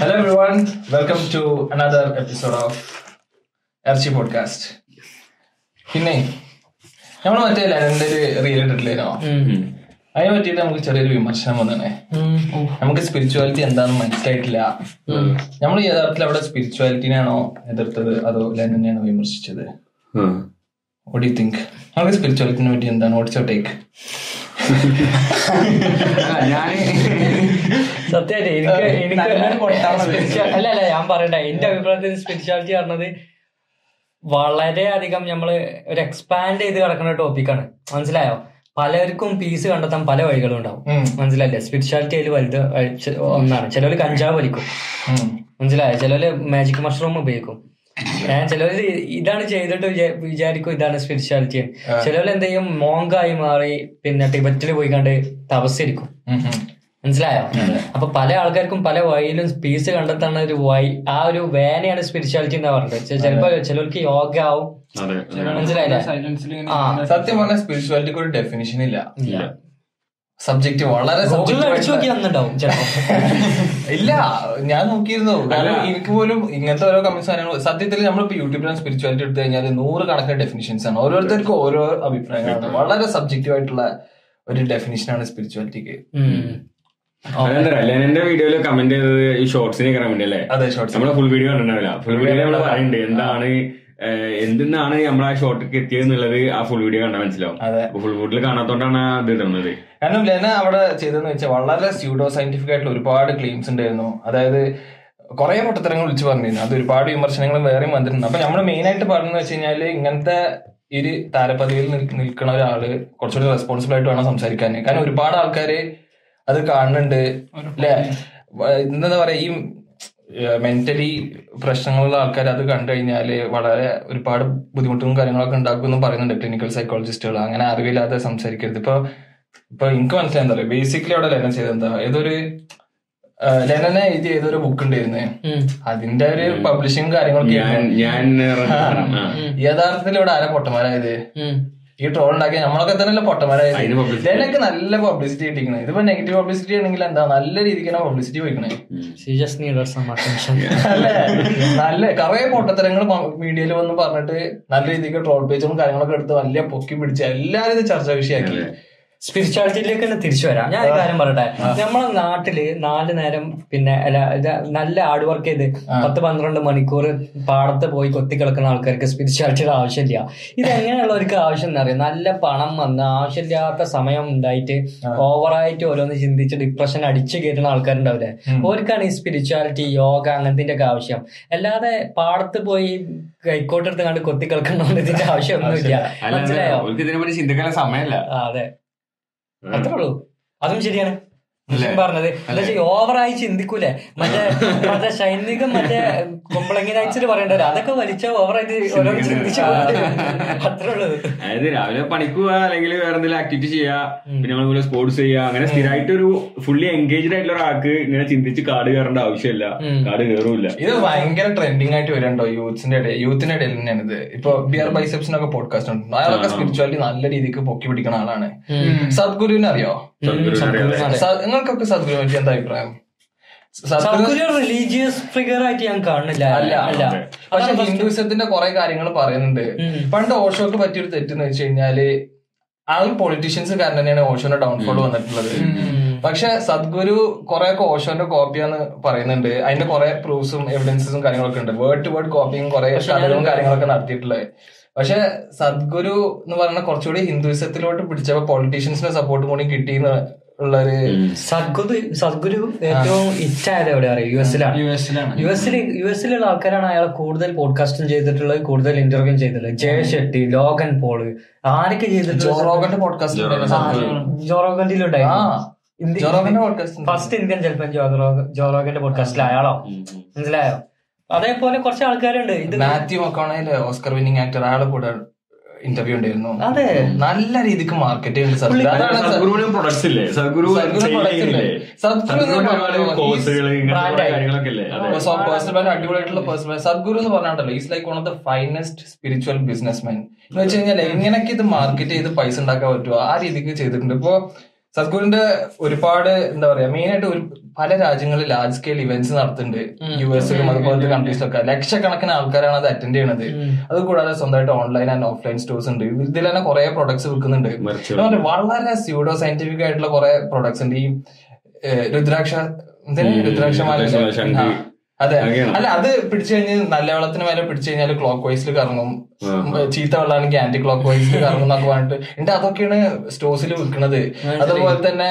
Hello everyone, welcome to another episode of എർച്ചി podcast പിന്നെ നമ്മൾ മറ്റേ ലെനന്റെ ഒരു റീൽ ഇട്ടിട്ടില്ലേനോ അതിനെ പറ്റിയിട്ട് നമുക്ക് ചെറിയൊരു വിമർശനം വന്നേ നമുക്ക് സ്പിരിച്വാലിറ്റി എന്താണെന്ന് മനസ്സിലായിട്ടില്ല. നമ്മൾ യഥാർത്ഥത്തിൽ അവിടെ സ്പിരിച്വാലിറ്റിനെയാണോ എതിർത്തത് അതോ ലെനനെയാണോ വിമർശിച്ചത്? വോട്ട് യു തിങ്ക് നമുക്ക് സ്പിരിച്വാലിറ്റിനെ പറ്റി എന്താണ്? വാട്ട്സ് യുവർ ടേക്ക് ഞാൻ സത്യമായിട്ട് എനിക്ക് എനിക്ക് അല്ല അല്ല ഞാൻ പറയട്ടെ. എന്റെ അഭിപ്രായത്തിൽ സ്പിരിച്വാലിറ്റി പറഞ്ഞത് വളരെയധികം നമ്മൾ ഒരു എക്സ്പാൻഡ് ചെയ്ത് കിടക്കുന്ന ടോപ്പിക്കാണ് മനസ്സിലായോ? പലർക്കും പീസ് കണ്ടെത്താൻ പല വഴികളും ഉണ്ടാവും. മനസ്സിലല്ലേ മനസ്സിലായില്ലേ? സ്പിരിച്വാലിറ്റി അതിൽ വലുത് ഒന്നാണ്. ചിലവര് കഞ്ചാവ് വലിക്കും. മനസ്സിലായോ? ചിലവര് മാജിക് മഷ്റൂം ഉപയോഗിക്കും. ഏഹ് ചിലവര് ഇതാണ് ചെയ്തിട്ട് വിചാ- വിചാരിക്കും ഇതാണ് സ്പിരിച്വാലിറ്റി ചിലവര് എന്ത് ചെയ്യും? മോങ്കായി മാറി പിന്നെ ടിബറ്റിൽ പോയി കണ്ട് തപസ്സിരിക്കും മനസ്സിലായോ? അപ്പൊ പല ആൾക്കാർക്കും പല വഴിയിലും പീസ് കണ്ടെത്തുന്ന ഒരു വഴി ആ ഒരു വേനയാണ് സ്പിരിച്വാലിറ്റി എന്ന് പറഞ്ഞത്. ചിലപ്പോ ചിലർക്ക് യോഗ ആവും. മനസ്സിലായില്ല? സത്യം പറഞ്ഞ സ്പിരിച്വാലിറ്റിക്ക് ഒരു ഡെഫിനിഷൻ ഇല്ല. സബ്ജക്റ്റ് വളരെ ഇല്ല ഞാൻ നോക്കിയിരുന്നു. കാരണം എനിക്ക് പോലും ഇങ്ങനത്തെ ഓരോ കമന്റ്സ് കാര്യങ്ങൾ സത്യത്തിൽ നമ്മളിപ്പോ യൂട്യൂബിലാണ് സ്പിരിച്വാലിറ്റി എടുത്തു കഴിഞ്ഞാൽ നൂറ് കണക്കിന് ഡെഫിനിഷൻസ് ആണ്. ഓരോരുത്തർക്കും ഓരോ അഭിപ്രായങ്ങളാണ്. വളരെ സബ്ജക്റ്റീവ് ആയിട്ടുള്ള ഒരു ഡെഫിനിഷനാണ് സ്പിരിച്വാലിറ്റിക്ക് എന്റെ ലെനന്റെ വീഡിയോയിൽ കമന്റ് ചെയ്തത് ഈ ഷോർട്സിനെ കമന്റ് അല്ലേ? അതെ ഷോർട്സ് നമ്മളെ ഫുൾ വീഡിയോ കണ്ടിട്ടുണ്ടാവില്ല. ഫുൾ വീഡിയോ നമ്മൾ പറയുന്നുണ്ട് എന്താണ് എന്തിനാണ് നമ്മൾ ആ ഷോർട്ടിലേക്ക് എത്തിയത് എന്നുള്ളത് ആ ഫുൾ വീഡിയോ കണ്ടാൽ മനസ്സിലാവും. ഫുൾ വീഡിയോ കാണാത്തോണ്ടാണ് ആ ഇത് ഇടുന്നത്. കാരണം ലെന അവിടെ ചെയ്തതെന്ന് വെച്ചാൽ വളരെ സ്യൂഡോ സയന്റിഫിക് ആയിട്ടുള്ള ഒരുപാട് ക്ലെയിംസ് ഉണ്ടായിരുന്നു. അതായത് കുറെ പൊട്ടത്തരങ്ങൾ വിളിച്ചു പറഞ്ഞിരുന്നു. അത് ഒരുപാട് വിമർശനങ്ങളും വേറെയും വന്നിട്ടുണ്ട്. അപ്പൊ നമ്മൾ മെയിൻ ആയിട്ട് പറഞ്ഞെന്ന് വെച്ച് കഴിഞ്ഞാൽ ഇങ്ങനത്തെ ഒരു താരപദവിയിൽ നിൽക്കുന്ന ഒരാൾ കുറച്ചുകൂടി റെസ്പോൺസിബിൾ ആയിട്ട് വേണം സംസാരിക്കാൻ കാരണം ഒരുപാട് ആൾക്കാര് അത് കാണുന്നുണ്ട്. അല്ലെ എന്താ പറയാ ഈ മെന്റലി പ്രശ്നങ്ങളുള്ള ആൾക്കാർ അത് കണ്ടു കഴിഞ്ഞാൽ വളരെ ഒരുപാട് ബുദ്ധിമുട്ടും കാര്യങ്ങളൊക്കെ ഉണ്ടാക്കുമെന്ന് പറയുന്നുണ്ട് ക്ലിനിക്കൽ സൈക്കോളജിസ്റ്റുകൾ അങ്ങനെ അറിവില്ലാതെ സംസാരിക്കരുത്. ഇപ്പൊ ഇപ്പൊ എനിക്ക് മനസ്സിലായി എന്താ പറയാ ബേസിക്കലി അവിടെ ലെനൻ ചെയ്തത് എന്താ? ഏതൊരു ലെനനെ എഴുതിയ ഏതൊരു ബുക്ക് ഉണ്ടായിരുന്നേ? അതിന്റെ ഒരു പബ്ലിഷിംഗ് കാര്യങ്ങളൊക്കെ യഥാർത്ഥത്തിൽ ഇവിടെ ആരാ പൊട്ടന്മാരായത്? ഈ ട്രോൾ ഉണ്ടാക്കിയ നമ്മളൊക്കെ തന്നെ പൊട്ടന്മാരായത്. ലെനക്ക് നല്ല പബ്ലിസിറ്റി കിട്ടിക്കണേ ഇതിപ്പോ നെഗറ്റീവ് പബ്ലിസിറ്റി ആണെങ്കിൽ എന്താ? നല്ല രീതിക്ക് തന്നെ പബ്ലിസിറ്റി പോയിക്കണേ. She just needed some attention. അല്ലേ? നല്ല കുറെ പൊട്ടത്തരങ്ങൾ മീഡിയയിൽ വന്ന് പറഞ്ഞിട്ട് നല്ല രീതിക്ക് ട്രോൾ പേജും കാര്യങ്ങളൊക്കെ എടുത്ത് വലിയ പൊക്കി പിടിച്ച് എല്ലാരും ഇത് ചർച്ചാ വിഷയമാക്കി സ്പിരിച്വാലിറ്റിയിലേക്ക് തന്നെ തിരിച്ചു വരാം. ഞാൻ ഒരു കാര്യം പറയട്ടെ? നമ്മളെ നാട്ടിൽ നാല് നേരം പിന്നെ അല്ല നല്ല ഹാർഡ് വർക്ക് ചെയ്ത് പത്ത് പന്ത്രണ്ട് മണിക്കൂർ പാടത്ത് പോയി കൊത്തി കിടക്കുന്ന ആൾക്കാർക്ക് സ്പിരിച്വാലിറ്റിയുടെ ആവശ്യമില്ല. ഇത് എങ്ങനെയുള്ളവർക്ക് ആവശ്യം എന്നറിയാം? നല്ല പണം വന്ന് ആവശ്യമില്ലാത്ത സമയം ഉണ്ടായിട്ട് ഓവറായിട്ട് ഓരോന്ന് ചിന്തിച്ച് ഡിപ്രഷൻ അടിച്ചു കയറ്റുന്ന ആൾക്കാരുണ്ടാവില്ലേ? ഓർക്കാണ് ഈ സ്പിരിച്വാലിറ്റി യോഗ അങ്ങനത്തെ ഒക്കെ ആവശ്യം. അല്ലാതെ പാടത്ത് പോയി കൈക്കോട്ടെടുത്ത് കണ്ട് കൊത്തി കിടക്കണമെന്നതിന്റെ ആവശ്യമൊന്നുമില്ല. ഒന്നുമില്ല മനസ്സിലായോ? ഇതിനെ പറ്റി ചിന്തിക്കാൻ സമയമല്ല. അതെ. അത്രേ ഉള്ളൂ അതും ശരിയാണ് ഞാൻ പറഞ്ഞത്. എന്താ ഓവറായി ചിന്തിക്കൂലേ? മറ്റേ മറ്റേ സൈനികം മറ്റേ കുമ്പളങ്ങി നയിച്ചിട്ട് പറയണ്ടല്ലോ അതൊക്കെ വലിച്ച ഓവറായിട്ട് ചിന്തിച്ചു അത്രേ അതായത് രാവിലെ പണിക്ക് പോവാ അല്ലെങ്കിൽ വേറെ എന്തെങ്കിലും ആക്ടിവിറ്റി ചെയ്യാ പിന്നെ നമ്മളെ സ്പോർട്സ് ചെയ്യാ അങ്ങനെ സ്ഥിരമായിട്ട് ഒരു ഫുള്ളി എൻഗേജ്ഡ് ആയിട്ടുള്ള ഒരാൾക്ക് ഇങ്ങനെ ചിന്തിച്ച് കാട് കയറേണ്ട ആവശ്യമില്ല. കാട് കയറൂല ഇത് ഭയങ്കര ട്രെൻഡിങ് ആയിട്ട് വരുന്നുണ്ടോ? യൂത്ത്സിന്റെ ഇടയിൽ യൂത്തിന്റെ ഇടയിൽ തന്നെയാണ് ഇത്. ഇപ്പൊ ബിയർ ബൈസെപ്സിനൊക്കെ പോഡ്കാസ്റ്റ് ഉണ്ട്. അയാളൊക്കെ സ്പിരിച്വാലിറ്റി നല്ല രീതിക്ക് പൊക്കി പിടിക്കുന്ന ആളാണ്. സദ്ഗുരുവിനെ അറിയോ നിങ്ങൾക്കൊക്കെ സദ്ഗുരു. പറ്റി എന്താ അഭിപ്രായം? സദ്ഗുരു റിലീജിയസ് ഫിഗർ ആയിട്ട് ഞാൻ കാണുന്നില്ല. അല്ല അല്ല. പക്ഷെ ഹിന്ദുവിസത്തിന്റെ കുറെ കാര്യങ്ങൾ പറയുന്നുണ്ട്. പണ്ട് ഓഷോക്ക് പറ്റിയൊരു തെറ്റെന്ന് വെച്ച് കഴിഞ്ഞാൽ ഒരു പൊളിറ്റീഷ്യൻസ് കാരണം തന്നെയാണ് ഓഷോന്റെ ഡൗൺഫോൾ വന്നിട്ടുള്ളത്. പക്ഷെ സദ്ഗുരു കുറെ ഒക്കെ ഓഷോന്റെ കോപ്പിയാന്ന് പറയുന്നുണ്ട്. അതിന്റെ കുറെ പ്രൂഫ്സും എവിഡൻസും കാര്യങ്ങളൊക്കെ ഉണ്ട്. വേർഡ് ടു വേർഡ് കോപ്പിയും കുറെ കാര്യങ്ങളൊക്കെ നടത്തിയിട്ടുള്ളത്. പക്ഷെ സദ്ഗുരു എന്ന് പറഞ്ഞ കുറച്ചുകൂടി ഹിന്ദുയിസത്തിലോട്ട് പിടിച്ചപ്പോ പൊളിറ്റീഷ്യൻസിന്റെ സപ്പോർട്ടും കൂടി കിട്ടി ഉള്ളൊരു സദ്ഗുരു സദ്ഗുരു ഏറ്റവും ഇറ്റായത് എവിടെ അറിയാം? യു എസിലാണ്. യു എസിലാണ്. യു എസിൽ യു എസിലുള്ള ആൾക്കാരാണ് അയാളെ കൂടുതൽ പോഡ്കാസ്റ്റും ചെയ്തിട്ടുള്ളത് കൂടുതൽ ഇന്റർവ്യൂ ചെയ്തിട്ടുള്ളത്. ജയ ഷെട്ടി ലോഗൻ പോൾ ആരൊക്കെ ചെയ്തിട്ടുള്ളത്? ജോറോഗന്റെ പോഡ്കാസ്റ്റ് ജോറോഗന്റെ ആ ഉണ്ടായിരുന്നു. ജോറോഗന്റെ പോഡ്കാസ്റ്റ് ഫസ്റ്റ് ഇന്ത്യൻ ചെലപ്പോ ജോറോഗന്റെ പോഡ്കാസ്റ്റിൽ അയാളോ? മനസ്സിലായോ? അതേപോലെ കുറച്ച് ആൾക്കാരുണ്ട്. ഇത് മാത്യു മക്കോണയിൽ ഓസ്കർ വിന്നിംഗ് ആക്ടർ അയാളെ കൂടെ ഇന്റർവ്യൂ ഉണ്ടായിരുന്നു. അതെ. നല്ല രീതിക്ക് മാർക്കറ്റ് ഉണ്ട് പറഞ്ഞാൽ അടിപൊളിയായിട്ടുള്ള പേഴ്സണൽ സദ്ഗുരു എന്ന് പറഞ്ഞാണ്ടല്ലോ is like one of the finest spiritual business man എന്ന് വെച്ച് കഴിഞ്ഞാൽ എങ്ങനെയൊക്കെ ഇത് മാർക്കറ്റ് ചെയ്ത് പൈസ ഉണ്ടാക്കാൻ പറ്റുമോ ആ രീതിക്ക് ചെയ്തിട്ടുണ്ട്. ഇപ്പോ സദ്ഗുരുന്റെ ഒരുപാട് എന്താ പറയാ മെയിൻ ആയിട്ട് ഒരു പല രാജ്യങ്ങളിൽ ലാർജ് സ്കെയിൽ ഇവന്റ്സ് നടത്തുന്നുണ്ട്. യു എസിലും അതുപോലത്തെ കൺട്രീസിലൊക്കെ ലക്ഷക്കണക്കിന് ആൾക്കാരാണ് അത് അറ്റൻഡ് ചെയ്യണത്. അത് കൂടാതെ സ്വന്തമായിട്ട് ഓൺലൈൻ ആൻഡ് ഓഫ്ലൈൻ സ്റ്റോഴ്സ് ഉണ്ട്. ഇതിൽ തന്നെ കുറെ പ്രൊഡക്ട്സ് വിൽക്കുന്നുണ്ട്. വളരെ സ്യൂഡോ സയന്റിഫിക് ആയിട്ടുള്ള കുറെ പ്രൊഡക്ട്സ് ഉണ്ട്. ഈ രുദ്രാക്ഷ രുദ്രാക്ഷമാല അതെ. അല്ല അത് പിടിച്ചു കഴിഞ്ഞാൽ നല്ല വെള്ളത്തിന് മേലെ പിടിച്ചു കഴിഞ്ഞാൽ ക്ലോക്ക് വൈസിൽ കറങ്ങും. ചീത്ത വെള്ളമാണെങ്കിൽ ആന്റി ക്ലോക്ക് വൈസിൽ കറങ്ങും എന്നൊക്കെ പറഞ്ഞിട്ട്. എന്നിട്ട് അതൊക്കെയാണ് സ്റ്റോഴ്സിൽ വിൽക്കുന്നത് അതുപോലെ തന്നെ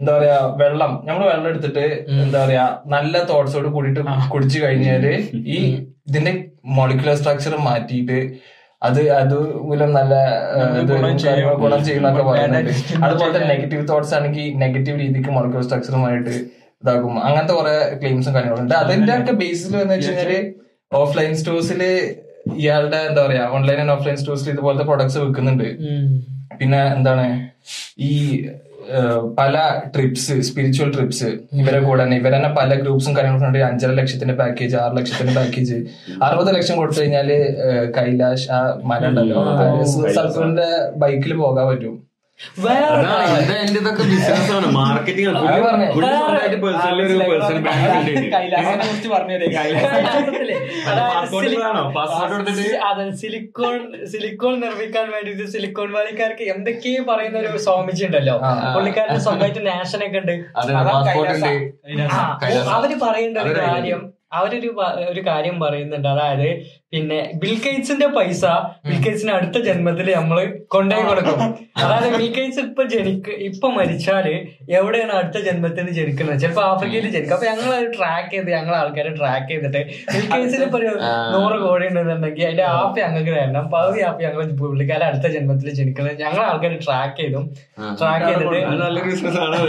എന്താ പറയാ വെള്ളം. നമ്മൾ വെള്ളം എടുത്തിട്ട് എന്താ പറയാ നല്ല തോട്ട്സോട് കൂടിയിട്ട് കുടിച്ചു കഴിഞ്ഞാൽ ഈ ഇതിന്റെ മോളിക്കുലർ സ്ട്രക്ചർ മാറ്റിയിട്ട് അത് അത് മൂലം നല്ല ഗുണം ചെയ്യുന്നൊക്കെ പറയുന്നുണ്ട്. അതുപോലെ തന്നെ നെഗറ്റീവ് തോട്ട്സ് ആണെങ്കിൽ നെഗറ്റീവ് രീതിക്ക് മോളിക്കുലർ സ്ട്രക്ചറുമായിട്ട് ഇതാക്കും അങ്ങനത്തെ കുറെ ക്ലെയിംസും കാര്യങ്ങളുണ്ട്. അതിന്റെ ഒക്കെ ബേസിൽ എന്ന് വെച്ച് കഴിഞ്ഞാൽ ഓഫ്ലൈൻ സ്റ്റോഴ്സിൽ ഇയാളുടെ എന്താ പറയാ ഓൺലൈൻ ആൻഡ് ഓഫ്ലൈൻ സ്റ്റോഴ്സിൽ ഇതുപോലത്തെ പ്രൊഡക്ട്സ് വിൽക്കുന്നുണ്ട്. പിന്നെ എന്താണ് ഈ പല ട്രിപ്സ് സ്പിരിച്വൽ ട്രിപ്സ് ഇവരെ കൂടെ തന്നെ ഇവരെ തന്നെ പല ഗ്രൂപ്പ്സും കാര്യങ്ങളൊക്കെ ഉണ്ട് അഞ്ചര ലക്ഷത്തിന്റെ പാക്കേജ് ആറ് ലക്ഷത്തിന്റെ പാക്കേജ് അറുപത് ലക്ഷം കൊടുത്തു കഴിഞ്ഞാൽ കൈലാഷ് ആ മല ഉണ്ടല്ലോ. ബൈക്കിൽ പോകാൻ പറ്റും. സിലിക്കോൺ സിലിക്കോൺ നിർമ്മിക്കാൻ വേണ്ടിട്ട് സിലിക്കോൺ വാലിക്കാർക്ക് എന്തൊക്കെയോ പറയുന്ന ഒരു സ്വാമിജി ഉണ്ടല്ലോ? പുള്ളിക്കാരുടെ പുള്ളിക്കാരന് സ്വന്തമായിട്ട് നാഷനൊക്കെ ഉണ്ട്. പാസ്പോർട്ട് ഉണ്ട്. അവർ പറയേണ്ട ഒരു കാര്യം അവരൊരു ഒരു കാര്യം പറയുന്നുണ്ട്. അതായത് പിന്നെ ബിൽഗേറ്റ്സിന്റെ പൈസ ബിൽഗേറ്റ്സിന് അടുത്ത ജന്മത്തിൽ നമ്മൾ കൊണ്ടുപോയി കൊടുക്കും. അതായത് ബിൽഗേറ്റ്സ് ഇപ്പൊ ജനിക്ക് ഇപ്പൊ മരിച്ചാൽ എവിടെയാണ് അടുത്ത ജന്മത്തിന് ജനിക്കുന്നത്? ചിലപ്പോ ആഫ്രിക്കയിൽ ജനിക്കും. അപ്പൊ ഞങ്ങൾ അത് ട്രാക്ക് ചെയ്ത് ഞങ്ങൾ ആൾക്കാരെ ട്രാക്ക് ചെയ്തിട്ട് ബിൽഗേറ്റ്സിന് ഇപ്പൊ ഒരു നൂറ് കോടി ഉണ്ടെന്നുണ്ടെങ്കിൽ അതിന്റെ ആപ്പ് ഞങ്ങൾക്ക് തരണം. പകുതി ആപ്പ് ഞങ്ങൾ പുള്ളിക്കാരെ അടുത്ത ജന്മത്തിൽ ജനിക്കുന്നത് ഞങ്ങൾ ആൾക്കാർ ട്രാക്ക് ചെയ്തും. ട്രാക്ക് ചെയ്തിട്ട് നല്ല ബിസിനസ് ആണ്.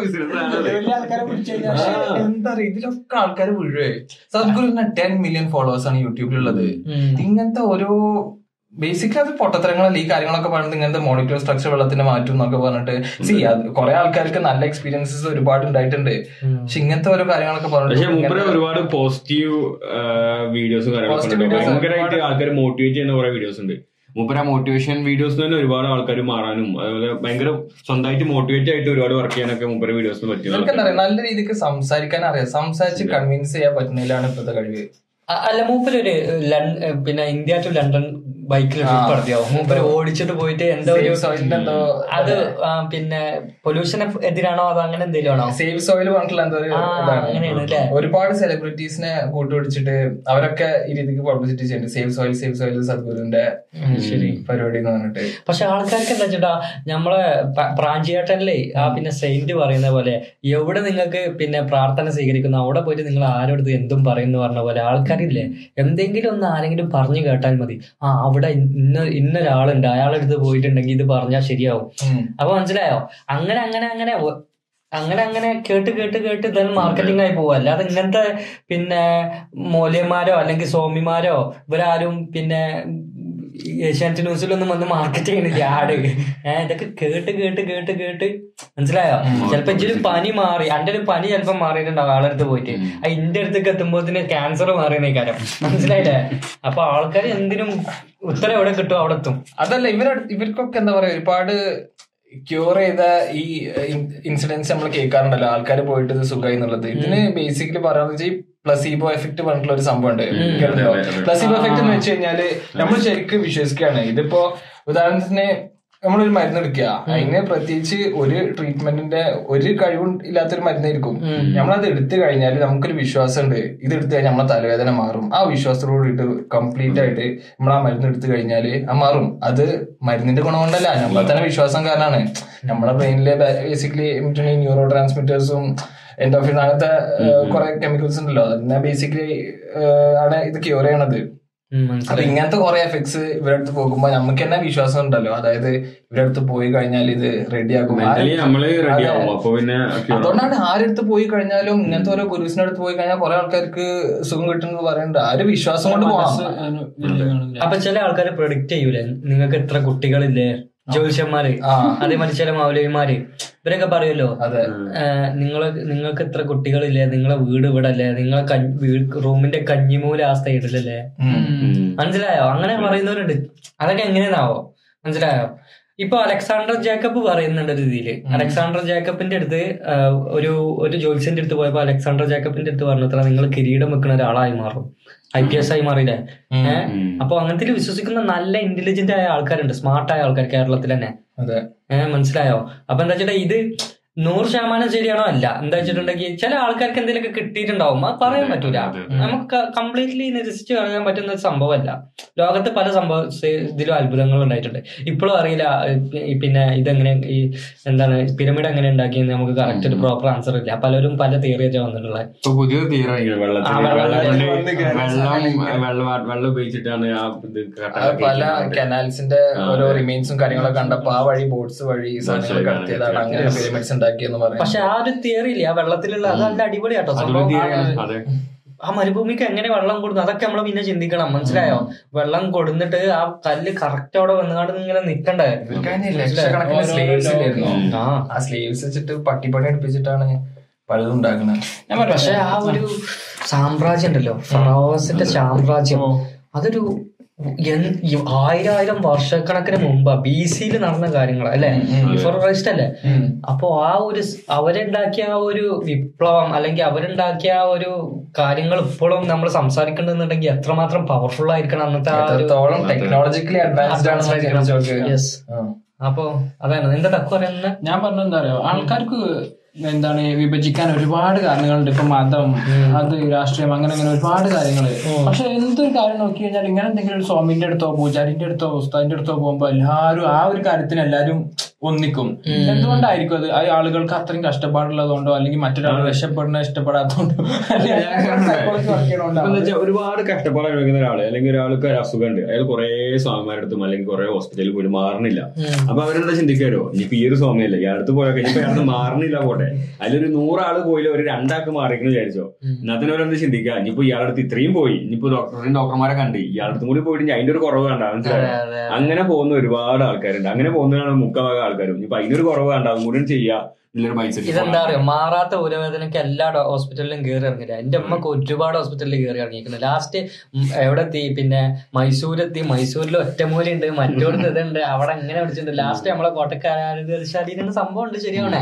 ബിസിനസ് ആണ് വലിയ ആൾക്കാരെ ഇതിലൊക്കെ ആൾക്കാർ മുഴുവേ സദ്ഗുരുവിന് ടെൻ മില്യൺ ഫോളോവേഴ്സ് ആണ് യൂട്യൂബിലുള്ളത്. ഇങ്ങനത്തെ ഓരോ ബേസിക്കലി അത് പൊട്ടത്തരങ്ങളല്ല ഈ കാര്യങ്ങളൊക്കെ പറഞ്ഞിട്ട് ഇങ്ങനത്തെ മോണിറ്റർ സ്ട്രക്ചർ വെള്ളത്തിന്റെ മാറ്റും എന്നൊക്കെ പറഞ്ഞിട്ട്. സി അത് കുറെ ആൾക്കാർക്ക് നല്ല എക്സ്പീരിയൻസസ് ഒരുപാട് ഉണ്ടായിട്ടുണ്ട്. പക്ഷെ ഇങ്ങനത്തെ ഓരോ കാര്യങ്ങളൊക്കെ പറഞ്ഞിട്ട് ഒരുപാട് പോസിറ്റീവ് വീഡിയോസ് ആൾക്കാർ മോട്ടിവേറ്റ് ചെയ്യുന്ന കുറെ വീഡിയോസ് ഉണ്ട്. മൂപ്പര മോട്ടിവേഷൻ വീഡിയോസ് തന്നെ ഒരുപാട് ആൾക്കാർ മാറാനും അതുപോലെ ഭയങ്കര സ്വന്തമായിട്ട് മോട്ടിവേറ്റ് ആയിട്ട് ഒരുപാട് വർക്ക് ചെയ്യാനൊക്കെ മൂപ്പര വീഡിയോസിന് എന്താ പറ്റും നല്ല രീതിക്ക് സംസാരിക്കാൻ അറിയാം. സംസാരിച്ച് കൺവിൻസ് ചെയ്യാൻ പറ്റുന്നതിലാണ് ഇപ്പോഴത്തെ കഴിവ്. അല്ല മൂപ്പര് ഒരു പിന്നെ ഇന്ത്യ ടു ലണ്ടൻ ബൈക്കിൽ ട്രിപ്പ് നടത്തിയോ മൂപ്പര് ഓടിച്ചിട്ട് പോയിട്ട് എന്തോ ഒരു എന്തോ അത് പിന്നെ പൊല്യൂഷന് എതിരാണോ അത് അങ്ങനെ എന്തെങ്കിലും ആണോ? സേവ് സോയിൽ പറഞ്ഞിട്ടുള്ള എന്തോ അങ്ങനെയാണ് അല്ലേ? ഒരുപാട് സെലിബ്രിറ്റീസിനെ കൂട്ടുപിടിച്ചിട്ട് അവരൊക്കെ ഈ രീതിക്ക് പബ്ലിസിറ്റി ചെയ്യുന്നുണ്ട്. സേവ് സോയിൽ സേവ് സോയിൽ സദ്ഗുരുന്റെ ശരി പരിപാടി എന്ന് പറഞ്ഞിട്ട്. പക്ഷെ ആൾക്കാർക്ക് എന്താ വെച്ചാ നമ്മളെ പ്രാഞ്ചിയേട്ടല്ലേ പ്രാഞ്ചിയേട്ടനിലെ ആ പിന്നെ സെയിന്റ് പറയുന്ന പോലെ എവിടെ നിങ്ങൾക്ക് പിന്നെ പ്രാർത്ഥന സ്വീകരിക്കുന്നു അവിടെ പോയിട്ട് നിങ്ങൾ ആരോടത്ത് എന്തും പറയുന്നു പറഞ്ഞ പോലെ ആൾക്കാരില്ലേ എന്തെങ്കിലും ഒന്ന് ആരെങ്കിലും പറഞ്ഞു കേട്ടാൽ മതി. ആ അവിടെ ഇന്ന ഇന്നൊരാളുണ്ട്. അയാളെടുത്ത് പോയിട്ടുണ്ടെങ്കിൽ ഇത് പറഞ്ഞാൽ ശരിയാവും. അപ്പൊ മനസ്സിലായോ? അങ്ങനെ അങ്ങനെ അങ്ങനെ അങ്ങനെ അങ്ങനെ കേട്ട് കേട്ട് കേട്ട് ഇതെല്ലാം മാർക്കറ്റിംഗ് ആയി പോവുക അല്ലാതെ ഇങ്ങനത്തെ പിന്നെ മൂല്യന്മാരോ അല്ലെങ്കിൽ സ്വാമിമാരോ ഇവരാരും പിന്നെ ഏഷ്യാനെറ്റ് ന്യൂസിലൊന്നും വന്ന് മാർക്കറ്റ് ചെയ്യണില്ല ആട്. ഏഹ് ഇതൊക്കെ കേട്ട് കേട്ട് കേട്ട് കേട്ട് മനസ്സിലായോ? ചിലപ്പോ ഇഞ്ചൊരു പനി മാറി. എന്റെ ഒരു പനി ചിലപ്പോ മാറിയിട്ടുണ്ടാവും ആളടുത്ത് പോയിട്ട്. ആ ഇന്റെ അടുത്തേക്ക് എത്തുമ്പോഴത്തേന് ക്യാൻസർ മാറിയ കാര്യം മനസ്സിലായില്ലേ? അപ്പൊ ആൾക്കാർ എന്തിനും ഉത്തരം എവിടെ കിട്ടും അവിടെ എത്തും. അതല്ല ഇവർ ഇവർക്കൊക്കെ എന്താ പറയാ ഒരുപാട് ക്യൂർ ചെയ്ത ഈ ഇൻസിഡൻസ് നമ്മൾ കേൾക്കാറുണ്ടല്ലോ. ആൾക്കാർ പോയിട്ട് ഇത് സുഖമായി എന്നുള്ളത്. ഇതിന് ബേസിക്കലി പറയാന്ന് വെച്ചാൽ പ്ലസീബോ എഫക്ട് പറഞ്ഞിട്ടുള്ള ഒരു സംഭവം ഉണ്ട്. പ്ലസീബോ എഫക്ട് എന്ന് വെച്ച് കഴിഞ്ഞാൽ നമ്മൾ ശരിക്കും വിശ്വസിക്കുകയാണ്. ഇതിപ്പോ ഉദാഹരണത്തിന് നമ്മളൊരു മരുന്ന് എടുക്കുക. അതിന് പ്രത്യേകിച്ച് ഒരു ട്രീറ്റ്മെന്റിന്റെ ഒരു കഴിവും ഇല്ലാത്തൊരു മരുന്നായിരിക്കും. നമ്മളത് എടുത്തു കഴിഞ്ഞാൽ നമുക്കൊരു വിശ്വാസം ഉണ്ട് ഇത് എടുത്തു കഴിഞ്ഞാൽ നമ്മളെ തലവേദന മാറും. ആ വിശ്വാസത്തോടെ ഇട്ട് കംപ്ലീറ്റ് ആയിട്ട് നമ്മൾ ആ മരുന്ന് എടുത്തു കഴിഞ്ഞാൽ ആ മാറും. അത് മരുന്നിന്റെ ഗുണം കൊണ്ടല്ല നമ്മളെ തന്നെ വിശ്വാസം കാരണമാണ് നമ്മളെ ബ്രെയിനിലെ ബേസിക്കലി ന്യൂറോ ട്രാൻസ്മിറ്റേഴ്സും എൻഡോഫിൻ അങ്ങനത്തെ കുറെ കെമിക്കൽസ് ഉണ്ടല്ലോ. അതിനെ ബേസിക്കലി ആണ് ഇത് ക്യൂർ ചെയ്യണത്. അപ്പൊ ഇങ്ങനത്തെ കുറെ എഫക്ട്സ് ഇവരടുത്ത് അടുത്ത് പോകുമ്പോ നമുക്ക് തന്നെ വിശ്വാസം ഉണ്ടല്ലോ. അതായത് ഇവരടുത്ത് അടുത്ത് പോയി കഴിഞ്ഞാൽ ഇത് റെഡി ആവും. അതുകൊണ്ടാണ് ആരടുത്ത് പോയി കഴിഞ്ഞാലും ഇങ്ങനത്തെ ഓരോ ഗുരുസിന്റെ അടുത്ത് പോയി കഴിഞ്ഞാൽ കുറെ ആൾക്കാർക്ക് സുഖം കിട്ടുന്നത് പറയണ്ട ആ ഒരു വിശ്വാസം കൊണ്ട് പോകണം അപ്പൊ ചില ആൾക്കാരെ പ്രൊഡിക്റ്റ് ചെയ്യൂലേ? നിങ്ങൾക്ക് എത്ര കുട്ടികളില്ലേ? ജ്യോതിഷന്മാര്. അതേ അതേമാതിരി ചില മൗലവിമാര്. ഇവരൊക്കെ പറയുമല്ലോ നിങ്ങളെ നിങ്ങൾ നിങ്ങൾക്ക് ഇത്ര കുട്ടികളില്ലേ നിങ്ങളെ വീട് ഇവിടെ അല്ലേ നിങ്ങളെ വീട് റൂമിന്റെ കഞ്ഞിമൂല ആ സൈഡിലല്ലേ. മനസ്സിലായോ? അങ്ങനെ പറയുന്നവരുണ്ട്. അതൊക്കെ എങ്ങനെയാണാവോ മനസ്സിലായോ? ഇപ്പൊ അലക്സാണ്ടർ ജേക്കബ് പറയുന്നുണ്ട് രീതിയിൽ അലക്സാണ്ടർ ജേക്കബിന്റെ അടുത്ത് ഒരു ഒരു ജോത്സ്യന്റെ അടുത്ത് പോയപ്പോ അലക്സാണ്ടർ ജേക്കബിന്റെ അടുത്ത് പറഞ്ഞത്ര നിങ്ങൾ കിരീടം വെക്കുന്ന ഒരാളായി മാറും. ഐ പി എസ് ആയി മാറിയില്ലേ? ഏഹ് അപ്പൊ അങ്ങനത്തിൽ വിശ്വസിക്കുന്ന നല്ല ഇന്റലിജന്റ് ആയ ആൾക്കാരുണ്ട്. സ്മാർട്ട് ആയ ആൾക്കാർ കേരളത്തിൽ തന്നെ അതെ. ഏഹ് മനസ്സിലായോ? അപ്പൊ എന്താ വെച്ചിട്ട് ഇത് നൂറ് ശതമാനം ശരിയാണോ? അല്ല. എന്താ വെച്ചിട്ടുണ്ടെങ്കിൽ ചില ആൾക്കാർക്ക് എന്തെങ്കിലുമൊക്കെ കിട്ടിയിട്ടുണ്ടാവും. അത് പറയാൻ പറ്റൂല. നമുക്ക് കംപ്ലീറ്റ്ലി നിരസിച്ച് കളയാൻ പറ്റുന്ന ഒരു സംഭവമല്ല. ലോകത്ത് പല സംഭവ ഇതിലും അത്ഭുതങ്ങൾ ഉണ്ടായിട്ടുണ്ട്. ഇപ്പോഴും അറിയില്ല പിന്നെ ഇതെങ്ങനെ ഈ എന്താണ് പിരമിഡ് എങ്ങനെ ഉണ്ടാക്കിയെന്ന് നമുക്ക് കറക്റ്റ് ഒരു പ്രോപ്പർ ആൻസർ ഇല്ല. പലരും പല തിയറിയൊക്കെ വന്നിട്ടുള്ളത് പുതിയ തീരെ വെള്ളം- വെള്ളം വെള്ളം- വെള്ളം വെള്ളം വെള്ളം ഉപയോഗിച്ചിട്ടാണ് അത് പല കനാൽസിന്റെ ഓരോ റിമെയിൻസും കാര്യങ്ങളൊക്കെ കണ്ടപ്പോ ആ വഴി ബോട്ട്സ് വഴി സാധനങ്ങൾ കടത്തിയതാണ്. അങ്ങനെ പിരമിഡ്സ് ഉണ്ടാക്കിയെന്ന് പറയാം. പക്ഷെ ആ ഒരു തിയറി ഇല്ല? ആ വെള്ളത്തിലുള്ള അത് നല്ല അടിപൊളിയാട്ടോ സംഭവം. ആ മരുഭൂമിക്ക് എങ്ങനെ വെള്ളം കൊടുക്കും അതൊക്കെ നമ്മൾ പിന്നെ ചിന്തിക്കണം. മനസ്സിലായോ? വെള്ളം കൊടുന്നിട്ട് ആ കല്ല് കറക്റ്റ് അവിടെ വന്നുകൊണ്ട് ഇങ്ങനെ നിക്കണ്ടേ? ആ. സ്ലീവ്സ് വെച്ചിട്ട് പട്ടിപ്പണി എടുപ്പിച്ചിട്ടാണ് പലതും ഉണ്ടാക്കുന്നത് പക്ഷെ ആ ഒരു സാമ്രാജ്യം ഉണ്ടല്ലോ. ഫറോസിന്റെ സാമ്രാജ്യം. അതൊരു ആയിരം ആയിരം വർഷക്കണക്കിന് മുമ്പ് ബി സിയിൽ നടന്ന കാര്യങ്ങൾ അല്ലെ? ബിഫോർ ക്രൈസ്റ്റ് അല്ലേ? അപ്പോ ആ ഒരു അവരുണ്ടാക്കിയ ആ ഒരു വിപ്ലവം അല്ലെങ്കിൽ അവരുണ്ടാക്കിയ ആ ഒരു കാര്യങ്ങൾ ഇപ്പോഴും നമ്മൾ സംസാരിക്കണമെന്നുണ്ടെങ്കിൽ എത്രമാത്രം പവർഫുൾ ആയിരിക്കണം അന്നത്തെ ടെക്നോളജിക്കലി അഡ്വാൻസ്ഡ് ആണെന്ന് ചിന്തിച്ച് നോക്ക്. Yes. ആ. അപ്പൊ അതാണ്. എന്താ തക്കു പറയുന്നത്? ഞാൻ പറഞ്ഞ എന്താ പറയാ ആൾക്കാർക്ക് എന്താണ് വിഭജിക്കാൻ ഒരുപാട് കാരണങ്ങളുണ്ട്. ഇപ്പൊ മതം അത് രാഷ്ട്രീയം അങ്ങനെ അങ്ങനെ ഒരുപാട് കാര്യങ്ങൾ പക്ഷെ എന്തൊരു കാര്യം നോക്കി കഴിഞ്ഞാൽ ഇങ്ങനെ എന്തെങ്കിലും ഒരു സ്വാമിന്റെ അടുത്തോ പൂജാരിന്റെ അടുത്തോ ഉസ്താദിന്റെ അടുത്തോ പോകുമ്പോ എല്ലാവരും ആ ഒരു കാര്യത്തിന് എല്ലാരും ഒന്നിക്കും. എന്തുകൊണ്ടായിരിക്കും അത്? ആ ആളുകൾക്ക് അത്രയും കഷ്ടപ്പാടുള്ളതുകൊണ്ടോ അല്ലെങ്കിൽ മറ്റൊരാൾ രക്ഷപ്പെടുന്ന ഇഷ്ടപ്പെടാത്തതുകൊണ്ടോ? വെച്ചാ ഒരുപാട് കഷ്ടപ്പാട് അനുഭവിക്കുന്ന ഒരാൾ അല്ലെങ്കിൽ ഒരാൾക്ക് ഒരു അസുഖം ഉണ്ട് അയാൾ കുറെ സ്വാമിമാരുടെ അടുത്തും അല്ലെങ്കിൽ കുറെ ഹോസ്പിറ്റലിൽ പോലും മാറണില്ല. അപ്പൊ അവരെന്താ ചിന്തിക്കാരോ? ഇനിയിപ്പോ ഈ ഒരു സ്വാമിയല്ലേ ഇയാളടുത്ത് പോയാൽ ഇനിയിപ്പോ അയാൾ മാറണില്ല പോട്ടെ. അതിലൊരു നൂറാൾ പോയില്ല ഒരു രണ്ടാൾക്ക് മാറിക്കുന്നു വിചാരിച്ചോ? എന്നതിനവരെന്ത് ചിന്തിക്കുക ഇനിയിപ്പോ ഇയാളടുത്ത് ഇത്രയും പോയി ഇനിയിപ്പോ ഡോക്ടറിനും ഡോക്ടർമാരെ കണ്ട് ഇയാളടുത്തും കൂടി പോയിട്ട് അതിന്റെ ഒരു കുറവ് കണ്ട മനസ്സിലായോ? അങ്ങനെ പോകുന്ന ഒരുപാട് ആൾക്കാരുണ്ട്. അങ്ങനെ പോകുന്നതാണ് മുക്കാഭാഗം ആൾക്കാരും ഇപ്പൊ അതിനൊരു കുറവ് വേണ്ട കൂടി ചെയ്യാ. ഇതെന്താ അറിയോ? മാറാത്ത ഊരവേദനയ്ക്ക് എല്ലാ ഹോസ്പിറ്റലിലും കയറി ഇറങ്ങില്ല എന്റെ അമ്മയ്ക്ക് ഒരുപാട് ഹോസ്പിറ്റലിൽ കയറി ഇറങ്ങിയിരിക്കുന്നു. ലാസ്റ്റ് എവിടെ എത്തി? പിന്നെ മൈസൂരെത്തി. മൈസൂരിൽ ഒറ്റമൂലി ഉണ്ട് മറ്റോടത്ത് ഇതുണ്ട്. അവിടെ എങ്ങനെ പിടിച്ചിട്ടുണ്ട്. ലാസ്റ്റ് നമ്മളെ കോട്ടക്കാരാശാലിന് സംഭവം ഉണ്ട് ശരിയാണ്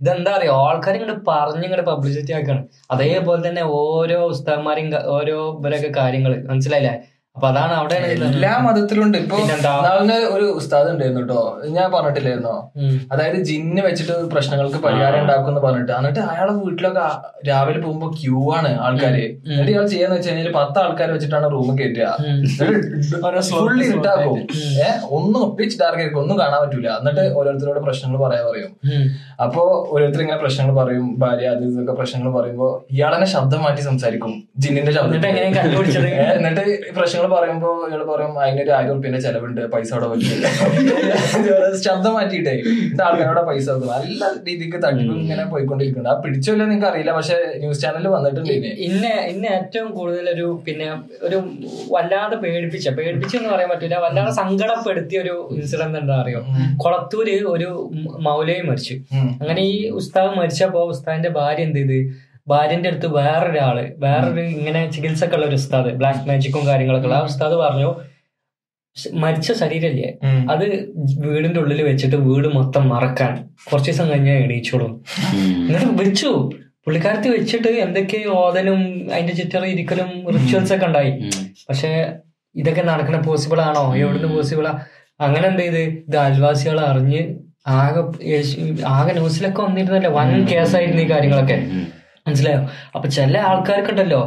ഇതെന്താ അറിയോ? ആൾക്കാർ ഇങ്ങോട്ട് പറഞ്ഞു ഇങ്ങോട്ട് പബ്ലിസിറ്റി ആക്കാണ്. അതേപോലെ തന്നെ ഓരോ ഉസ്താന്മാരെയും ഓരോ ഇവരൊക്കെ കാര്യങ്ങൾ മനസ്സിലായില്ലേ? അപ്പൊ അതാണ് അവിടെ എല്ലാ മതത്തിലുണ്ട് ഇപ്പൊ? നാളിന് ഒരു ഉസ്താദ് ഉണ്ടായിരുന്നു കേട്ടോ ഞാൻ പറഞ്ഞിട്ടില്ലായിരുന്നോ? അതായത് ജിന്ന് വെച്ചിട്ട് പ്രശ്നങ്ങൾക്ക് പരിഹാരം ഉണ്ടാക്കും പറഞ്ഞിട്ട്. എന്നിട്ട് അയാളെ വീട്ടിലൊക്കെ രാവിലെ പോകുമ്പോ ക്യൂ ആണ് ആൾക്കാര്. എന്നിട്ട് ഇയാൾ ചെയ്യാന്ന് വെച്ച് കഴിഞ്ഞാൽ പത്ത് ആൾക്കാർ വെച്ചിട്ടാണ് റൂം കയറ്റുക ഫുള്ളി ഇട്ടാക്കും ഏഹ് ഒന്നും ഒപ്പിച്ച് ഡാർക്ക് ആയിരിക്കും. ഒന്നും കാണാൻ പറ്റൂല. എന്നിട്ട് ഓരോരുത്തരോട് പ്രശ്നങ്ങൾ പറയാൻ പറയും. അപ്പോ ഓരോരുത്തർ ഇങ്ങനെ പ്രശ്നങ്ങൾ പറയും. ഭാര്യ അത് ഇതൊക്കെ പ്രശ്നങ്ങൾ പറയുമ്പോ ഇയാളെന്നെ ശബ്ദം മാറ്റി സംസാരിക്കും. ജിന്നിന്റെ ശബ്ദം എന്നിട്ട് എങ്ങനെയാ പ്രശ്നങ്ങൾ പറയുമ്പോ ഇയാൾ പറയും അതിനൊരു ആയിരം റുപ്യന്റെ ചെലവുണ്ട് പൈസ അവിടെ പറ്റില്ല ശബ്ദം മാറ്റിയിട്ടേ എന്നിട്ട് ആൾക്കാരോടെ പൈസ വെക്കും നല്ല രീതിക്ക് തട്ടിപ്പ് ഇങ്ങനെ പോയിക്കൊണ്ടിരിക്കുന്നുണ്ട്. ആ പിടിച്ചില്ല നിങ്ങൾക്ക് അറിയില്ല പക്ഷെ ന്യൂസ് ചാനലിൽ വന്നിട്ടുണ്ട് ഇനി. ഇന്നെ ഇന്നെ ഏറ്റവും കൂടുതൽ ഒരു പിന്നെ ഒരു വല്ലാതെ പേടിപ്പിച്ച പേടിപ്പിച്ച എന്ന് പറയാൻ പറ്റില്ല വല്ലാതെ സങ്കടപ്പെടുത്തിയ ഒരു ഇൻസിഡന്റ് എന്താ അറിയോ? കൊളത്തൂര് ഒരു മൗലയും മരിച്ചു. അങ്ങനെ ഈ ഉസ്താവ് മരിച്ചപ്പോ ഉസ്താവിന്റെ ഭാര്യ എന്ത് ചെയ്ത്? ഭാര്യന്റെ അടുത്ത് വേറൊരാൾ വേറൊരു ഇങ്ങനെ ചികിത്സക്കുള്ള ഉള്ള ഒരു ഉസ്താദ് ബ്ലാക്ക് മാജിക്കും കാര്യങ്ങളൊക്കെ ഉള്ള ആ ഉസ്താദ് പറഞ്ഞു മരിച്ച ശരീരല്ലേ? ഉം. അത് വീടിന്റെ ഉള്ളിൽ വെച്ചിട്ട് വീട് മൊത്തം മറക്കാൻ. കുറച്ച് ദിവസം കഴിഞ്ഞാൽ എണീച്ചോളും. എന്നിട്ട് വെച്ചു പുള്ളിക്കാരത്തി വെച്ചിട്ട് എന്തൊക്കെ ഓതനും അതിന്റെ ചിറ്ററി ഇരിക്കലും റിച്വൽസ് ഒക്കെ ഉണ്ടായി. പക്ഷെ ഇതൊക്കെ നടക്കണ പോസിബിൾ ആണോ? എവിടുന്ന് പോസിബിളാ അങ്ങനെ എന്ത് ചെയ്ത്? ഇത് അയൽവാസികൾ അറിഞ്ഞ് ആകെ ആകെ ന്യൂസിലൊക്കെ വന്നിരുന്നല്ലേ? വൻ കേസായിരുന്നു ഈ കാര്യങ്ങളൊക്കെ. മനസ്സിലായോ? അപ്പൊ ചില ആൾക്കാർക്കുണ്ടല്ലോ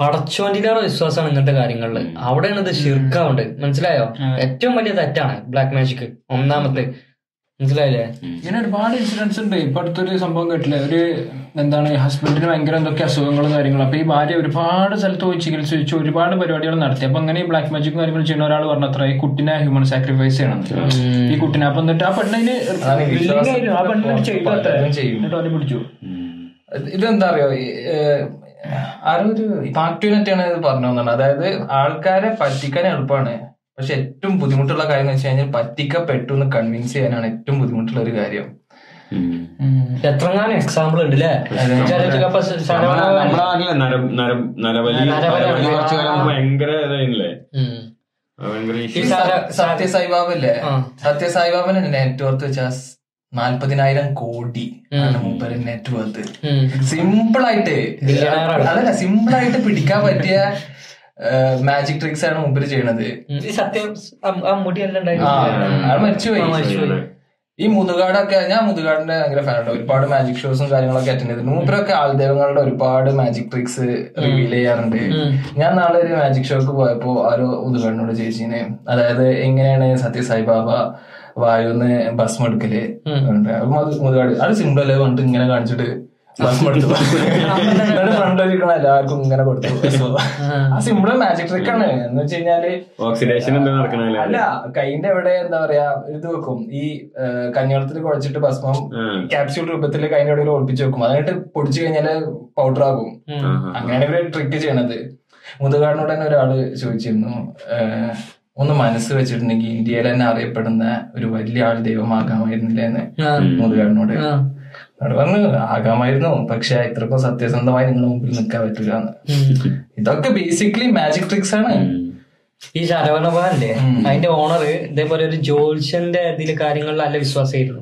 പടച്ചോന്റിലേറെ വിശ്വാസമാണ് ഇങ്ങനത്തെ കാര്യങ്ങളിൽ. അവിടെയാണ് ഇത് ഷിർക്കാവുണ്ട് മനസ്സിലായോ? ഏറ്റവും വലിയ തെറ്റാണ് ബ്ലാക്ക് മാജിക് ഒന്നാമത്തെ. മനസ്സിലായില്ലേ? ഇങ്ങനെ ഒരുപാട് ഇൻസിഡൻസ് ഉണ്ട്. ഇപ്പൊ അടുത്തൊരു സംഭവം കേട്ടില്ലേ? ഒരു എന്താണ് ഹസ്ബൻഡിന് ഭയങ്കര എന്തൊക്കെ അസുഖങ്ങളും കാര്യങ്ങളും. അപ്പൊ ഈ ഭാര്യ ഒരുപാട് സ്ഥലത്ത് പോയി ചികിത്സിച്ചു ഒരുപാട് പരിപാടികൾ നടത്തി. അപ്പൊ അങ്ങനെ ഈ ബ്ലാക്ക് മാജിക് കാര്യങ്ങൾ ചെയ്യുന്ന ഒരാൾ പറഞ്ഞത്ര ഈ കുട്ടിനെ ഹ്യൂമൻ സാക്രിഫൈസ് ചെയ്യണം. ഈ കുട്ടിനെ അപ്പൊ എന്നിട്ട് ആ പെണ്ണിന്. ആ പെണ്ണിന് ചെയ്തു അത്രേ. പലരും ചെയ്യും. എന്നിട്ട് അവനെ പിടിച്ചു. ഇതെന്താ അറിയോ ആരൊരു ആരോ ഒരു പാക്ടുവിനൊക്കെയാണ് ഇത് പറഞ്ഞു തന്നത്. അതായത് ആൾക്കാരെ പറ്റിക്കാൻ എളുപ്പമാണ്. പക്ഷെ ഏറ്റവും ബുദ്ധിമുട്ടുള്ള കാര്യം എന്ന് വെച്ച് കഴിഞ്ഞാൽ പറ്റിക്കപ്പെട്ടു എന്ന് കൺവിൻസ് ചെയ്യാനാണ് ഏറ്റവും ബുദ്ധിമുട്ടുള്ള ഒരു കാര്യം. എത്രങ്ങാനും എക്സാമ്പിൾ ഉണ്ട് അല്ലേ ഭയങ്കര സത്യസായിബാബല്ലേ. സത്യസായിബാബന് നെറ്റ്വർത്ത് വെച്ചാ നാല്പതിനായിരം കോടി ആണ് മൂപ്പര് നെറ്റ്വർത്ത്. സിമ്പിൾ ആയിട്ട് അതല്ല സിമ്പിൾ ആയിട്ട് പിടിക്കാൻ പറ്റിയ മാജിക് ട്രിക്സ് ആണ് മുമ്പിൽ ചെയ്യണത്. ഈ സത്യം മരിച്ചുപോയി. ഈ മുതുകാടൊക്കെ ഞാൻ മുതുകാടിന്റെ ഭയങ്കര ഫാനുണ്ട് ഒരുപാട് മാജിക് ഷോസും കാര്യങ്ങളൊക്കെ അറ്റൻഡ് ചെയ്തിട്ടുണ്ട്. മൂപ്പരൊക്കെ ആൾദേവങ്ങളുടെ ഒരുപാട് മാജിക് ട്രിക്സ് റിവീൽ ചെയ്യാറുണ്ട്. ഞാൻ നാളെ ഒരു മാജിക് ഷോക്ക് പോയപ്പോ ആരോ മുതുകാടിനോട് ചേച്ചീനെ അതായത് എങ്ങനെയാണ് സത്യസായി ബാബ വായുന്ന് ഭസ്മം എടുക്കൽ അത് സിമ്പിൾ അല്ലേ? പറഞ്ഞിട്ട് ഇങ്ങനെ കാണിച്ചിട്ട് ഭസ്മം എടുത്തു ഫ്രണ്ടിലിരിക്കണ എല്ലാവർക്കും ഇങ്ങനെ കൊടുത്തു. ആ സിമ്പിൾ മാജിക് ട്രിക്ക് ആണ്. എന്ന് വെച്ച് കഴിഞ്ഞാൽ ഓക്സിഡേഷൻ അല്ല? കൈന്റെ എവിടെ എന്താ പറയാ ഇത് വെക്കും. ഈ കഞ്ഞിവെള്ളത്തിൽ കുഴച്ചിട്ട് ഭസ്മം ക്യാപ്സ്യൂൾ രൂപത്തിൽ കൈന്റെ എവിടെ ഒളിപ്പിച്ച് വെക്കും. അതായിട്ട് പൊടിച്ചു കഴിഞ്ഞാൽ പൗഡർ ആകും. അങ്ങനെയാണ് ഇവർ ട്രിക്ക് ചെയ്യണത്. മുതുകാടിനോട് തന്നെ ഒരാൾ ചോദിച്ചിരുന്നു. ഒന്ന് മനസ്സ് വെച്ചിട്ടുണ്ടെങ്കിൽ ഇന്ത്യയിൽ തന്നെ അറിയപ്പെടുന്ന ഒരു വലിയ ആൾ ദൈവമാകാമായിരുന്നില്ല എന്ന് മുതുകാടിനോട്. അവിടെ പറഞ്ഞു ആകാമായിരുന്നു പക്ഷെ ഇത്രക്കും സത്യസന്ധമായി നിങ്ങളുടെ മുമ്പിൽ നിൽക്കാൻ പറ്റൂലെന്ന് ഇതൊക്കെ ബേസിക്കലി മാജിക് ട്രിക്സ് ആണ്. ഈ ശരവണഭവന്റെ അതിന്റെ ഓണർ ഇതേപോലെ ഒരു ജോൽഷന്റെ ഇതിൽ കാര്യങ്ങളിൽ നല്ല വിശ്വാസമായിരുന്നു.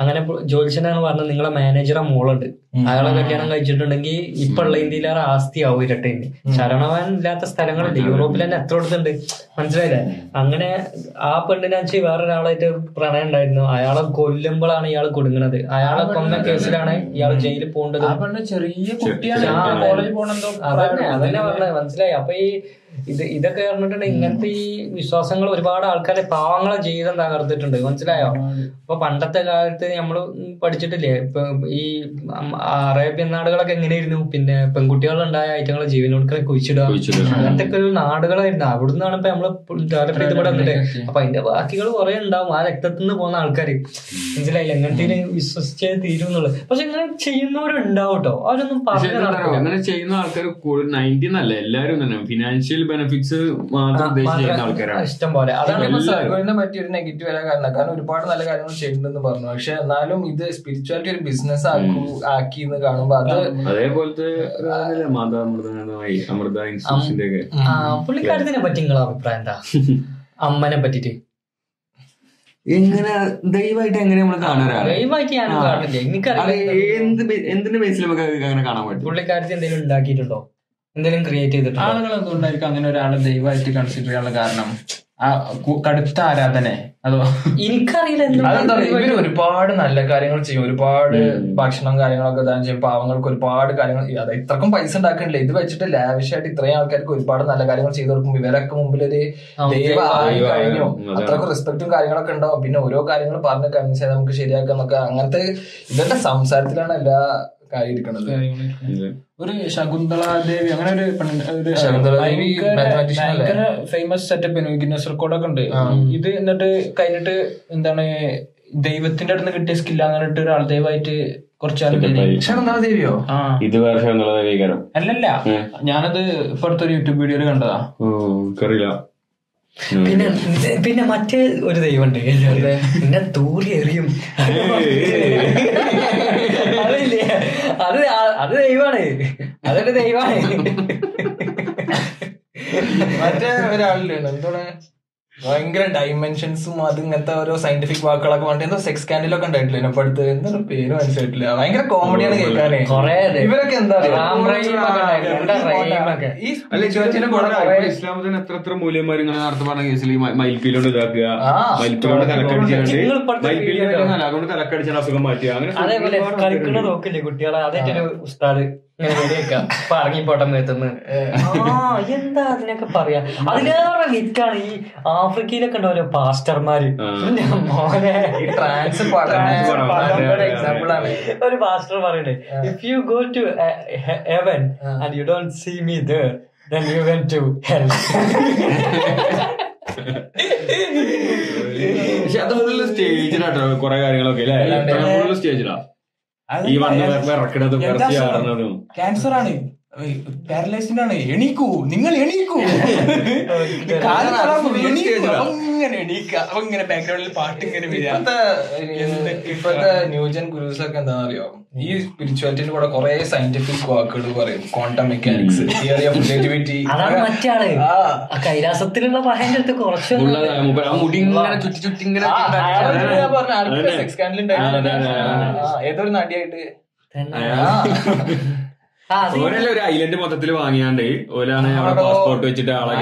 അങ്ങനെ ജോൽഷനാണ് പറഞ്ഞത് നിങ്ങളെ മാനേജറെ മോളുണ്ട്. അയാളെ കല്യാണം കഴിച്ചിട്ടുണ്ടെങ്കിൽ ഇപ്പൊ ഉള്ള ഇന്ത്യയിലേറെ ആസ്തി ആവും ഇരട്ടെ ശരണവൻ ഇല്ലാത്ത സ്ഥലങ്ങളുണ്ട്. യൂറോപ്പിൽ തന്നെ എത്ര അടുത്തുണ്ട്? മനസ്സിലായില്ലേ? അങ്ങനെ ആ പെണ്ണിനാച്ച് വേറൊരാളായിട്ട് പ്രണയം ഉണ്ടായിരുന്നു. അയാളെ കൊല്ലുമ്പോഴാണ് ഇയാൾ കൊടുങ്ങണത്. അയാളെ കൊന്ന കേസിലാണ് ഇയാൾ ജയിലിൽ പോകേണ്ടത്. ആ പെണ്ണ് ചെറിയ കുട്ടിയാണ്. കോളേജിൽ അതന്നെ പറഞ്ഞത്. മനസ്സിലായി. അപ്പൊ ഈ ഇത് ഇതൊക്കെ പറഞ്ഞിട്ടുണ്ട് ഇങ്ങനത്തെ ഈ വിശ്വാസങ്ങൾ ഒരുപാട് ആൾക്കാരെ പാവങ്ങളെ ജീവിതം തകർത്തിട്ടുണ്ട്. മനസ്സിലായോ? അപ്പൊ പണ്ടത്തെ കാലത്ത് നമ്മൾ പഠിച്ചിട്ടില്ലേ? ഇപ്പൊ ഈ അറേബ്യൻ നാടുകളൊക്കെ എങ്ങനെയായിരുന്നു? പിന്നെ പെൺകുട്ടികൾ ഉണ്ടായ ഐറ്റങ്ങളെ ജീവനോടുക്കളെ കുഴിച്ചിടുക. അങ്ങനത്തെ ഒക്കെ ഒരു നാടുകളായിരുന്നു. അവിടുന്നാണ് ഇപ്പൊ നമ്മൾ ഡെവലപ്പ് ചെയ്ത് ഇവിടെ വന്നിട്ട്. അപ്പൊ അതിന്റെ ബാക്കികൾ കുറെ ഉണ്ടാവും. ആ രക്തത്തിൽ നിന്ന് പോകുന്ന ആൾക്കാർ മനസ്സിലായില്ല? എങ്ങനത്തെ വിശ്വസിച്ചേ തീരുന്നുള്ളത് പക്ഷെ ഇങ്ങനെ ചെയ്യുന്നവരുണ്ടാവും കേട്ടോ അവരൊന്നും പറഞ്ഞു അങ്ങനെ ചെയ്യുന്ന ആൾക്കാർ അല്ല എല്ലാരും തന്നെ. ഫിനാൻഷ്യൽ ബെനിഫിറ്റ്സ് മാത്രം ആൾക്കാരാണ്. ഇഷ്ടം പോലെ അതാണ്. സർഗോലിനെ പറ്റി ഒരു നെഗറ്റീവ് വരാൻ കാരണം. കാരണം ഒരുപാട് നല്ല കാര്യങ്ങൾ ചെയ്യുന്നുണ്ടെന്ന് പറഞ്ഞു. പക്ഷെ എന്നാലും ഇത് സ്പിരിച്വാലിറ്റി ഒരു ബിസിനസ് ആക്കൂ ആക്കി എന്ന് കാണുമ്പോ അത് അതേപോലത്തെ അമൃത പുള്ളിക്കാരത്തിനെ പറ്റി നിങ്ങളെ അഭിപ്രായം എന്താ? അമ്മനെ പറ്റിട്ട്. എങ്ങനെ ദൈവമായിട്ട് എങ്ങനെ നമ്മൾ എന്ത് എന്തിന്റെ ബേസിൽ നമുക്ക് അങ്ങനെ കാണാൻ പറ്റും? പുള്ളിക്കാരത്തി എന്തെങ്കിലും ഉണ്ടാക്കിയിട്ടുണ്ടോ? എന്തെങ്കിലും ക്രിയേറ്റ് ചെയ്തിട്ടുണ്ട്? ആളുകൾ എന്തുകൊണ്ടായിരിക്കും അങ്ങനെ ഒരാളെ ദൈവമായിട്ട് കൺസിഡർ ചെയ്യാനുള്ള കാരണം. ആ കടുത്ത ആരാധന അതോ എനിക്കറിയില്ല ഇവർ ഒരുപാട് നല്ല കാര്യങ്ങൾ ചെയ്യും. ഒരുപാട് ഭക്ഷണം കാര്യങ്ങളൊക്കെ ദാനം ചെയ്യും. പാവങ്ങൾക്ക് ഒരുപാട് കാര്യങ്ങൾ അത് ഇത്രക്കും പൈസ ഉണ്ടാക്കണില്ല. ഇത് വെച്ചിട്ട് ലാവിഷായിട്ട് ഇത്രയും ആൾക്കാർക്ക് ഒരുപാട് നല്ല കാര്യങ്ങൾ ചെയ്തു കൊടുക്കും ഇവരൊക്കെ മുമ്പിൽ ഒരു ദൈവം ആയി കഴിഞ്ഞു. അത്രക്കും റെസ്പെക്റ്റും കാര്യങ്ങളൊക്കെ ഉണ്ടാവും. പിന്നെ ഓരോ കാര്യങ്ങൾ പറഞ്ഞ് കൺവിൻസ് ചെയ്ത് നമുക്ക് ശരിയാക്കാന്നൊക്കെ അങ്ങനത്തെ ഇവരുടെ സംസാരത്തിലാണ് എല്ലാ കാര്യം ഇരിക്കുന്നത് ഒരു ശകുന്തള ദേവി അങ്ങനെ ഒരു ഒരു ദേവി ഭയങ്കര- ഫേമസ് സെറ്റപ്പ് ഗിന്നസ് റെക്കോർഡൊക്കെ ഉണ്ട്. ഇത് എന്നിട്ട് കഴിഞ്ഞിട്ട് എന്താണ് ദൈവത്തിന്റെ അടുത്ത് കിട്ടിയ സ്കില്ലാന്ന് പറഞ്ഞിട്ട് ഒരാൾ ദൈവമായിട്ട് ദേവിയോ? ഇത് വേറെ എന്നുള്ളത് വികാരം അല്ലല്ല. ഞാനത് ഇപ്പുറത്തെ ഒരു യൂട്യൂബ് വീഡിയോയിൽ കണ്ടതാ. അറിയില്ല പിന്നെ പിന്നെ മറ്റേ ഒരു ദൈവമുണ്ട്. പിന്നെ തൂറി എറിയും. അതില്ലേ? അത് അത് ദൈവമാണ് അതൊരു ദൈവമാണ് മറ്റേ ഒരാളില്ലേ എന്താണ് ഭയങ്കര ഡൈമെൻഷൻസും അത് ഇങ്ങനത്തെ ഓരോ സയന്റിഫിക് വാക്കുകളൊക്കെ പറഞ്ഞിട്ട് എന്തോ സെക്സ് സ്കാൻഡിലൊക്കെ ഉണ്ടായിട്ടില്ല ഇപ്പൊ അടുത്ത് എന്താണ് പേര് മനസ്സിലായിട്ടില്ല ഭയങ്കര കോമഡിയാണ് കേൾക്കാനേ. ഇവരൊക്കെ എന്താ ഇസ്ലാമത്തിന് എത്ര എത്ര മൂല്യന്മാർ ഇങ്ങനെ നേരത്തെ പറഞ്ഞ കേസിൽ ഈ മ- മയിൽപ്പീലോണ്ട് ഇതാക്കുക ആ. മയിൽപ്പീലോണ്ട് തലക്കടിച്ചാണ്ട്. നിങ്ങൾ ഇപ്പോഴത്തെ മയിൽപ്പീലി വീഡിയോ പറ്റുന്നതല്ല, അതുകൊണ്ട് തലക്കടിച്ചാൽ അസുഖം മാറ്റുക. അങ്ങനെ കളിക്കണ. നോക്കില്ലേ കുട്ടികളെ? അതേ ഉസ്താദ്. ഇപ്പൊ ഇറങ്ങിപ്പോട്ടെ എന്താ അതിനൊക്കെ പറയാ? അതിലേറെ വിറ്റാണ് ഈ ആഫ്രിക്കയിലൊക്കെ ഉണ്ടാവല്ലോ പാസ്റ്റർമാര്? മോനെ. ഒരു പാസ്റ്റർ പറയണ്ടേ if you go to heaven and you don't see me there then you went to hell. പക്ഷെ അത് ഫുള്ള് സ്റ്റേജിലാട്ടോ കുറെ കാര്യങ്ങളൊക്കെ അല്ലേ ഫുള്ള് സ്റ്റേജിലാ ഈ വന്ന് വിറക്കണതും ക്യാൻസർ ആണ്. പാരലൈസ്ഡ് ആണ് എണീക്കൂ. നിങ്ങൾ എണീക്കൂ. തളർന്നു, എണീക്കൂ. അപ്പൊ ഇങ്ങനെ ബാക്ക്ഗ്രൗണ്ടിൽ പാട്ട് ഇങ്ങനെ ഇപ്പോഴത്തെ ന്യൂജൻ ഗുരുസ് ഒക്കെ എന്താ അറിയോ ഈ സ്പിരിച്വാലിറ്റിന്റെ കൂടെ കുറെ സയന്റിഫിക് വാക്കുകൾ പറയും. Quantum mechanics theory of relativity അതാണ് മറ്റാൾ. ആ. കൈലാസത്തിലുള്ള പഹന്റെ അടുത്ത് കുറച്ച് ഉള്ള ആ മുടി ഇങ്ങനെ ചുറ്റി ചുറ്റി ഇങ്ങനെ സ്കാൻഡൽ ഏതൊരു നടിയായിട്ട്? ഓരല്ലേ ഒരു ഐലൻഡ് മൊത്തത്തിൽ വാങ്ങിയാണ്ട് ഓലാണ് അവിടെ പാസ്പോർട്ട് വെച്ചിട്ട് ആളെ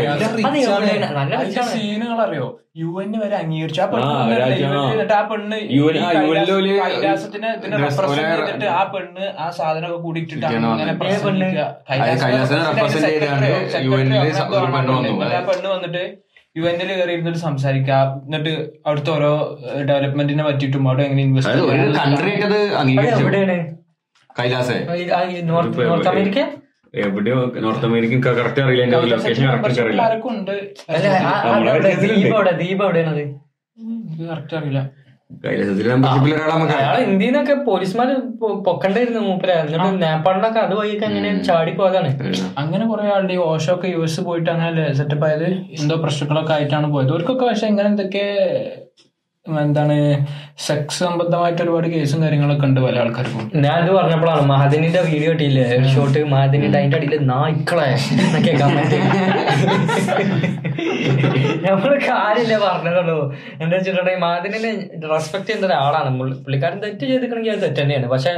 അറിയോ യു എൻ വരെ അംഗീകരിച്ചു. ആ പെണ്ണ് കൈലാസത്തിന് ഇതിനെ dress ചെയ്തിട്ട് ആ പെണ്ണ് ആ സാധനമൊക്കെ കൂടിയിട്ടിട്ട്. ആ പെണ്ണ് വന്നിട്ട് യു എൻ കയറി ഇരുന്നിട്ട് സംസാരിക്കുക. എന്നിട്ട് അവിടുത്തെ ഓരോ ഡെവലപ്മെന്റിനെ പറ്റിയിട്ടും അവിടെ എങ്ങനെ ഇൻവെസ്റ്റ് കൺട്രി ആയിട്ട് കൈലാസേ. North north America? എവിടെയോ നോർത്ത് അമേരിക്കൻ കറക്റ്റ് അറിയില്ല എന്റെ ലൊക്കേഷൻ കറക്റ്റ് അറിയില്ല. ഇന്ത്യന്നൊക്കെ പോലീസ്മാര് പൊക്കണ്ടായിരുന്നു മൂപ്പര. എന്നിട്ട് നേപ്പാളിനൊക്കെ അത് വഴിയൊക്കെ അങ്ങനെ ചാടി പോയതാണ്. അങ്ങനെ കുറെ ആളുടെ ഈ ഓഷോ ഒക്കെ യു എസ് പോയിട്ട് അങ്ങനെ സെറ്റപ്പ് ആയത്? എന്തോ പ്രശ്നങ്ങളൊക്കെ ആയിട്ടാണ് പോയത്. അവർക്കൊക്കെ പക്ഷെ ഇങ്ങനെ എന്തൊക്കെ എന്താണ് സെക്സ് സംബന്ധമായിട്ട് ഒരുപാട് കേസും കാര്യങ്ങളൊക്കെ ഉണ്ട് പല ആൾക്കാർക്കും. ഞാൻ ഇത് പറഞ്ഞപ്പോഴാണ് മഹദിനിന്റെ വീഡിയോ ഇട്ടില്ലേ? ഒരു ഷോട്ട് മഹദിനിന്റെ അതിന്റെ അടിയിൽ നായ്ക്കളെ എന്നൊക്കെ കമന്റ് നമ്മൾ കാര്യമില്ല പറഞ്ഞതുള്ളൂ. എന്താ വെച്ചിട്ടുണ്ടെങ്കിൽ മഹദിനെ റെസ്പെക്ട് ചെയ്യുന്ന ഒരാളാണ്. പുള്ളി- പുള്ളിക്കാരൻ തെറ്റ് ചെയ്തിട്ടുണ്ടെങ്കിൽ അത് തെറ്റ് തന്നെയാണ്. പക്ഷെ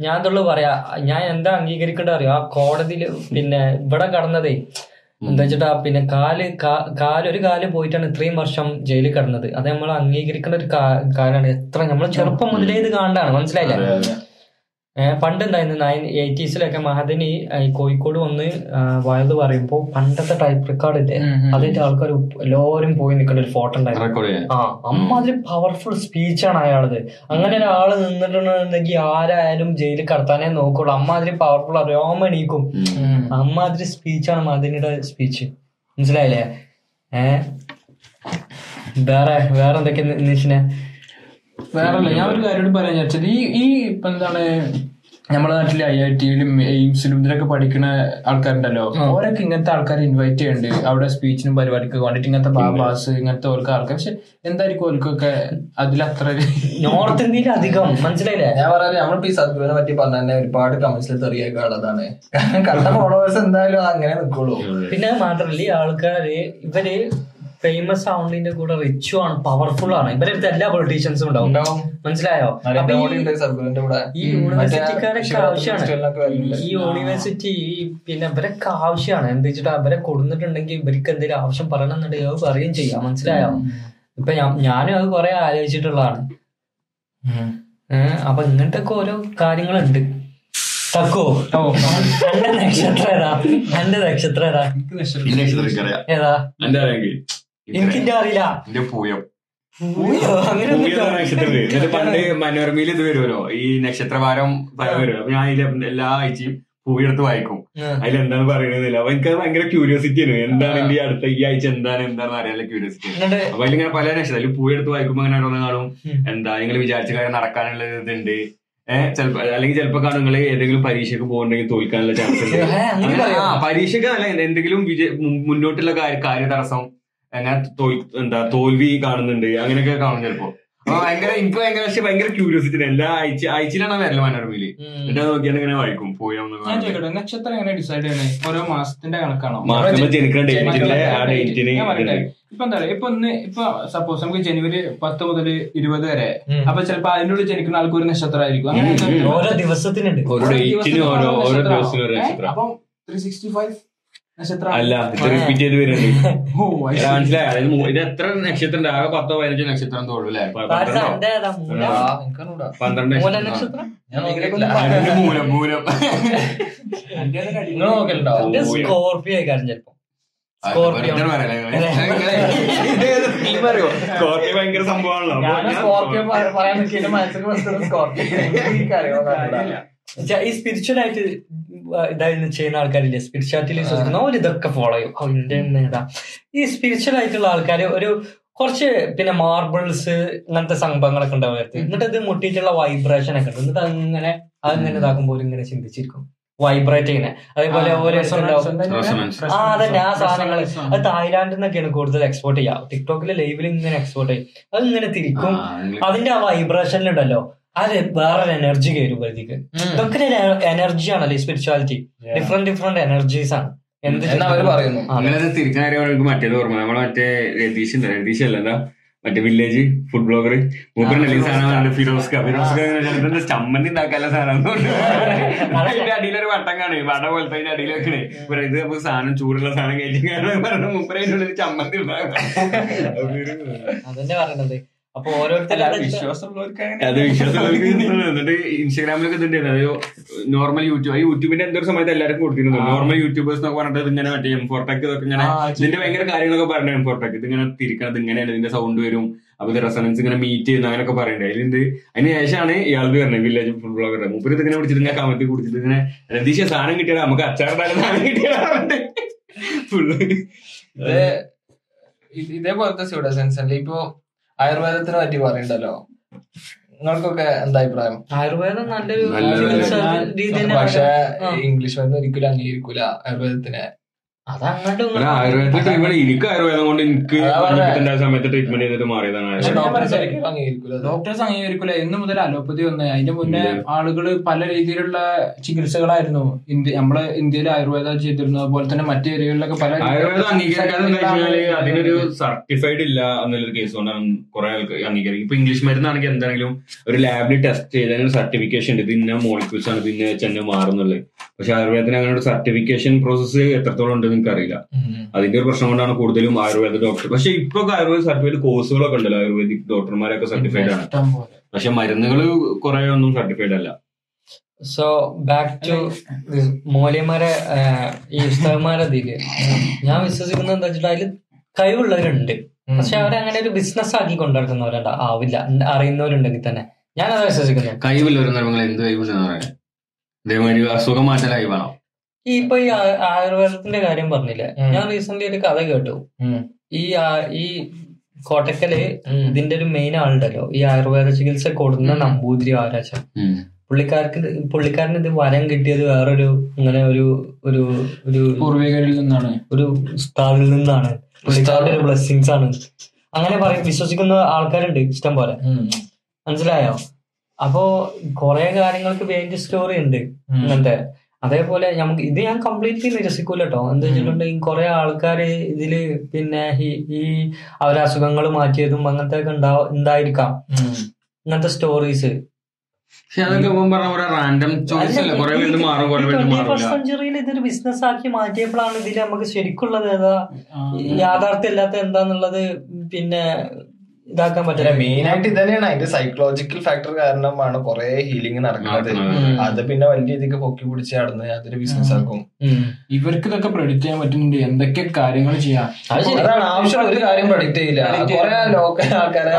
ഞാൻ അതുള്ളൂ പറയാ ഞാൻ എന്താ അംഗീകരിക്കേണ്ടത് അറിയോ? ആ കോടതിയിൽ പിന്നെ ഇവിടെ കടന്നതേ എന്താ വെച്ചിട്ടാ പിന്നെ കാൽ കാൽ ഒരു കാൽ പോയിട്ടാണ് ഇത്രയും വർഷം ജയിലിൽ കിടന്നത്. അത് നമ്മൾ അംഗീകരിക്കേണ്ട ഒരു കാലാണ് കാര്യമാണ് എത്ര നമ്മൾ ചെറുപ്പം മുതലേ ഇത് കാണാണ് മനസ്സിലായില്ലേ? ഏഹ് പണ്ട് എന്തായിരുന്നു നയൻ എയ്റ്റീസിലൊക്കെ മഹദിനി ഈ കോഴിക്കോട് വന്ന് വയത് പറയുമ്പോ പണ്ടത്തെ ടൈപ്പ് റെക്കോർഡ് ഇല്ലേ? അതിന്റെ ആൾക്കാർ എല്ലാവരും പോയി നിൽക്കുന്ന ഒരു ഫോട്ടോ ഉണ്ടായിരുന്നു. ആ അമ്മാതിരി പവർഫുൾ സ്പീച്ചാണ് അയാളത്. അങ്ങനെ ഒരാൾ നിന്നിട്ടുണ്ടെങ്കിൽ ആരായാലും ജയിലിൽ കടത്താനേ നോക്കുള്ളൂ. അമ്മാതിരി പവർഫുൾ രോമ എണീക്കും. അമ്മാതിരി സ്പീച്ചാണ് മഹദിനിയുടെ സ്പീച്ച് മനസ്സിലായില്ലേ? ഏ? വേറെ വേറെ എന്തൊക്കെ നിഷിനെ വേറല്ല ഞാൻ ഒരു കാര്യം പറയാൻ വിചാരിച്ചത് ഈ ഈ ഇപ്പൊ എന്താണ് നമ്മുടെ നാട്ടിലെ ഐ ഐ ടിയിലും എയിംസിലും ഇതിലൊക്കെ പഠിക്കുന്ന ആൾക്കാരുണ്ടല്ലോ ഓരൊക്കെ ഇങ്ങനത്തെ ആൾക്കാരെ ഇൻവൈറ്റ് ചെയ്യുന്നുണ്ട് അവിടെ സ്പീച്ചിനും പരിപാടിക്ക് വേണ്ടിട്ട് ഇങ്ങനത്തെ ബാബാസ് ഇങ്ങനത്തെ ഓർക്ക് ആൾക്കാർ പക്ഷെ എന്തായിരിക്കും ഓർക്കൊക്കെ അതിലത്ര നോർത്ത് ഇന്ത്യയിൽ അധികം മനസ്സിലായില്ലേ? ഞാൻ പറയാം നമ്മളിപ്പോ ഈ സദ്ഗുവിനെ പറ്റി പറഞ്ഞ തന്നെ ഒരുപാട് കമന്റ്സിൽ തെറിയൊക്കെ ഉള്ളതാണ്. കാരണം കണ്ട ഫോളോവേഴ്സ് എന്തായാലും അങ്ങനെ നിൽക്കുള്ളൂ പിന്നെ മാത്രല്ല ഈ ആൾക്കാര് ഇവർ ഫേമസ് ആവുന്നതിന്റെ കൂടെ റിച്ചു ആണ് പവർഫുൾ ആണ്. ഇവരെ അടുത്ത് എല്ലാ പൊളിറ്റീഷ്യൻസും ഉണ്ടാവും. മനസ്സിലായോ? അപ്പൊ ഈ- കൂടെ ഈ യൂണിവേഴ്സിറ്റിക്കാരൊക്കെ ആവശ്യമാണ്. ഈ യൂണിവേഴ്സിറ്റി ഈ പിന്നെ ഇവരൊക്കെ ആവശ്യമാണ്. എന്താ വെച്ചിട്ട് അവരെ കൊടുത്തിട്ടുണ്ടെങ്കിൽ ഇവർക്ക് എന്തെങ്കിലും ആവശ്യം പറയണമെന്നുണ്ടെങ്കിൽ അത് പറയുകയും ചെയ്യാം. മനസ്സിലായോ? ഇപ്പൊ ഞാൻ- ഞാനും അത് കുറെ ആലോചിച്ചിട്ടുള്ളതാണ്. ഏഹ് അപ്പൊ ഇങ്ങനത്തെ ഒക്കെ ഓരോ കാര്യങ്ങളുണ്ട്. തക്കോ? എന്റെ നക്ഷത്രം ഏതാ എന്റെ നക്ഷത്രം ഏതാ? ഏതാ എനിക്കിന്റെ അറിയില്ല. എന്റെ പൂയം. എന്നിട്ട് പണ്ട് മനോരമയിൽ ഇത് വരുമല്ലോ. ഈ നക്ഷത്രവാരം വരുമല്ലോ വരും. അപ്പൊ ഞാൻ അതിൽ എല്ലാ ആഴ്ചയും പൂവിയെടുത്ത് വായിക്കും. അതിൽ എന്താണ് പറയുന്നതില്ല അപ്പൊ എനിക്ക് ഭയങ്കര ക്യൂരിയോസിറ്റി ആണ്. എന്താണ് ഈ അടുത്ത ഈ ആഴ്ച എന്താണ്? എന്താണെന്ന് അറിയാനുള്ള ക്യൂരിയോസിറ്റി അപ്പൊ അതിലിങ്ങനെ പല നക്ഷത്രം. അതിൽ പൂവി എടുത്ത് വായിക്കുമ്പോ അങ്ങനെ ഓരോന്ന് കാണും. എന്താ? നിങ്ങൾ വിചാരിച്ച കാര്യം നടക്കാനുള്ള ഇതുണ്ട്. ഏഹ് ചിലപ്പോ അല്ലെങ്കിൽ ചിലപ്പോ കാണുങ്ങൾ ഏതെങ്കിലും പരീക്ഷയ്ക്ക് പോകുന്നുണ്ടെങ്കിൽ തോൽക്കാനുള്ള ചാൻസ് ഉണ്ട്. പരീക്ഷക്ക് പരീക്ഷയ്ക്ക് അല്ല എന്തെങ്കിലും മുന്നോട്ടുള്ള കാര്യ കാര്യതടസ്സം അങ്ങനെ തോൽ- എന്താ തോൽവി കാണുന്നുണ്ട്. അങ്ങനെയൊക്കെ കാണും ചിലപ്പോ. ഭയങ്കര എനിക്ക് ഭയങ്കര പക്ഷെ ഭയങ്കര ക്യൂരിയോസിറ്റി എല്ലാ ആഴ്ച ആഴ്ചയിലാണ് വരല മനോരമയിൽ എന്നിട്ട് നോക്കിയാണ് നോക്കിയാൽ ഇങ്ങനെ വായിക്കും. പോയാ ഞാൻ ചോദിക്കട്ടെ നക്ഷത്രം എങ്ങനെ ഡിസൈഡ് ചെയ്യണേ? ഓരോ മാസത്തിന്റെ കണക്കാണോ? ഇപ്പൊ എന്താ പറയാ ഇപ്പൊ ഒന്ന് ഇപ്പൊ സപ്പോസ് നമുക്ക് ജനുവരി പത്ത് മുതൽ ഇരുപത് വരെ. അപ്പൊ ചിലപ്പോ അതിന്റെ ഉള്ളിൽ ജനിക്കുന്ന ആൾക്കൊരു ഒരു നക്ഷത്രമായിരിക്കും. അങ്ങനെ ഓരോ ദിവസത്തിനുണ്ട്. ഓരോ ദിവസത്തിനും ഓരോ ഓരോ ദിവസത്തിന് ഓരോ ഏ? നക്ഷത്രം അപ്പം ത്രീ സിക്സ്റ്റി ഫൈവ് അല്ല റിപ്പീറ്റ് ചെയ്ത് വരുന്നുണ്ട്. മനസ്സിലായി? ഇത് എത്ര നക്ഷത്രം ഉണ്ട് ആകെ പത്തോ പതിനഞ്ചോ നക്ഷത്രം തോളൂ അല്ലെ? പന്ത്രണ്ട്? മൂല മൂലം സ്കോർപ്പിയോ ചിലപ്പോ. സ്കോർപ്പിയോ സ്കോർപ്പിയോ ഭയങ്കര സംഭവമാണല്ലോ. സ്കോർപ്പിയോ പറയാൻ സ്കോർപ്പിയോ ഈ സ്പിരിച്വൽ ആയിട്ട് ഇതായിരുന്നു ചെയ്യുന്ന ആൾക്കാരില്ലേ? സ്പിരിച്വാലിറ്റിയിൽ വിശ്വസിക്കുന്ന അവർ ഇതൊക്കെ ഫോളോ ചെയ്യും. ഈ സ്പിരിച്വൽ ആയിട്ടുള്ള ആൾക്കാർ ഒരു കുറച്ച് പിന്നെ മാർബിൾസ് അങ്ങനത്തെ സംഭവങ്ങളൊക്കെ ഉണ്ടാവും അവർക്ക് എന്നിട്ട് ഇത് മുട്ടിയിട്ടുള്ള വൈബ്രേഷൻ ഒക്കെ ഉണ്ട്. എന്നിട്ട് അങ്ങനെ അതങ്ങനെ ഇതാക്കുമ്പോൾ ഇങ്ങനെ ചിന്തിച്ചിരിക്കും. വൈബ്രേറ്റ് ചെയ്യുന്നത് അതേപോലെ ഒരു? Resonance. ആ അതന്നെ. ആ സാധനങ്ങൾ. അത് തായ്ലാന്റിൽ നിന്നൊക്കെയാണ് കൂടുതൽ എക്സ്പോർട്ട് ചെയ്യുക. ടിക്ടോക്കിലെ ലൈവിൽ ഇങ്ങനെ എക്സ്പോർട്ട് ചെയ്യും. അത് ഇങ്ങനെ തിരിക്കും. അതിന്റെ ആ വൈബ്രേഷനിലുണ്ടല്ലോ അത് വേറൊരു എനർജി കയറും പരിധിക്ക് ഇതൊക്കെ എനർജി ആണല്ലോ ഈ സ്പിരിച്വാലിറ്റി ഡിഫറെന്റ് ഡിഫറെന്റ് എനർജീസ് ആണ്. എന്ത് എന്ന് അവർ പറയുന്നു. ആ, അങ്ങനെ തിരിക്കുന്ന മറ്റേത് ഓർമ്മ. നമ്മളെ മറ്റേ രതീഷ് ഉണ്ട് രതീഷ് അല്ല എന്താ? മറ്റേ വില്ലേജ് ഫുഡ് ബ്ലോഗർ മൂപ്പറിന്റെ സാധനം ഫിറോസ്ക ഫിറോസ്ക ചമ്മന്തി ഉണ്ടാക്കാനുള്ള സാധനം അതിന്റെ അടിയിലൊരു വട്ടം കാണേ. വട പോലത്തെ അതിന്റെ അടിയിൽ വെക്കണേ. ഇവർ ഇത് നമുക്ക് സാധനം ചൂടുള്ള സാധനം കയറ്റി പറഞ്ഞ മൂപ്പര അതിന്റെ ചമ്മന്തി ഉണ്ടാകും അതന്നെ പറയണത് അപ്പൊ ഓരോരുത്തരും വിശ്വാസമുള്ളവർക്ക് അത് വിശ്വാസമുള്ളവർക്ക്. എന്നിട്ട് ഇൻസ്റ്റാഗ്രാമിലൊക്കെ ഇതുണ്ട് അത് നോർമൽ യൂട്യൂബ് ഈ യൂട്യൂബിന്റെ എന്തൊരു സമയത്ത് എല്ലാവർക്കും കൊടുത്തിരുന്നു. നോർമൽ യൂട്യൂബേഴ്സ് എന്നൊക്കെ പറഞ്ഞിട്ട് ഇങ്ങനെ മറ്റേ എം ഫോർടെക് ഇതൊക്കെ ഇങ്ങനെ ഇതിന്റെ ഭയങ്കര കാര്യങ്ങളൊക്കെ പറഞ്ഞു എം ഫോർടെക് ഇത് ഇങ്ങനെ തിരിക്കണത് ഇങ്ങനെയാണ്. ഇതിന്റെ സൗണ്ട് വരും. അപ്പൊ ഇത് റെസണൻസ് ഇങ്ങനെ മീറ്റ് ചെയ്യുന്ന അങ്ങനെയൊക്കെ പറയണ്ടേ. അതിലുണ്ട്. അതിന് ശേഷമാണ് ഇയാൾക്ക് പറഞ്ഞത് വില്ലേജ് ഫുഡ് ബ്ലോഗർ മൂപ്പര് ഇതിങ്ങനെ പിടിച്ചിട്ട് ഇങ്ങനെ കമത്തി കുടിച്ചിട്ട് ഇങ്ങനെ രതീശ സാധനം കിട്ടിയാൽ നമുക്ക് അച്ചാറിടാൻ സാധനം കിട്ടിയാൽ ഫുള്ള് ഇത് ഇത് ഇതേപോലത്തെ സ്യൂഡോസെൻസ് അല്ലേ ഇപ്പൊ ആയുർവേദത്തിനെ പറ്റി പറയണ്ടല്ലോ. നിങ്ങൾക്കൊക്കെ എന്താ അഭിപ്രായം? ആയുർവേദം നല്ലൊരു പക്ഷേ. ഇംഗ്ലീഷ് മരുന്ന് ഒരിക്കലും അംഗീകരിക്കൂല ആയുർവേദത്തിനെ. എനിക്ക് ആയുർവേദം കൊണ്ട് എനിക്ക്. സമയത്ത് ട്രീറ്റ്മെന്റ് ചെയ്തിട്ട് മാറിയതാണ്. ഡോക്ടേഴ്സ് അംഗീകരിക്കൂല. എന്ന് മുതൽ അലോപ്പതി വന്ന് അതിന്റെ മുന്നേ ആളുകൾ ആളുകൾ പല രീതിയിലുള്ള ചികിത്സകളായിരുന്നു. ഇന്ത്യ നമ്മൾ ഇന്ത്യയിൽ ആയുർവേദം ചെയ്തിരുന്നു അതുപോലെ തന്നെ മറ്റു ഏരിയകളിലൊക്കെ പല ആയുർവേദം അംഗീകരിക്കാതെ അതിനൊരു സർട്ടിഫൈഡ് ഇല്ല എന്നുള്ളൊരു കേസ് കൊണ്ടാണ് കുറെ ആൾക്ക് അംഗീകരിക്കും. ഇപ്പൊ ഇംഗ്ലീഷ് മരുന്നാണെങ്കിൽ എന്താണെങ്കിലും ഒരു ലാബിൽ ടെസ്റ്റ് ചെയ്തതിന് സർട്ടിഫിക്കേഷൻ ഉണ്ട്. ഇത് ഇന്ന മോളിക്യൂൾസ് ആണ് ഇത് ഇന്ന ചെന്നെ മാറുന്നുള്ളത് പക്ഷെ ആയുർവേദത്തിന് അങ്ങനെ ഒരു സർട്ടിഫിക്കേഷൻ പ്രോസസ്സ് എത്രത്തോളം ഉണ്ടെന്ന് എനിക്ക് അറിയില്ല ഉം. അതിന്റെ ഒരു പ്രശ്നം കൊണ്ടാണ് കൂടുതലും ആയുർവേദ ഡോക്ടർ പക്ഷെ ഇപ്പൊ ആയുർവേദ സർട്ടിഫൈഡ് കോഴ്സുകളൊക്കെ ഉണ്ടല്ലോ ആയുർവേദിക് ഡോക്ടർമാരൊക്കെ സർട്ടിഫൈഡ് ആണ്. പക്ഷെ മരുന്നുകൾ കുറെ ഒന്നും സർട്ടിഫൈഡ് അല്ല. സോ ബാക്ക് ടു മോലിയന്മാരെ ഈ പുസ്തകന്മാരെ ഇതിൽ. ഞാൻ വിശ്വസിക്കുന്നത് എന്താ വെച്ചിട്ട് അതിൽ കഴിവുള്ളവരുണ്ട്. പക്ഷെ അവരങ്ങനെ ഒരു ബിസിനസ് ആക്കി കൊണ്ടുനടക്കുന്നവരുണ്ട്. ആവില്ല അറിയുന്നവരുണ്ടെങ്കിൽ തന്നെ. ഞാൻ അത് വിശ്വസിക്കുന്നു കഴിവില്ല ഒരു എന്ത് കഴിവുണ്ടെന്ന് പറയാം? ഇതേമാതിരി അസുഖം മാറ്റാൻ കഴിവാണോ? ഈ ഇപ്പൊ ഈ ആയുർവേദത്തിന്റെ കാര്യം പറഞ്ഞില്ല? ഞാൻ റീസെന്റ് ഒരു കഥ കേട്ടു. ഈ ഈ കോട്ടക്കൽ. ഇതിന്റെ ഒരു മെയിൻ ആളുണ്ടല്ലോ. ഈ ആയുർവേദ ചികിത്സ കൊടുക്കുന്ന നമ്പൂതിരി ആരാച്ച. പുള്ളിക്കാർക്ക് പുള്ളിക്കാരന് ഇത് വരം കിട്ടിയത് വേറൊരു ഇങ്ങനെ ഒരു ഒരു ഒരു പൂർവികരിൽ നിന്നാണ്. ഒരു ഉസ്താദിൽ നിന്നാണ്. പുള്ളിക്കാരുടെ ഒരു ബ്ലെസ്സിങ്സ് ആണ്. അങ്ങനെ പറയും വിശ്വസിക്കുന്ന ആൾക്കാരുണ്ട് ഇഷ്ടം പോലെ. മനസ്സിലായോ? അപ്പോ കുറെ കാര്യങ്ങൾക്ക് വേണ്ടി സ്റ്റോറി ഉണ്ട്. ഇങ്ങനത്തെ. അതേപോലെ നമുക്ക് ഇത് ഞാൻ കംപ്ലീറ്റ്ലി നിരസിക്കൂല കേട്ടോ എന്താ വെച്ചിട്ടുണ്ടെങ്കിൽ കുറെ ആൾക്കാർ ഇതിൽ പിന്നെ ഈ അവരെ അസുഖങ്ങൾ മാറ്റിയതും അങ്ങനത്തെ ഒക്കെ ഉണ്ടാവും ഉണ്ടായിരിക്കാം. ഇങ്ങനത്തെ സ്റ്റോറീസ് സെഞ്ചുറിയിൽ ഇതൊരു ബിസിനസ് ആക്കി മാറ്റിയപ്പോഴാണ് ഇതിൽ നമുക്ക് ശരിക്കുള്ളത് ഏതാ? യാഥാർത്ഥ്യമില്ലാത്ത യാഥാർത്ഥ്യം എന്താന്നുള്ളത് പിന്നെ ഇതാക്കാൻ പറ്റില്ല. മെയിൻ ആയിട്ട് ഇതന്നെയാണ്. അതിന്റെ സൈക്കോളജിക്കൽ ഫാക്ടർ കാരണമാണ് കുറെ ഹീലിംഗ് നടക്കുന്നത്. അത് പിന്നെ വലിയ രീതിക്ക് പൊക്കി പിടിച്ച് നടന്ന് അതൊരു ബിസിനസ് ആക്കും. ഇവർക്ക് ഇതൊക്കെ പ്രൊഡിക്ട് ചെയ്യാൻ പറ്റുന്നുണ്ട്. എന്തൊക്കെ കാര്യങ്ങൾ ചെയ്യാം. ആവശ്യം ഒരു കാര്യം പ്രൊഡിക്ട് ചെയ്യില്ല. കുറെ ലോക്കൽ ആൾക്കാരെ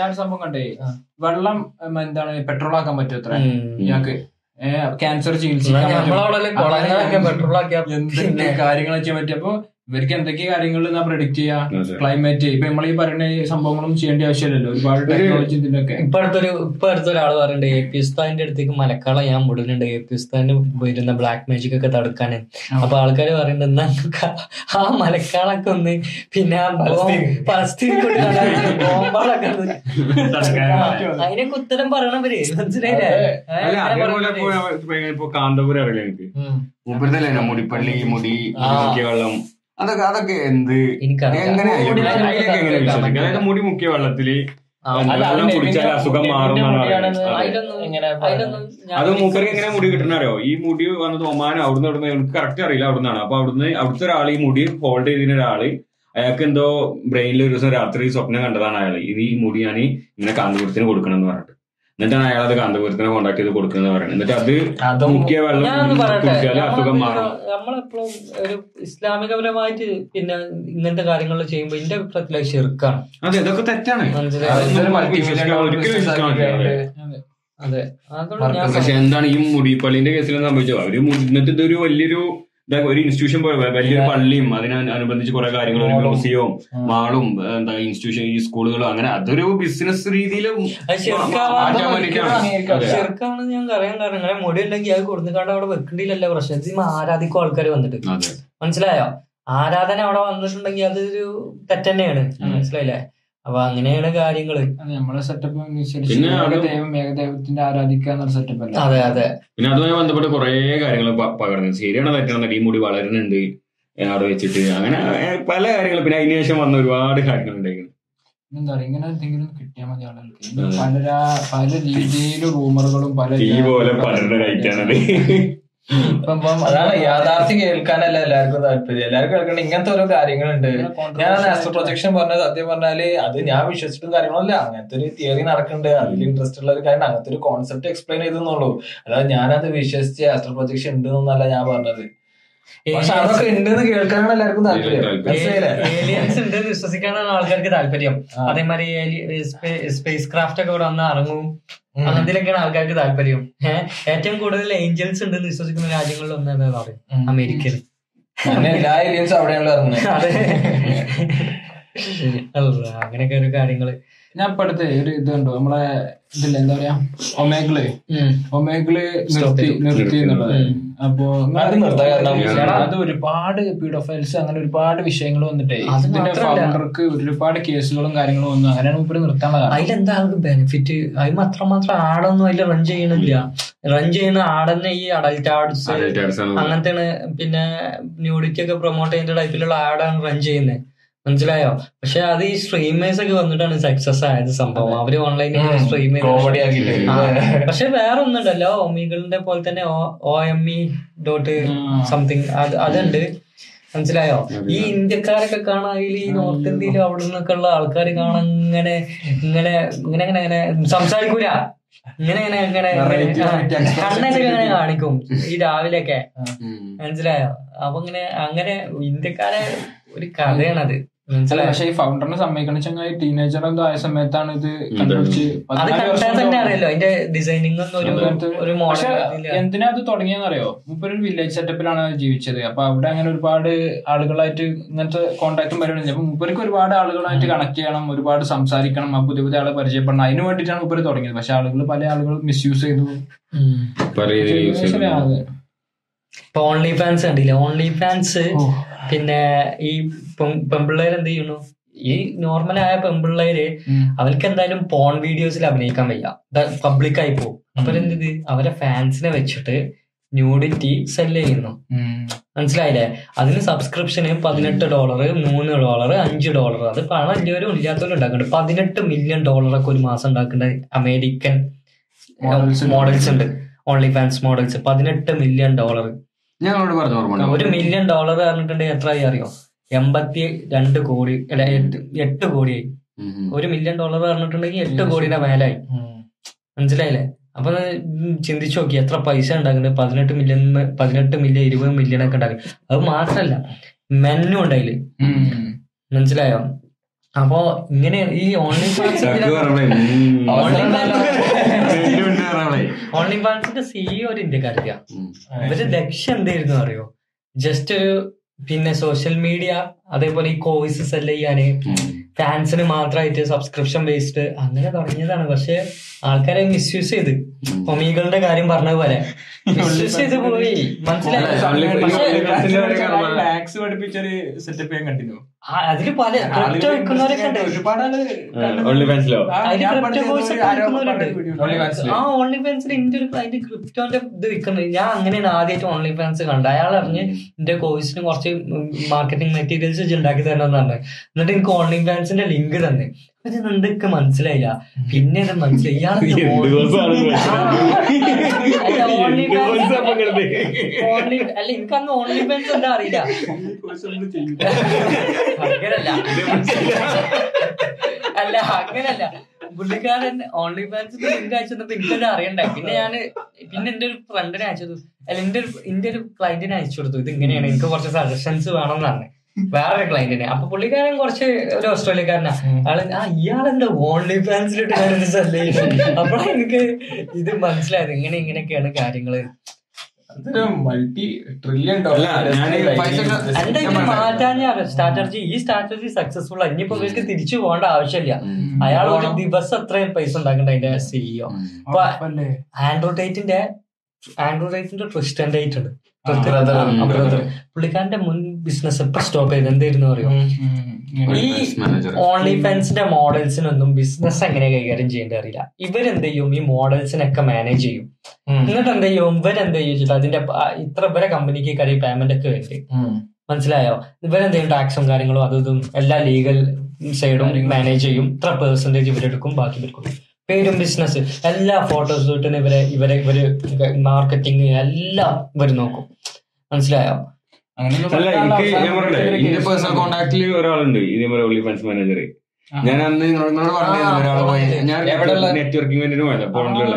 ഞാൻ സംഭവം കണ്ടേ. വെള്ളം എന്താണ് പെട്രോൾ ആക്കാൻ പറ്റും അത്ര? ഉം. ഇയാൾക്ക് ക്യാൻസർ ചികിത്സ ചികിത്സിക്കാൻ എന്തൊക്കെ കാര്യങ്ങൾ ചെയ്യാൻ പറ്റും? അപ്പൊ ഇവർക്ക് എന്തൊക്കെ കാര്യങ്ങൾ എന്നാ പ്രൊഡിക്ട് ചെയ്യാ? ക്ലൈമറ്റ് ഇപ്പൊ നമ്മൾ ഈ പറയുന്ന സംഭവങ്ങളും സംഭവങ്ങളൊന്നും ചെയ്യേണ്ട ആവശ്യമില്ലല്ലോ. ഒരുപാട് ടെക്നോളജി ഇതിനൊക്കെ ഇപ്പൊ അടുത്തൊരു ഇപ്പൊ അടുത്തൊരാൾ പറയുന്നുണ്ട് എ പി ഉസ്താദിന്റെ അടുത്തേക്ക് മലക്കാളം ഞാൻ വിടുന്നുണ്ട്. എ പി ഉസ്താദിന് വരുന്ന ബ്ലാക്ക് മാജിക് ഒക്കെ തടുക്കാന്. അപ്പൊ ആൾക്കാര് പറയുന്നത് എന്നാ നമുക്ക് ആ മലക്കാളൊക്കെ ഒന്ന് പിന്നെ പലസ്തീൻ. ബോംബാളൊക്കെ അതിനൊക്കെ ഉത്തരം പറയണവര് മനസ്സിലായില്ലേ? കാന്തപുരം അറിയില്ല എനിക്ക്. മുടിപ്പള്ളി മുടി. വെള്ളം. അതൊക്കെ അതൊക്കെ എന്ത്. എങ്ങനെ മുടി അതിലൊക്കെ എങ്ങനെ വിശ്വസിക്കുക അതായത് മുടി മുക്കിയ വെള്ളത്തിൽ വെള്ളം കുടിച്ചാൽ അസുഖം മാറും. അതെ. മൂപ്പർക്ക് എങ്ങനെ മുടി കിട്ടണറിയോ ഈ മുടി വന്നത് ഒമാൻ അവിടുന്ന് അവിടുന്ന് എനിക്ക് കറക്റ്റ് അറിയില്ല അവിടുന്നാണ്. അപ്പൊ അവിടുന്ന് അവിടുത്തെ ഒരാൾ ഈ മുടി ഹോൾഡ് ചെയ്തിരുന്ന ഒരാൾ അയാൾക്ക് എന്തോ ബ്രെയിനിൽ ഒരു ദിവസം രാത്രി സ്വപ്നം കണ്ടതാണ് അയാൾ. ഇത് ഈ മുടി ഞാൻ ഇങ്ങനെ കാന്തപുരത്തിന് കൊടുക്കണം എന്ന് പറഞ്ഞിട്ട്. എന്നിട്ടാണ് അയാൾ അത് കാന്തപുരത്തിനെ കോണ്ടാക്ട് ചെയ്ത് കൊടുക്കുന്നത് പറയുന്നത്. എന്നിട്ട് അത് മുഖ്യ വെള്ളം അസുഖം മാറും. നമ്മളെപ്പോഴും ഒരു ഇസ്ലാമികപരമായിട്ട് പിന്നെ ഇങ്ങനത്തെ കാര്യങ്ങൾ ചെയ്യുമ്പോൾ എന്റെ അഭിപ്രായത്തിൽ ചെറുക്കാണ്. അതെ ഇതൊക്കെ തെറ്റാണ്. പക്ഷെ എന്താണ് ഈ മുടിപ്പള്ളിന്റെ കേസിൽ സംഭവിച്ചത്? അവർ മുന്നിട്ട് ഇതൊരു വലിയൊരു ഒരു ഇൻസ്റ്റിറ്റ്യൂഷൻ പോലെ വലിയൊരു പള്ളിയും അതിനനുബന്ധിച്ച് കുറെ കാര്യങ്ങൾ ഒരു മ്യൂസിയവും മാളും എന്താ ഇൻസ്റ്റിറ്റ്യൂഷൻ ഈ സ്കൂളുകളും അങ്ങനെ അതൊരു ബിസിനസ് രീതിയിലും. ചെറുക്കാണ് ഞാൻ അറിയാൻ കാരണം ഇങ്ങനെ മുടി ഉണ്ടെങ്കിൽ അത് കൊടുക്കാണ്ട് അവിടെ വെക്കേണ്ടിയില്ലല്ലോ പ്രശ്നം. ആരാധിക്കും ആൾക്കാർ വന്നിട്ട്. മനസ്സിലായോ? ആരാധന അവിടെ വന്നിട്ടുണ്ടെങ്കിൽ അതൊരു തെറ്റന്നെയാണ്. മനസ്സിലായില്ലേ? അപ്പൊ അങ്ങനെയാണ് കാര്യങ്ങൾ. നമ്മളെ സെറ്റപ്പ് അനുസരിച്ച് പിന്നെ ഏകദൈവത്തിന്റെ ആരാധിക്കുക സെറ്റപ്പ് അല്ല? അതെ അതെ. പിന്നെ അതുമായി ബന്ധപ്പെട്ട് കുറെ കാര്യങ്ങൾ പകർന്നു. ശരിയാണ് തെറ്റാണ്. ഈ മുടി വളരുന്നുണ്ട് അവിടെ വെച്ചിട്ട്. അങ്ങനെ പല കാര്യങ്ങളും. പിന്നെ അതിന് ശേഷം വന്ന ഒരുപാട് കാര്യങ്ങൾ ഉണ്ടായിരുന്നു. എന്താ പറയുക? ഇങ്ങനെ എന്തെങ്കിലും കിട്ടിയാൽ മതി ആളുകൾക്ക്. പല പല രീതിയിൽ റൂമറുകളും പല ഈ പോലെ പലരുടെ ലൈറ്റാണത് ഇപ്പം അതാണ് യാഥാർത്ഥ്യം കേൾക്കാനല്ല എല്ലാവർക്കും താല്പര്യം. എല്ലാവർക്കും കേൾക്കണ്ട ഇങ്ങനത്തെ ഓരോ കാര്യങ്ങളുണ്ട്. ഞാൻ ആസ്ട്രോ പ്രൊജക്ഷൻ പറഞ്ഞത്. സത്യം പറഞ്ഞാൽ അത് ഞാൻ വിശ്വസിച്ചിട്ടും കാര്യങ്ങളല്ല അങ്ങനത്തെ ഒരു തിയറി നടക്കുന്നുണ്ട്. അതിൽ ഇൻട്രസ്റ്റ് ഉള്ള ഒരു കാര്യം അങ്ങനത്തെ ഒരു കോൺസെപ്റ്റ് എക്സ്പ്ലെയിൻ ചെയ്തെന്നുള്ളൂ. അതായത് ഞാനത് വിശ്വസിച്ച് ആസ്ട്രോ പ്രൊജക്ഷൻ ഉണ്ട് എന്നല്ല ഞാൻ പറഞ്ഞത്. പക്ഷെ അതൊക്കെ ഉണ്ടെന്ന് കേൾക്കാനാണ് എല്ലാവർക്കും താല്പര്യം. ഏലിയൻസ് ഉണ്ടെന്ന് വിശ്വസിക്കാനാണ് ആൾക്കാർക്ക് താല്പര്യം. അതേമാതിരി സ്പേസ് ക്രാഫ്റ്റ് ഒക്കെ ഇവിടെ വന്ന് ഇറങ്ങും. അങ്ങനത്തിലൊക്കെയാണ് ആൾക്കാർക്ക് താല്പര്യം? ഏറ്റവും കൂടുതൽ ഏഞ്ചൽസ് ഉണ്ടെന്ന് വിശ്വസിക്കുന്ന രാജ്യങ്ങളിൽ ഒന്നാണ് പറയും. അമേരിക്കയിൽ. എല്ലാ അവിടെയാണല്ലോ ഇറങ്ങുന്നത് അങ്ങനെയൊക്കെ ഒരു കാര്യങ്ങൾ. ഞാൻ ഇപ്പൊ അടുത്ത് ഒരു ഇത് കണ്ടു നമ്മളെ ഇതില്ല എന്താ പറയാ? ഒമേഗിൾ. ഒമേഗിൾ നിർത്തി നിർത്തി എന്നുള്ളത്. അപ്പൊ അത് ഒരുപാട് പീഡോഫൈൽസ് അങ്ങനെ ഒരുപാട് വിഷയങ്ങൾ വന്നിട്ടേ. ഇതിന്റെ ഫൗണ്ടർക്ക് ഒരുപാട് കേസുകളും കാര്യങ്ങളും വന്നു. അങ്ങനെയാണ് ഇപ്പൊ നിർത്താനുള്ള കാരണം. അതിലെന്താ ബെനിഫിറ്റ്? അതിന് അത്രമാത്രം ആടൊന്നും അതിൽ റൺ ചെയ്യണില്ല. റൺ ചെയ്യുന്ന ആടന്നെ ഈ അഡൽറ്റ് ആർട്സ് അങ്ങനത്തെയാണ് പിന്നെ ന്യൂഡിറ്റി ഒക്കെ പ്രൊമോട്ട് ചെയ്യുന്ന ടൈപ്പിലുള്ള ആഡാണ് റൺ ചെയ്യുന്നത് മനസ്സിലായോ? പക്ഷെ അത് ഈ സ്ട്രീമേഴ്സ് ഒക്കെ വന്നിട്ടാണ് സക്സസ് ആയത് സംഭവം. അവർ ഓൺലൈനിൽ സ്ട്രീം ചെയ്ത് പക്ഷെ വേറെ ഒന്നുണ്ടല്ലോ ഒമികളിന്റെ പോലെ തന്നെ O M E dot something അത് അതുണ്ട്. മനസ്സിലായോ? ഈ ഇന്ത്യക്കാരൊക്കെ കാണാൻ ഈ നോർത്ത് ഇന്ത്യയിലും അവിടെ നിന്നൊക്കെ ഉള്ള ആൾക്കാർ കാണാൻ ഇങ്ങനെ ഇങ്ങനെ ഇങ്ങനെ ഇങ്ങനെ ഇങ്ങനെ സംസാരിക്കൂല. ഇങ്ങനെ ഇങ്ങനെ ഇങ്ങനെ കണ്ണൊക്കെ ഇങ്ങനെ കാണിക്കും ഈ രാവിലെയൊക്കെ. മനസ്സിലായോ? അപ്പൊ ഇങ്ങനെ അങ്ങനെ ഇന്ത്യക്കാരെ ഒരു കഥയാണത്. മനസ്സിലായോ? പക്ഷെ ഈ ഫൗണ്ടറിനെ സമ്മതിക്കണ ചങ്ങായി ടീനേജർ എന്തോ ആയ സമയത്താണ് ഇത് കണ്ടുപിടിച്ച് എന്തിനാ അത് തുടങ്ങിയെന്നറിയോ? മുപ്പൊരു വില്ലേജ് സെറ്റപ്പിലാണ് ജീവിച്ചത്. അപ്പൊ അവിടെ അങ്ങനെ ഒരുപാട് ആളുകളായിട്ട് ഇങ്ങനത്തെ കോണ്ടാക്ടും വരുന്നുണ്ട് അപ്പൊ മുപ്പർക്ക് ഒരുപാട് ആളുകളായിട്ട് കണക്ട് ചെയ്യണം ഒരുപാട് സംസാരിക്കണം ആ പുതിയ പുതിയ ആളെ പരിചയപ്പെടണം. അതിന് വേണ്ടിയിട്ടാണ് മുപ്പര് തുടങ്ങിയത്. പക്ഷെ ആളുകൾ പല ആളുകൾ മിസ്യൂസ് ചെയ്തു. ഓൺലി ഫാൻസ് കണ്ടില്ലേ? ഓൺലി ഫാൻസ് പിന്നെ ഈ പെമ്പിള്ളേർ എന്ത് ചെയ്യുന്നു? ഈ നോർമലായ പെമ്പിള്ളേര് അവർക്ക് എന്തായാലും പോൺ വീഡിയോസിൽ അഭിനയിക്കാൻ വയ്യ. പബ്ലിക് ആയി പോകും. അപ്പൊ എന്ത് അവരെ ഫാൻസിനെ വെച്ചിട്ട് ന്യൂഡിറ്റി സെൽ ചെയ്യുന്നു. മനസ്സിലായില്ലേ? അതിന് സബ്സ്ക്രിപ്ഷന് പതിനെട്ട് ഡോളർ മൂന്ന് ഡോളർ അഞ്ച് ഡോളർ അത് പണം ഇല്ലവരും ഇല്ലാത്തവരും ഉണ്ടാക്കുന്നുണ്ട്. പതിനെട്ട് മില്യൺ ഡോളറൊക്കെ ഒരു മാസം ഉണ്ടാക്കുന്ന അമേരിക്കൻ മോഡൽസ് ഉണ്ട്. ഓൺലി ഫാൻസ് മോഡൽസ് പതിനെട്ട് മില്യൺ ഡോളർ ഞങ്ങളോട് പറഞ്ഞ ഓർമ്മ ഒരു മില്യൺ ഡോളർ പറഞ്ഞിട്ടുണ്ടെങ്കിൽ എത്രയായി അറിയോ? എൺപത്തി രണ്ട് കോടി അല്ല എട്ട് കോടിയായി ഒരു മില്യൺ ഡോളർ പറഞ്ഞിട്ടുണ്ടെങ്കിൽ എട്ട് കോടിയുടെ മേലായി. മനസ്സിലായില്ലേ? അപ്പൊ ചിന്തിച്ചു നോക്കി എത്ര പൈസ ഉണ്ടാക്കുന്നത്? പതിനെട്ട് മില്യൺ പതിനെട്ട് മില്യൺ ഇരുപത് മില്യൺ ഒക്കെ ഉണ്ടാക്കുന്നത്. അത് മാത്രല്ല മെന്നും ഉണ്ടായില്ലേ മനസ്സിലായോ? അപ്പോ ഇങ്ങനെ ഈ ഓൺലൈൻ ഓൺലൈൻ ഫാൻസിന്റെ സിഇഒ ഒരു ഇന്ത്യക്കാരത്തിയാ. ഇവർ ലക്ഷ്യം എന്തായിരുന്നു അറിയോ? ജസ്റ്റ് ഒരു പിന്നെ സോഷ്യൽ മീഡിയ അതേപോലെ ഈ കോഴ്സ് സെൽ ചെയ്യാന് ഫാൻസിന് മാത്രമായിട്ട് സബ്സ്ക്രിപ്ഷൻ ബേസ്ഡ് അങ്ങനെ തുടങ്ങിയതാണ്. പക്ഷെ ആൾക്കാരെ മിസ്യൂസ് ചെയ്ത്. ഒമീകളുടെ കാര്യം പറഞ്ഞ പോലെ. മിസ്യൂസ് ചെയ്ത് പോയി. മനസ്സിലായി? അതിൽ പല ക്രിപ്റ്റോ വിൽക്കുന്നവരൊക്കെ ഉണ്ട്. ആ ഓൺലി ഫാൻസിൽ എന്റെ ഒരു അതിന്റെ ക്രിപ്റ്റോന്റെ ഇത് വിൽക്കുന്നത് ഞാൻ അങ്ങനെയാണ് ആദ്യമായിട്ട് ഓൺലി ഫാൻസ് കണ്ടത്. അയാൾ അറിഞ്ഞ് എന്റെ കോഴ്സിന് കുറച്ച് മാർക്കറ്റിംഗ് മെറ്റീരിയൽസ് ഉണ്ടാക്കി തരണമെന്ന് പറഞ്ഞു എന്നിട്ട് എനിക്ക് ഓൺലൈൻ ഫാൻസിന്റെ ലിങ്ക് തന്നെ. ഇത് എന്തൊക്കെ മനസ്സിലായില്ല. പിന്നെ ഇത് മനസ്സിലായി അല്ല, അല്ല എനിക്ക് അന്ന് ഓൺലി ഫാൻസ് എന്താ അറിയില്ല. അങ്ങനല്ല. അല്ല അങ്ങനല്ല. പുള്ളിക്കാരൻ ഓൺലി ഫാൻസിന്റെ ലിങ്ക് അയച്ചപ്പോ എനിക്കത് അറിയണ്ട പിന്നെ ഞാൻ പിന്നെ എന്റെ ഒരു ഫ്രണ്ടിനെ അയച്ചത് അല്ല എന്റെ ഒരു എന്റെ ഒരു ക്ലയന്റിനെ അയച്ചു കൊടുത്തു. ഇത് ഇങ്ങനെയാണ്. എനിക്ക് കുറച്ച് സജഷൻസ് വേണമെന്നാണ് വേറൊരു തന്നെ അപ്പൊ പുള്ളിക്കാരൻ കുറച്ച് ഒരു ഓസ്ട്രേലിയക്കാരനാ. ആൾ ആ ഇയാളെന്താ ഓൺലി ഫാൻസിലിട്ട് ചെയ്യുന്നത് അപ്പോഴാണ് എനിക്ക് ഇത് മനസ്സിലായത്. ഇങ്ങനെ ഇങ്ങനെയൊക്കെയാണ് കാര്യങ്ങൾ. അതൊരു മൾട്ടി ട്രില്യൺ ഡോളർ മാറ്റാൻ സ്ട്രാറ്റജി ഈ സ്ട്രാറ്റജി സക്സസ്ഫുൾ ഇനിയിപ്പോ ഇവർക്ക് തിരിച്ചു പോകേണ്ട ആവശ്യമില്ല. അയാൾ ഒരു ദിവസം അത്രയും പൈസ ഉണ്ടാക്കണ്ട അതിന്റെ സിഇഒ അപ്പൊ അല്ലേ ആൻഡ്രോ ടൈറ്റിന്റെ ആൻഡ്രോ ടൈറ്റിന്റെ ട്രിസ്റ്റൻ ഉണ്ട്. പുള്ളിക്കാരന്റെ മുൻ ബിസിനസ് ഒക്കെ സ്റ്റോപ്പ് ചെയ്ത് എന്തായിരുന്നു അറിയോ? ഈ മാനേജർ ഓൺലി ഫാൻസിന്റെ മോഡൽസിനൊന്നും ബിസിനസ് എങ്ങനെ കൈകാര്യം ചെയ്യേണ്ട അറിയില്ല. ഇവരെന്ത് ചെയ്യും? ഈ മോഡൽസിനൊക്കെ മാനേജ് ചെയ്യും. എന്നിട്ട് എന്ത് ചെയ്യും? ഇവരെന്ത് ചെയ്യും അതിന്റെ ഇത്ര ഇവരെ കമ്പനിക്ക് കാര്യം പേയ്മെന്റ് ഒക്കെ വേണ്ടി മനസ്സിലായോ? ഇവരെന്ത് ചെയ്യും? ടാക്സും കാര്യങ്ങളും അതും ഇതും എല്ലാ ലീഗൽ സൈഡും മാനേജ് ചെയ്യും. ഇത്ര പെർസെന്റേജ് ഇവരെടുക്കും ബാക്കി എടുക്കും പേരും ബിസിനസ് എല്ലാ ഫോട്ടോസ് തൊട്ടിന് ഇവരെ ഇവരെ ഇവർ മാർക്കറ്റിംഗ് എല്ലാം ഇവർ നോക്കും. മനസ്സിലായോ? അല്ല എനിക്ക് ഞാൻ പറയട്ടെ എന്റെ പേഴ്സണൽ കോണ്ടാക്ടിൽ ഒരാളുണ്ട് ഇതേപോലെ ഒളി ഫാൻസ് മാനേജർ ഞാൻ അന്ന് നിങ്ങളോട് പറഞ്ഞിരുന്നു ഒരാളെ പോയി. ഞാൻ നെറ്റ്വർക്കിംഗ് വേണ്ടി പോയത് പോണ്ടിലുള്ള.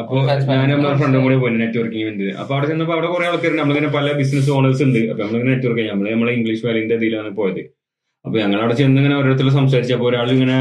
അപ്പൊ ഞാൻ നമ്മുടെ ഫ്രണ്ടും കൂടി പോയി നെറ്റ്വർക്കിംഗ് വേണ്ടി അപ്പൊ അവിടെ ചെന്നപ്പോ അവിടെ കുറെ ആൾക്കാർ നമ്മളിങ്ങനെ പല ബിസിനസ് ഓണേഴ്സ് ഉണ്ട്. അപ്പൊ നമ്മളിങ്ങനെ നെറ്റ്വർക്ക് ചെയ്യാം. നമ്മൾ നമ്മളെ ഇംഗ്ലീഷ് വാലിന്റെ ഇതിലാണ് പോയത്. അപ്പൊ ഞങ്ങൾ അവിടെ ചെന്ന് ഇങ്ങനെ ഓരോരുത്തർ സംസാരിച്ചപ്പോ ഒരാൾ ഇങ്ങനെ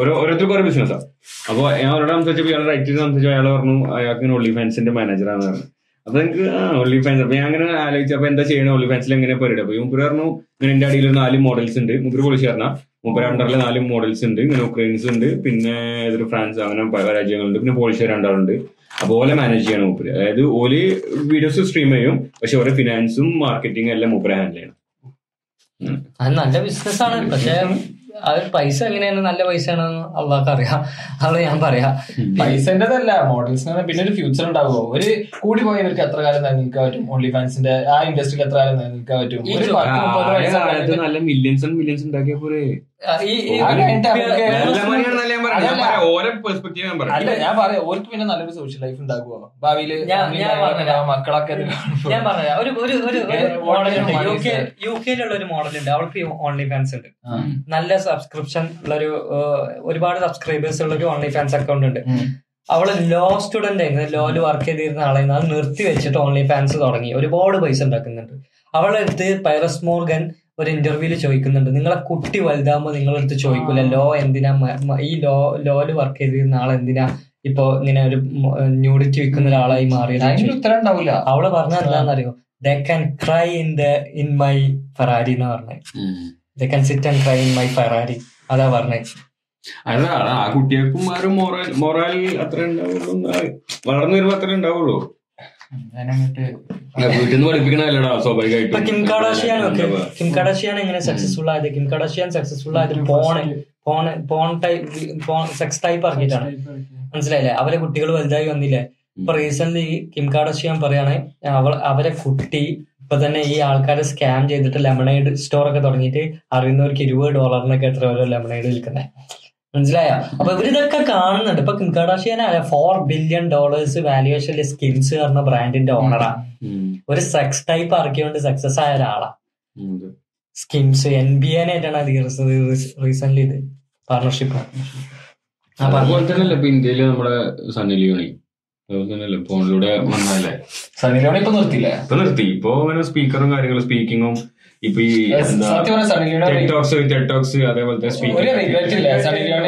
ഓരോ ഓരോരുത്തർക്ക് ഓരോ ബിസിനസ്സാണ് അപ്പൊ ഞാൻ അവരോട് സംസാരിച്ചപ്പോ ഇയാൾ റൈറ്റ് സംസാരിച്ചു അയാൾ പറഞ്ഞു അയാൾക്ക് ഒളി ഫാൻസിന്റെ മാനേജറാന്ന് പറഞ്ഞു. അപ്പൊ എനിക്ക് ഒളി ഫാൻസ് അപ്പൊ ഞാൻ അങ്ങനെ ആലോചിച്ചപ്പോ എന്താ ചെയ്യണം? ഒളി ഫാൻസിൽ എങ്ങനെ പരിപാടി? അപ്പൊ മുപ്പര് പറഞ്ഞു ഇങ്ങനെ എന്റെ അടിയിൽ നാല് മോഡൽസ് ഉണ്ട്. മുപ്പര് പൊളിച്ചു പറഞ്ഞാൽ മുപ്പര് അണ്ടറിൽ നാല് മോഡൽസ് ഉണ്ട്. ഇങ്ങനെ ഉക്രൈൻസ് ഉണ്ട്. പിന്നെ ഏതൊരു ഫ്രാൻസ് അങ്ങനെ പല രാജ്യങ്ങളുണ്ട്. പിന്നെ പോളിഷ് രണ്ടാളുണ്ട്. അപ്പൊ ഓലെ മാനേജ് ചെയ്യണം മൂപ്പര് അതായത് ഓൽ വീഡിയോസ് സ്ട്രീം ചെയ്യും. പക്ഷെ ഓരോ ഫിനാൻസും മാർക്കറ്റിംഗും എല്ലാം മൂപ്പര് ഹാൻഡിൽ ചെയ്യണം. അത് നല്ല ബിസിനസ് ആണ്. പക്ഷെ അത് പൈസ എങ്ങനെയാണ്? നല്ല പൈസ ആണെന്ന് അള്ളാഹ് അറിയാം. അതാണ് ഞാൻ പറയാ. പൈസന്റെതല്ല മോഡൽസിന് പിന്നെ ഒരു ഫ്യൂച്ചർ ഉണ്ടാവുമോ? ഒരു കൂടി പോയവർക്ക് എത്ര കാലം നിലനിൽക്കാൻ പറ്റും? ഓൺലി ഫാൻസിന്റെ ആ ഇൻഡസ്ട്രിയിൽ എത്ര കാലം നിലനിൽക്കാൻ പറ്റും? ഒരു പത്ത് മുപ്പത് വയസ്സ് നല്ല മില്യൺസ് ആൻഡ് മില്യൺസ് ഉണ്ടാക്കിയ പോലെ. അല്ല ഞാൻ പറയാം. ഓർക്ക് പിന്നെ നല്ലൊരു സോഷ്യൽ ലൈഫ് ഉണ്ടാകുമോ? ഭാവിയിൽ മക്കളൊക്കെ ഞാൻ പറയാം. ഒരു ഒരു ഒരു ഏ, മോഡൽ ഉണ്ട്. what യു കെ യു കെയിലുള്ള ഒരു മോഡൽ ഉണ്ട്. അവൾക്ക് ഓൺലി ഫാൻസ് ഉണ്ട്. നല്ല സബ്സ്ക്രിപ്ഷൻ ഉള്ള ഒരു ഒരുപാട് സബ്സ്ക്രൈബേഴ്സ് ഉള്ള ഒരു ഓൺലൈൻ ഫാൻസ് അക്കൗണ്ട് ഉണ്ട്. അവൾ ലോ സ്റ്റുഡന്റ് ആയിരുന്നു. ലോൽ വർക്ക് ചെയ്തിരുന്ന ആളായിരുന്നു അത് നിർത്തി വെച്ചിട്ട് ഓൺലൈൻ ഫാൻസ് തുടങ്ങി. ഒരുപാട് പൈസ ഉണ്ടാക്കുന്നുണ്ട്. അവളെടുത്ത് പൈറസ് മോർഗൻ ഒരു ഇന്റർവ്യൂൽ ചോദിക്കുന്നുണ്ട്. നിങ്ങളെ കുട്ടി വലുതാകുമ്പോൾ നിങ്ങളെടുത്ത് ചോദിക്കൂല. ലോ എന്തിനാ ഈ ലോ ലോൽ വർക്ക് ചെയ്തിരുന്ന ആൾ എന്തിനാ ഇപ്പൊ ഇങ്ങനെ ഒരു ന്യൂഡിറ്റി വിൽക്കുന്ന ഒരാളായി മാറി ഉത്തരം ഉണ്ടാവില്ല അവൾ പറഞ്ഞ എന്താണെന്നറിയോ? The can cry in the in my Ferrari എന്ന് പറഞ്ഞത്. They can sit and cry in my Ferrari. അതാ പറഞ്ഞത്. അതാ ആ കുട്ടികൾക്കും ആ ഒരു മൊറാൽ മൊറാൽ അത്ര ഉണ്ടാവുള്ളൂ വളർന്നു വരുമ്പോ അത്ര ഉണ്ടാവുള്ളൂ. വീട്ടിൽ നിന്ന് പഠിപ്പിക്കണല്ലടാ സ്വാഭാവികമായിട്ട്. കിം. കിം എങ്ങനെ സക്സസ്ഫുൾ ആയത്? കിം കാർഡാഷിയാൻ സക്സസ്ഫുൾ ആയത് porn porn porn type sex type ഇറക്കിയിട്ടാണ് മനസ്സിലായില്ലേ? അവരെ കുട്ടികൾ വലുതായി വന്നില്ലേ? ഇപ്പൊ റീസെന്റ് കിം കാർഡാഷിയാൻ പറയാണ് അവൾ അവരെ കുട്ടി ഇപ്പൊ തന്നെ ഈ ആൾക്കാരെ സ്കാം ചെയ്തിട്ട് ലെമണൈഡ് സ്റ്റോർ ഒക്കെ തുടങ്ങിയിട്ട് അറിയുന്നവർക്ക് ഇരുപത് ഡോളറിനൊക്കെ എത്ര ഓരോ ലെമണൈഡ് വിൽക്കുന്നത് മനസ്സിലായോ? അപ്പൊ ഇവരിതൊക്കെ കാണുന്നുണ്ട്. ഇപ്പൊ കിം തന്നെ ഫോർ ബില്യൺ ഡോളേഴ്സ് വാല്യുവേഷനിലെ സ്കിൻസ് പറഞ്ഞ ബ്രാൻഡിന്റെ ഓണറാ. ഒരു സെക്സ് ടൈപ്പ് ഇറക്കിയോണ്ട് സക്സസ് ആയ ഒരാളാ. സ്കിംസ് എൻ ബി ആയിട്ടാണ് അത് റീസെന്റ് ഇത്. പാർട്ണർഷിപ്പ് അതുപോലെ തന്നെ ഇന്ത്യയിൽ നമ്മുടെ സണ്ണി ലിയോണി ഫോണിലൂടെ വന്നല്ലേ സണ്ണി ലിയോണി ഇപ്പൊ നിർത്തിയില്ലേ? ഇപ്പൊ നിർത്തി. ഇപ്പൊ സ്പീക്കറും കാര്യങ്ങളും സ്പീക്കിങ്ങും ഇപ്പൊ ഈ ടെക്ടോക്സ് ടെക്ടോക്സ് അതേപോലത്തെ സ്പീക്കർ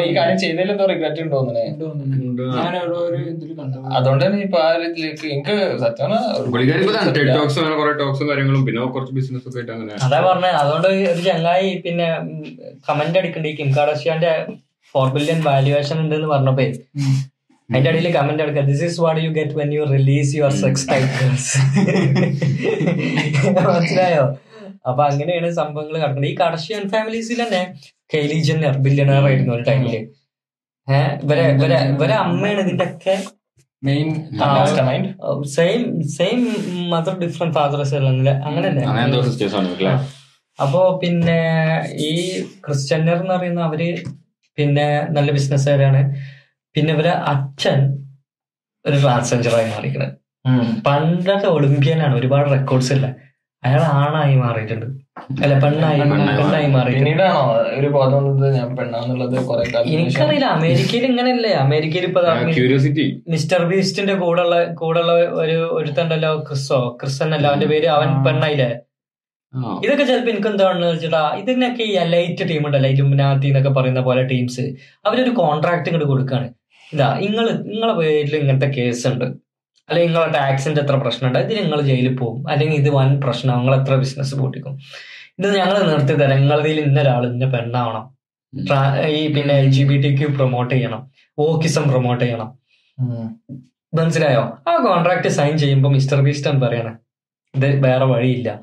ഈ കാര്യം ചെയ്തതിൽ എന്തോ റിഗ്രറ്റ് ഉണ്ടോ ഞാൻ എവിടെ ഒരു ഇതിൽ കണ്ടു അതുകൊണ്ട് തന്നെ ഇപ്പൊ ആ രീതിയിലേക്ക് എനിക്ക് സത്യം ടെക്ടോക്സ് അങ്ങനെ കുറെ ടോക്സും കാര്യങ്ങളും പിന്നെ കുറച്ച് ബിസിനസ് ഒക്കെ ആയിട്ട് അങ്ങനെ. അതാ പറഞ്ഞത് അതുകൊണ്ട് ഒരു ചങ്ങായി പിന്നെ കമന്റ് അടിക്കണ്ടി ഈ കിം കാർഡിയാന്റെ ഫോർ ബില്യൺ വാല്യുവേഷൻ ഉണ്ട് എന്ന് പറഞ്ഞപ്പോ അതിന്റെ ഇടയിൽ കമന്റ് എടുക്കുക. This is what you get when you release your sex titles മനസ്സിലായോ? അപ്പൊ അങ്ങനെയാണ് സംഭവങ്ങൾ നടക്കുന്നത്. ഈ കർഷിയൻ ഫാമിലീസിൽ തന്നെ കെയ്ലി ജെന്നർ ബില്യണർ ആയിരുന്നു ഒരു ടൈമിൽ ഏഹ് ഇവരെ ഇവരെ ഇവരെ അമ്മയാണ് ഇതിന്റെ ഒക്കെ main same same mother different അല്ലേ? അങ്ങനല്ലേ അപ്പോ പിന്നെ ഈ ക്രിസ്ത്യനർ എന്ന് പറയുന്ന അവർ പിന്നെ നല്ല ബിസിനസ്സുകാരാണ് പിന്നെ ഇവരെ അച്ഛൻ ഒരു ട്രാൻസ്ജെൻഡറായി മാറിക്കുന്നത് പണ്ടത്തെ ഒളിമ്പ്യനാണ് ഒരുപാട് റെക്കോർഡ്സ് ഇല്ല. അയാൾ ആണായി മാറിയിട്ടുണ്ട്. അല്ല പെണ്ണായി പെണ്ണായി മാറി. മാറിയിട്ടുണ്ട്. പിന്നീടാണോ ഒരു ബോധം ഞാൻ പെണ്ണാന്നുള്ളത് കുറെ കാലം എനിക്കറിയില്ല അമേരിക്കയിൽ ഇങ്ങനെയല്ലേ? അമേരിക്കയിൽ ഇപ്പൊ മിസ്റ്റർ ക്യൂരിയോസിറ്റി മിസ്റ്റർ ബീസ്റ്റിന്റെ കൂടെ കൂടെയുള്ള ഒരു ഒരുത്തണ്ടല്ലോ ക്രിസ്സോ ക്രിസ്ത്യൻ അല്ല അവന്റെ പേര് അവൻ പെണ്ണായില്ലേ? ഇതൊക്കെ ചിലപ്പോ എനിക്ക് എന്താണെന്ന് വെച്ചിട്ടാ ഇതിനൊക്കെ ഈ ലൈറ്റ് ടീം ഉണ്ടല്ലോ ഇലുമിനാത്തി എന്നൊക്കെ പറയുന്ന പോലെ ടീംസ് അവരൊരു കോൺട്രാക്ട് ഇങ്ങോട്ട് കൊടുക്കാണ്. ഇതാ നിങ്ങൾ നിങ്ങളെ പേരിൽ ഇങ്ങനത്തെ കേസ് ഉണ്ട് അല്ലെങ്കിൽ നിങ്ങളെ ടാക്സിന്റെ എത്ര പ്രശ്നമുണ്ട്? ഇത് നിങ്ങൾ ജയിലിൽ പോകും. അല്ലെങ്കിൽ ഇത് വൻ പ്രശ്നം നിങ്ങൾ എത്ര ബിസിനസ് പൂട്ടിക്കും. ഇത് ഞങ്ങൾ നിർത്തി തരാം. നിങ്ങളതിൽ ഇന്ന ഒരാൾ ഇന്ന പെണ്ണാവണം. ഈ പിന്നെ L G B T Q promote ചെയ്യണം. ഓക്കിസം പ്രൊമോട്ട് ചെയ്യണം. മനസ്സിലായോ? ആ കോൺട്രാക്ട് സൈൻ ചെയ്യുമ്പോൾ മിസ്റ്റർ ബീസ്റ്റൻ പറയണേ. ഇത് വേറെ വഴിയില്ല.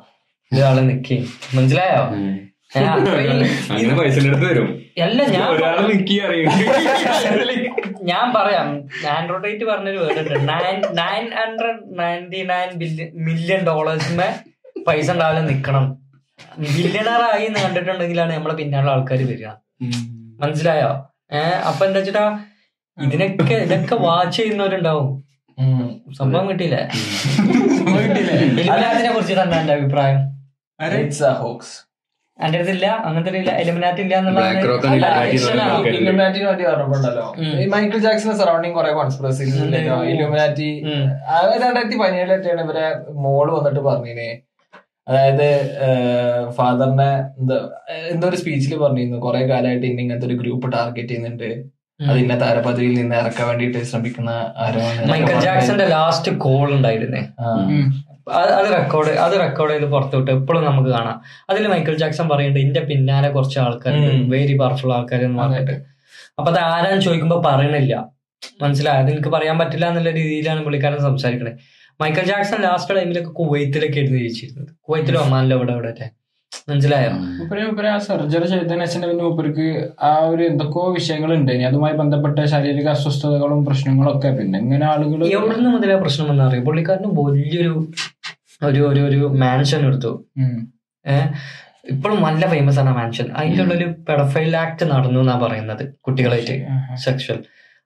ഇയാൾ നിക്കേ. മനസ്സിലായോ? പൈസ തരും അല്ല ഞാൻ ഒരാൾ നിക്കി അറിയും. ഞാൻ പറയാം. ആൻഡ്രോയിഡ് പറഞ്ഞൊരു വേർഡ് ഉണ്ട്. Nine nine hundred ninety nine billion million ഡോളേഴ്സിന് പൈസ ഉണ്ടാവില്ല നിക്കണം. ബില്യണറായി എന്ന് കണ്ടിട്ടുണ്ടെങ്കിലാണ് നമ്മളെ പിന്നാലെ ആൾക്കാർ വരിക. മനസ്സിലായോ? ഏഹ് അപ്പൊ എന്താ വെച്ചിട്ടാ? ഇതിനൊക്കെ ഇതൊക്കെ വാച്ച് ചെയ്യുന്നവരുണ്ടാവും. സംഭവം കിട്ടിയില്ലേ? കിട്ടിയില്ലേ? അതിനെ കുറിച്ച് തന്നെ എന്റെ അഭിപ്രായം. ഹോക്സ് എന്റെ അടുത്തില്ല അങ്ങനത്തെ ഇല്ല. എലിമിനാറ്റ് ഇല്ല. ഇലുമിനാറ്റിനെ പറ്റി പറഞ്ഞപ്പോണ്ടല്ലോ. ഈ മൈക്കിൾ ജാക്സന്റെ സറൗണ്ടിങ് കുറെ കോൺസ്പിറസി ഇലുമിനാറ്റി രണ്ടായിരത്തി പതിനേഴിലൊക്കെയാണ് ഇവരെ മോൾ വന്നിട്ട് പറഞ്ഞിനെ. അതായത് ഫാദറിനെ എന്താ എന്തോ ഒരു സ്പീച്ചിൽ പറഞ്ഞിരുന്നു. കുറെ കാലമായിട്ട് ഇന്ന ഇങ്ങനത്തെ ഒരു ഗ്രൂപ്പ് ടാർഗറ്റ് ചെയ്യുന്നുണ്ട്. അത് ഇന്ന താരപദവിയിൽ നിന്ന് ഇറക്കാൻ വേണ്ടിയിട്ട് ശ്രമിക്കുന്ന ആരോ മൈക്കിൾ ജാക്സന്റെ ലാസ്റ്റ് കോൾ ഉണ്ടായിരുന്നേ. അത് റെക്കോർഡ് അത് റെക്കോർഡ് ചെയ്ത് പുറത്തുവിട്ട് എപ്പോഴും നമുക്ക് കാണാം. അതിൽ മൈക്കിൾ ജാക്സൺ പറയുന്നുണ്ട് ഇന്റെ പിന്നാലെ കുറച്ച് ആൾക്കാർ. വെരി പവർഫുൾ ആൾക്കാർ എന്ന് പറഞ്ഞിട്ട്. അപ്പൊ അത് ആരാന്ന് ചോദിക്കുമ്പോ പറയണില്ല. മനസ്സിലായത് എനിക്ക് പറയാൻ പറ്റില്ല എന്നുള്ള രീതിയിലാണ് പുള്ളിക്കാരൻ സംസാരിക്കണേ. മൈക്കിൾ ജാക്സൺ ലാസ്റ്റ് ടൈമിലൊക്കെ കുവൈത്തിലൊക്കെ ആയിരുന്നു ജയിച്ചിരുന്നത്. കുവൈത്തിലോ ഒമാനിലോ ഇവിടെ ഇവിടെ മനസ്സിലായോ? മൂപ്പര് മൂപ്പര് ആ സർജറി ചെയ്തതിന് ശേഷം പിന്നെ മൂപ്പർക്ക് ആ ഒരു എന്തൊക്കെയോ വിഷയങ്ങളുണ്ട്. ഇനി അതുമായി ബന്ധപ്പെട്ട ശാരീരിക അസ്വസ്ഥതകളും പ്രശ്നങ്ങളും ഒക്കെ. പിന്നെ ഇങ്ങനെ ആളുകൾ എവിടുന്ന് മുതലേ പ്രശ്നം എന്ന് അറിയാം? പുള്ളിക്കാരന് വലിയൊരു ഒരു ഒരു ഒരു മാൻഷൻ എടുത്തു. ഏഹ് ഇപ്പോഴും നല്ല ഫേമസ് ആണ് മാൻഷൻ അതിലുള്ള ഒരു പെഡഫൈൽ ആക്ട് നടന്നു എന്നാ പറയുന്നത് കുട്ടികളായിട്ട്. സെക്ഷൽ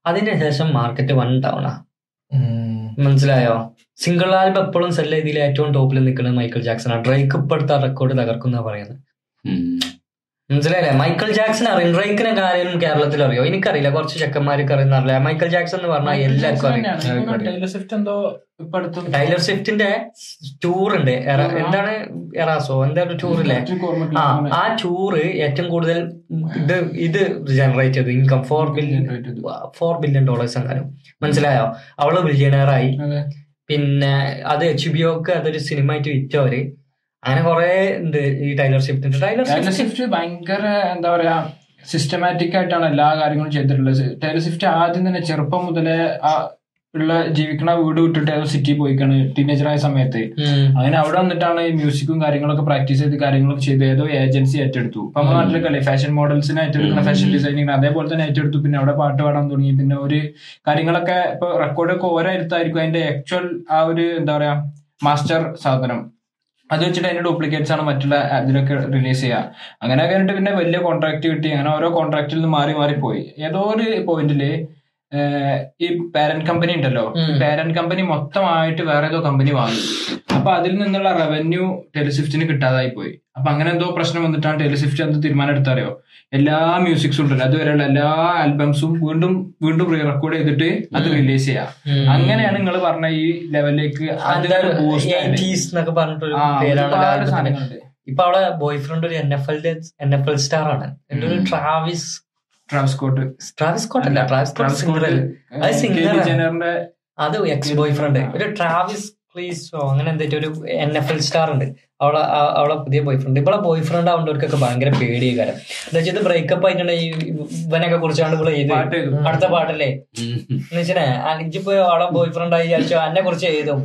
അതിന് ശേഷം മാർക്കറ്റ് വൺ ടൗണാ മനസ്സിലായോ? സിംഗിൾ ആൽബം എപ്പോഴും സെല്ല ഇതിൽ ഏറ്റവും ടോപ്പിൽ നിൽക്കുന്നത് മൈക്കിൾ ജാക്സൺ ആണ്. ഡ്രൈക്ക് ഇപ്പോഴത്തെ റെക്കോർഡ് തകർക്കുന്ന പറയുന്നത്. മനസ്സിലായില്ലേ? മൈക്കിൾ ജാക്സൺ അറിയാം. ഡ്രൈക്കിനെ കാര്യം കേരളത്തിൽ അറിയോ? എനിക്കറിയില്ല. കുറച്ച് ചെക്കന്മാർക്ക് അറിയുന്ന അറിയില്ല? മൈക്കിൾ ജാക്സൺ എന്ന് പറഞ്ഞാൽ എല്ലാവർക്കും അറിയാം. ടൈലർ സ്വിഫ്റ്റ് എന്തോ ഇപ്പൊ അടുത്ത് ടൈലർ സ്വിഫ്റ്റിന്റെ ടൂർ ഉണ്ട്. എറ- എന്താണ് എറാസോ? എന്താ ഒരു ടൂർ ഇല്ലേ? ആ ടൂർ ആ ടൂറ് ഏറ്റവും കൂടുതൽ ഇത് ഇത് ജനറേറ്റ് ചെയ്തു. Income four billion. Four billion dollars എങ്ങാനും. മനസ്സിലായോ? അവൾ ബില്യണയറായി അതെ. പിന്നെ അത് എച്ച് ബി ഒക്ക് അതൊരു സിനിമ ആയിട്ട് വിറ്റവര്. അങ്ങനെ കുറെ ഉണ്ട് ഈ ടൈലർ ഷിഫ്റ്റ് ടൈലർ സ്വിഫ്റ്റ് ഭയങ്കര എന്താ പറയാ സിസ്റ്റമാറ്റിക് ആയിട്ടാണ് എല്ലാ കാര്യങ്ങളും ചെയ്തിട്ടുള്ളത്. ടൈലർ സ്വിഫ്റ്റ് ആദ്യം തന്നെ ചെറുപ്പം മുതലേ ഉള്ള ജീവിക്കണ വീട് വിട്ടിട്ട് ഏതോ സിറ്റി പോയിക്കാണ് ടീനേജറായ സമയത്ത്. അങ്ങനെ അവിടെ വന്നിട്ടാണ് ഈ മ്യൂസിക്കും കാര്യങ്ങളൊക്കെ പ്രാക്ടീസ് ചെയ്ത് കാര്യങ്ങളൊക്കെ ചെയ്ത് ഏതോ ഏജൻസി ഏറ്റെടുത്തു. അപ്പൊ നമ്മുടെ നാട്ടിലൊക്കെ അല്ലേ ഫാഷൻ മോഡൽസിനെ ഏറ്റെടുക്കുന്ന ഫാഷൻ ഡിസൈനിങ് അതേപോലെ തന്നെ ഏറ്റെടുത്തു. പിന്നെ അവിടെ പാട്ട് പാടാൻ തുടങ്ങി. പിന്നെ ഒരു കാര്യങ്ങളൊക്കെ ഇപ്പൊ റെക്കോർഡൊക്കെ ഓരോ എടുത്തായിരിക്കും അതിന്റെ ആക്ച്വൽ ആ ഒരു എന്താ പറയാ മാസ്റ്റർ സാധനം. അത് വെച്ചിട്ട് അതിന്റെ ഡ്യൂപ്ലിക്കേറ്റ്സ് ആണ് മറ്റുള്ള ഇതിലൊക്കെ റിലീസ് ചെയ്യുക. അങ്ങനെ കഴിഞ്ഞിട്ട് പിന്നെ വലിയ കോൺട്രാക്ട് കിട്ടി. അങ്ങനെ ഓരോ കോൺട്രാക്റ്റിൽ നിന്ന് മാറി മാറി പോയി. ഏതോ ഒരു പോയിന്റിൽ ഈ പാരന്റ് കമ്പനി ഉണ്ടല്ലോ. പാരന്റ് കമ്പനി മൊത്തമായിട്ട് വേറെ ഏതോ കമ്പനി വാങ്ങി. അപ്പൊ അതിൽ നിന്നുള്ള റവന്യൂ ടെലിസ്വിഫ്റ്റിന് കിട്ടാതായി പോയി അപ്പൊ അങ്ങനെ എന്തോ പ്രശ്നം വന്നിട്ടാണ് ടെലിസ്വിഫ്റ്റ് എന്ത് തീരുമാനം എടുത്തറിയോ എല്ലാ മ്യൂസിക്സും ഉണ്ടല്ലോ. അതുവരെയുള്ള എല്ലാ ആൽബംസും വീണ്ടും വീണ്ടും റീ റെക്കോർഡ് ചെയ്തിട്ട് അത് റിലീസ് ചെയ്യാം. അങ്ങനെയാണ് നിങ്ങൾ പറഞ്ഞ ഈ ലെവലിലേക്ക് അതിനൊരു ബൂസ്റ്റ് 80s എന്നൊക്കെ പറഞ്ഞിട്ടൊരു ആ, പേരാണ് ഒരുപാട് ആൽബത്തിന്. സാധനങ്ങളുണ്ട്. ഇപ്പൊ അവളെ ബോയ് ഫ്രണ്ട് ഒരു N F L N F L star ആണ്. എന്റെ ഒരു Travis Travis Scott Travis Scott അല്ല Travis Scott Travis Scott singer അത് എക്സ് ബോയ് ഫ്രണ്ട് ഒരു ട്രാവിസ് പ്ലീസോ അങ്ങനെ എന്തായിട്ട് ഒരു എൻ എഫ് എൽ സ്റ്റാർ ഉണ്ട്. അവളെ അവളെ പുതിയ ബോയ് ഫ്രണ്ട് ഇവളെ ബോയ് ഫ്രണ്ട് ആവുന്നവർക്കൊക്കെ ഭയങ്കര പേടിയ കാര്യം എന്താ വെച്ചാൽ ഇത് ബ്രേക്കപ്പ് ആയിട്ടുണ്ടെങ്കിൽ ഇവനൊക്കെ കുറിച്ചാണ് ഇവിടെ ചെയ്ത്. അടുത്ത പാട്ടല്ലേ? എന്ന് വെച്ചാ അഞ്ചിപ്പോ അവളെ ബോയ് ഫ്രണ്ട് ആയി വിചാരിച്ചോ എന്നെ കുറിച്ച് എഴുതും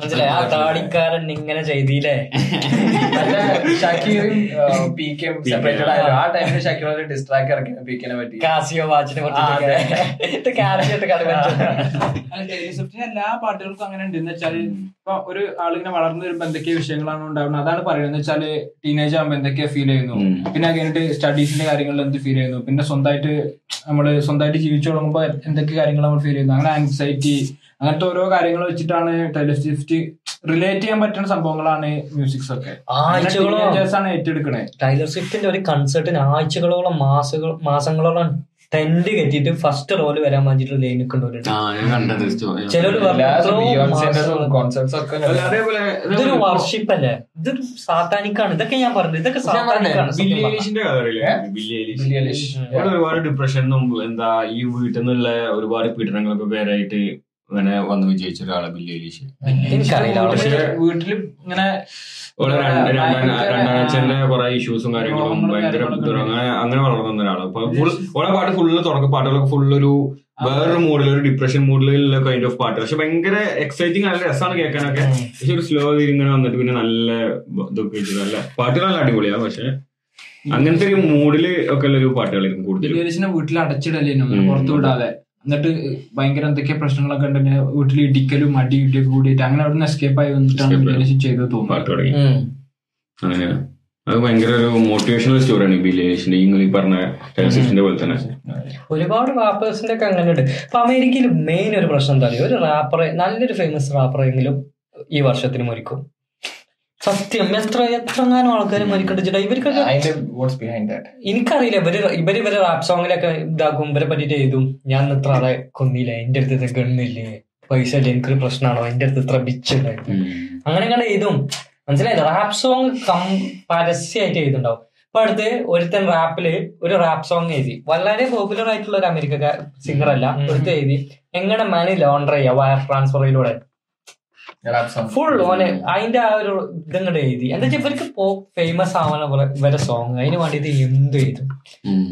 മനസ്സിലായി? ആ താടിക്കാരൻ ഇങ്ങനെ ചെയ്തില്ലേ? നല്ല ഷക്കീറും പീക്കും സെപ്പറേറ്റഡ് ആയിരുന്നു ആ ടൈമിൽ ഷക്കീർ ഒരു ഡിസ്ട്രാക്ട് ഇറക്കി പീക്കിനെ പറ്റി. കാസിയോ വാച്ചിനെ ടൈലർ സ്വിഫ്റ്റിന്റെ എല്ലാ പാട്ടുകൾക്കും അങ്ങനെ ഉണ്ട്. എന്ന് വെച്ചാൽ ഇപ്പൊ ഒരു ആളിങ്ങനെ വളർന്നു വരുമ്പോ എന്തൊക്കെ വിഷയങ്ങളാണ് ഉണ്ടാവുന്നത്. അതാണ് പറയുന്നത്. എന്ന് വെച്ചാൽ ടീനേജ് ആകുമ്പോ എന്തൊക്കെയാ ഫീൽ ചെയ്യുന്നു. പിന്നെ കഴിഞ്ഞിട്ട് സ്റ്റഡീസിന്റെ കാര്യങ്ങളിൽ എന്ത് ഫീൽ ചെയ്യുന്നു? പിന്നെ സ്വന്തമായിട്ട് നമ്മൾ സ്വന്തമായിട്ട് ജീവിച്ചു തുടങ്ങുമ്പോ എന്തൊക്കെ കാര്യങ്ങൾ നമ്മൾ ഫീൽ ചെയ്യുന്നു? അങ്ങനെ ആൻസൈറ്റി അങ്ങനത്തെ ഓരോ കാര്യങ്ങൾ വെച്ചിട്ടാണ് ടൈലർ സ്വിഫ്റ്റ് റിലേറ്റ് ചെയ്യാൻ പറ്റുന്ന സംഭവങ്ങളാണ് മ്യൂസിക്സ് ഒക്കെ ആണ് ഏറ്റെടുക്കണേ. ടൈലർ സ്വിഫ്റ്റിന്റെ ഒരു കൺസേർട്ടിന് ആഴ്ചകളോളം മാസങ്ങൾ മാസങ്ങളോളം ടെന്റ് കെട്ടിയിട്ട് ഫസ്റ്റ് റോൽ വരാൻ വേണ്ടിട്ട് ലൈൻ ഇതൊരു വർഷിപ്പ് അല്ലേ ഇതൊരു സാത്താനിക്കാണ്. ഇതൊക്കെ ഞാൻ പറഞ്ഞു ഇതൊക്കെ സാത്താനിക്കാണ് ഒരുപാട് ഡിപ്രഷനും എന്താ ഈ വീട്ടിൽ നിന്നുള്ള ഒരുപാട് പീഡനങ്ങളൊക്കെ പേരായിട്ട് ഇങ്ങനെ വന്ന് വിജയിച്ച ഒരാളെ ബില്ലി പക്ഷേ വീട്ടിൽ ഇങ്ങനെ രണ്ടാഴ്ചന്റെ കുറെ ഇഷ്യൂസും കാര്യങ്ങളും ഭയങ്കര അങ്ങനെ അങ്ങനെ വളർന്ന ഒരാൾ. ഓളെ പാട്ട് ഫുള്ള് തുടക്ക പാട്ടുകളൊക്കെ ഫുൾ ഒരു വേറൊരു മൂഡിൽ ഒരു ഡിപ്രഷൻ മൂഡിലുള്ള കൈൻഡ് ഓഫ് പാട്ട്. പക്ഷെ ഭയങ്കര എക്സൈറ്റിംഗ് നല്ല രസമാണ് കേൾക്കാനൊക്കെ പക്ഷെ ഒരു സ്ലോ ഇങ്ങനെ വന്നിട്ട് പിന്നെ നല്ല ഇതൊക്കെ നല്ല പാട്ടുകൾ നല്ല അടിപൊളിയാ. പക്ഷെ അങ്ങനത്തെ ഒരു മൂഡിൽ ഒക്കെ ഉള്ള ഒരു പാട്ടുകളായിരിക്കും കൂടുതൽ വീട്ടിൽ അടച്ചിടല്ലേ പുറത്തു വിടാതെ. എന്നിട്ട് ഭയങ്കര എന്തൊക്കെയാ പ്രശ്നങ്ങളൊക്കെ ഉണ്ട് പിന്നെ വീട്ടിൽ ഇടിക്കലും അടി ഇടിയൊക്കെ കൂടിയിട്ട് അങ്ങനെ അവിടെ നിന്ന് എസ്കേപ്പ് ആയി. വന്നിട്ടാണ് ചെയ്തത് തോന്നുന്നു. അത് ഭയങ്കര ഒരു മോട്ടിവേഷണൽ സ്റ്റോറിയാണ് ബില്ലേഷിന്റെ ഈ പറഞ്ഞ ടെലസിസ്റ്റിന്റെ പോലെ തന്നെ. ഒരുപാട് റാപ്പേഴ്സിന്റെ ഒക്കെ അങ്ങനെ ഉണ്ട് അപ്പൊ അമേരിക്കയിൽ മെയിൻ ഒരു പ്രശ്നം എന്താ പറയുക ഒരു റാപ്പറെ നല്ലൊരു ഫേമസ് റാപ്പറെങ്കിലും ഈ വർഷത്തിന് മരിക്കും സത്യം. എത്ര എത്രങ്ങാനും ആൾക്കാർ മരിക്കണ്ടിച്ചിട്ട് ഇവർക്കൊക്കെ എനിക്കറിയില്ല. ഇവർ ഇവർ ഇവരെ റാപ്പ് സോങ്ങിലൊക്കെ ഇതാക്കും. ഇവരെ പറ്റിട്ട് എഴുതും. ഞാൻ ഇത്ര ആളെ കൊന്നില്ല. എന്റെ അടുത്ത് ഗണ്ണില്ലേ? പൈസ ഇല്ല? എനിക്കൊരു പ്രശ്നമാണോ എന്റെ അടുത്ത് ഇത്ര ബിച്ച് ഉണ്ടായിരുന്നു അങ്ങനെ ഇങ്ങനെ എഴുതും. മനസ്സിലായത് റാപ്പ് സോങ് കം പരസ്യമായിട്ട് എഴുതുണ്ടാവും ഇപ്പൊ അടുത്ത് ഒരുത്തൻ റാപ്പിൽ ഒരു റാപ്പ് സോങ് എഴുതി. വളരെ പോപ്പുലർ ആയിട്ടുള്ള ഒരു അമേരിക്ക സിംഗർ അല്ല. ഒരുത്തൻ എഴുതി. എങ്ങനെ മണി ലോണ്ടർ ചെയ്യാം? വയർ ട്രാൻസ്ഫറിലൂടെ ഫുൾ ഓനെ അതിന്റെ ആ ഒരു ഇതങ്ങോട്ട് എഴുതി. എന്താ വെച്ചാൽ ഇവർക്ക് ഫേമസ് ആവാൻ ഇവരെ സോങ് അതിന് വേണ്ടിയിട്ട് എന്ത് എഴുതും.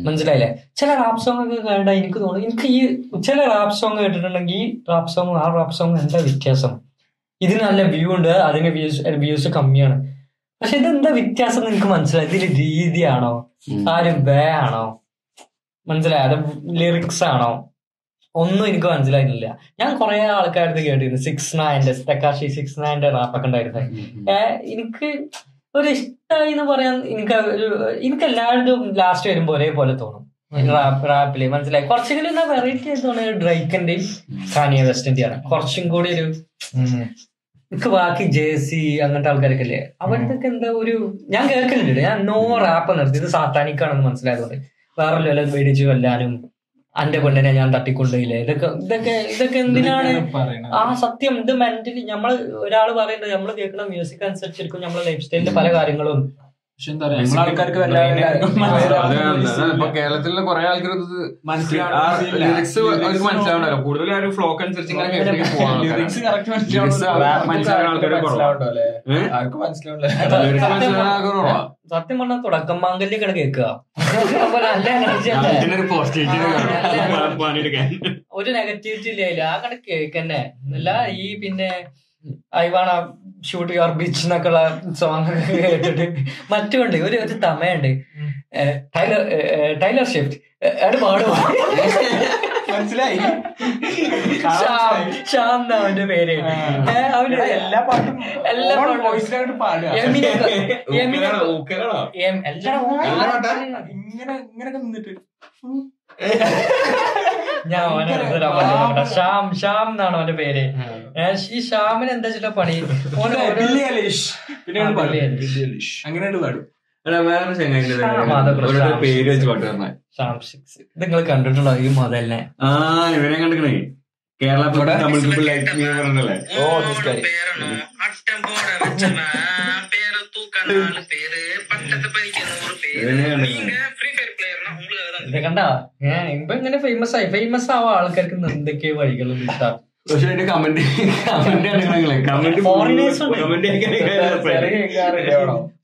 മനസ്സിലായില്ലേ? ചില റാപ്പ് സോങ് ഒക്കെ കേട്ടാ എനിക്ക് തോന്നുന്നു എനിക്ക് ഈ ചില റാപ്പ് സോങ് കേട്ടിട്ടുണ്ടെങ്കിൽ ഈ റാപ്പ് സോങ് ആ റാപ്പ് സോങ് എന്താ വ്യത്യാസം? ഇതിന് നല്ല വ്യൂ ഉണ്ട് അതിന് വ്യൂസ് വ്യൂസ് കമ്മിയാണ്. പക്ഷെ ഇതെന്താ വ്യത്യാസം എന്ന് എനിക്ക് മനസ്സിലായി. ഇതിൽ രീതിയാണോ? ആര് വേ ആണോ? മനസ്സിലായി? അത് ലിറിക്സ് ആണോ? ഒന്നും എനിക്ക് മനസ്സിലായിട്ടില്ല. ഞാൻ കുറെ ആൾക്കാരുടെ കേട്ടിരുന്നു. സിക്സ് നയന്റെ തെക്കാശി സിക്സ് നയന്റെ റാപ്പൊക്കെ ഉണ്ടായിരുന്നത് എനിക്ക് ഒരു ഇഷ്ടമായി എന്ന് പറയാൻ എനിക്ക് ഒരു എനിക്ക് എല്ലാവരും ലാസ്റ്റ് വരുമ്പോൾ ഒരേപോലെ തോന്നും. റാപ്പ് റാപ്പിൽ മനസ്സിലായി. കുറച്ചെങ്കിലും എന്താ വെറൈറ്റി ആയി തോന്നിയത് ഡ്രൈക്കിന്റെയും സാനിയ വെസ്റ്റിന്റെയാണ് കുറച്ചും കൂടി ഒരു എനിക്ക് ബാക്കി ജേസി അങ്ങനത്തെ ആൾക്കാരൊക്കെ അല്ലേ അവരുടെ എന്താ ഒരു ഞാൻ കേൾക്കുന്നുണ്ട് ഞാൻ നോ റാപ്പ് നിർത്തി. ഇത് സാത്താനിക്കാണെന്ന് മനസ്സിലായതുകൊണ്ട്. വേറെ ലെവലിൽ മേടിച്ച് കൊല്ലാനും അന്റെ പെണ്ണിനെ ഞാൻ തട്ടിക്കൊണ്ടില്ലേ ഇതൊക്കെ ഇതൊക്കെ ഇതൊക്കെ എന്തിനാണ് ആ സത്യം ഇത് മെന്റലി നമ്മൾ ഒരാൾ പറയുന്നത് നമ്മൾ കേൾക്കുന്ന മ്യൂസിക് അനുസരിച്ചിരിക്കും നമ്മളെ ലൈഫ് സ്റ്റൈലിന്റെ പല കാര്യങ്ങളും. പക്ഷെ എന്താ പറയാ നമ്മളെ ആൾക്കാർക്ക് വല്ലാതെ ഇപ്പൊ കേരളത്തിലുള്ള കുറെ ആൾക്കാർ ഇത് മനസ്സിലാവുന്നില്ല. ലിറിക്സ് അവർക്ക് മനസ്സിലാവണല്ലോ കൂടുതൽ ആ ഒരു ഫ്ലോക്ക് അനുസരിച്ച് ലിറിക്സ് കറക്റ്റ് മനസ്സിലാവുന്ന. സത്യം പറഞ്ഞാൽ തുടക്കം മാങ്കല്യൊക്കെ കേൾക്കുക. ഒരു നെഗറ്റിവിറ്റി ഇല്ല. ആ കണക്ക് കേൾക്കന്നെ. അല്ല ഈ പിന്നെ I wanna shoot your beach എന്നൊക്കെയുള്ള സോങ് കേട്ടിട്ട്. മറ്റുണ്ട്. ഒരു ഒരു തമയുണ്ട്. ടൈലർ ടൈലർ ഷിഫ്റ്റ് എവിടെ പാടും മനസ്സിലായി? എന്നാ അവന്റെ പേര്. അവന് എല്ലാ പാട്ടും എല്ലാ വോയിസിലായിട്ട് പാടുക. ഇങ്ങനെ നിന്നിട്ട്. ഞാൻ അവനെ നോക്കട്ടെ. ശ്യാം ശ്യാം എന്നാണ് അവന്റെ പേര്. ഈ ശ്യാമിന് എന്താ വെച്ചിട്ടാ പണി. അങ്ങനെയാണ് പാടും. വേറെ ചങ്ങായിന്റെ. പേര് വെച്ച് പാട്ട് പറഞ്ഞ ശ്യാം സിക്സ്. ഇത് നിങ്ങൾ കണ്ടിട്ടുണ്ടോ? ഈ മതല്ലേ ആ ഇവനെ കണ്ടിക്കണേ. കേരള ഓ ദിസ് ഇത് കണ്ടാ? ഇപ്പൊ ഇങ്ങനെ ഫേമസ് ആയി. ഫേമസ് ആവാൻ ആൾക്കാർക്ക് എന്തൊക്കെ വഴികൾ കിട്ടാം? പക്ഷെ അതിന്റെ കമന്റ് കമന്റ് കമന്റ് ഫോറിനേഴ്സ് ഉണ്ട്. കമന്റ്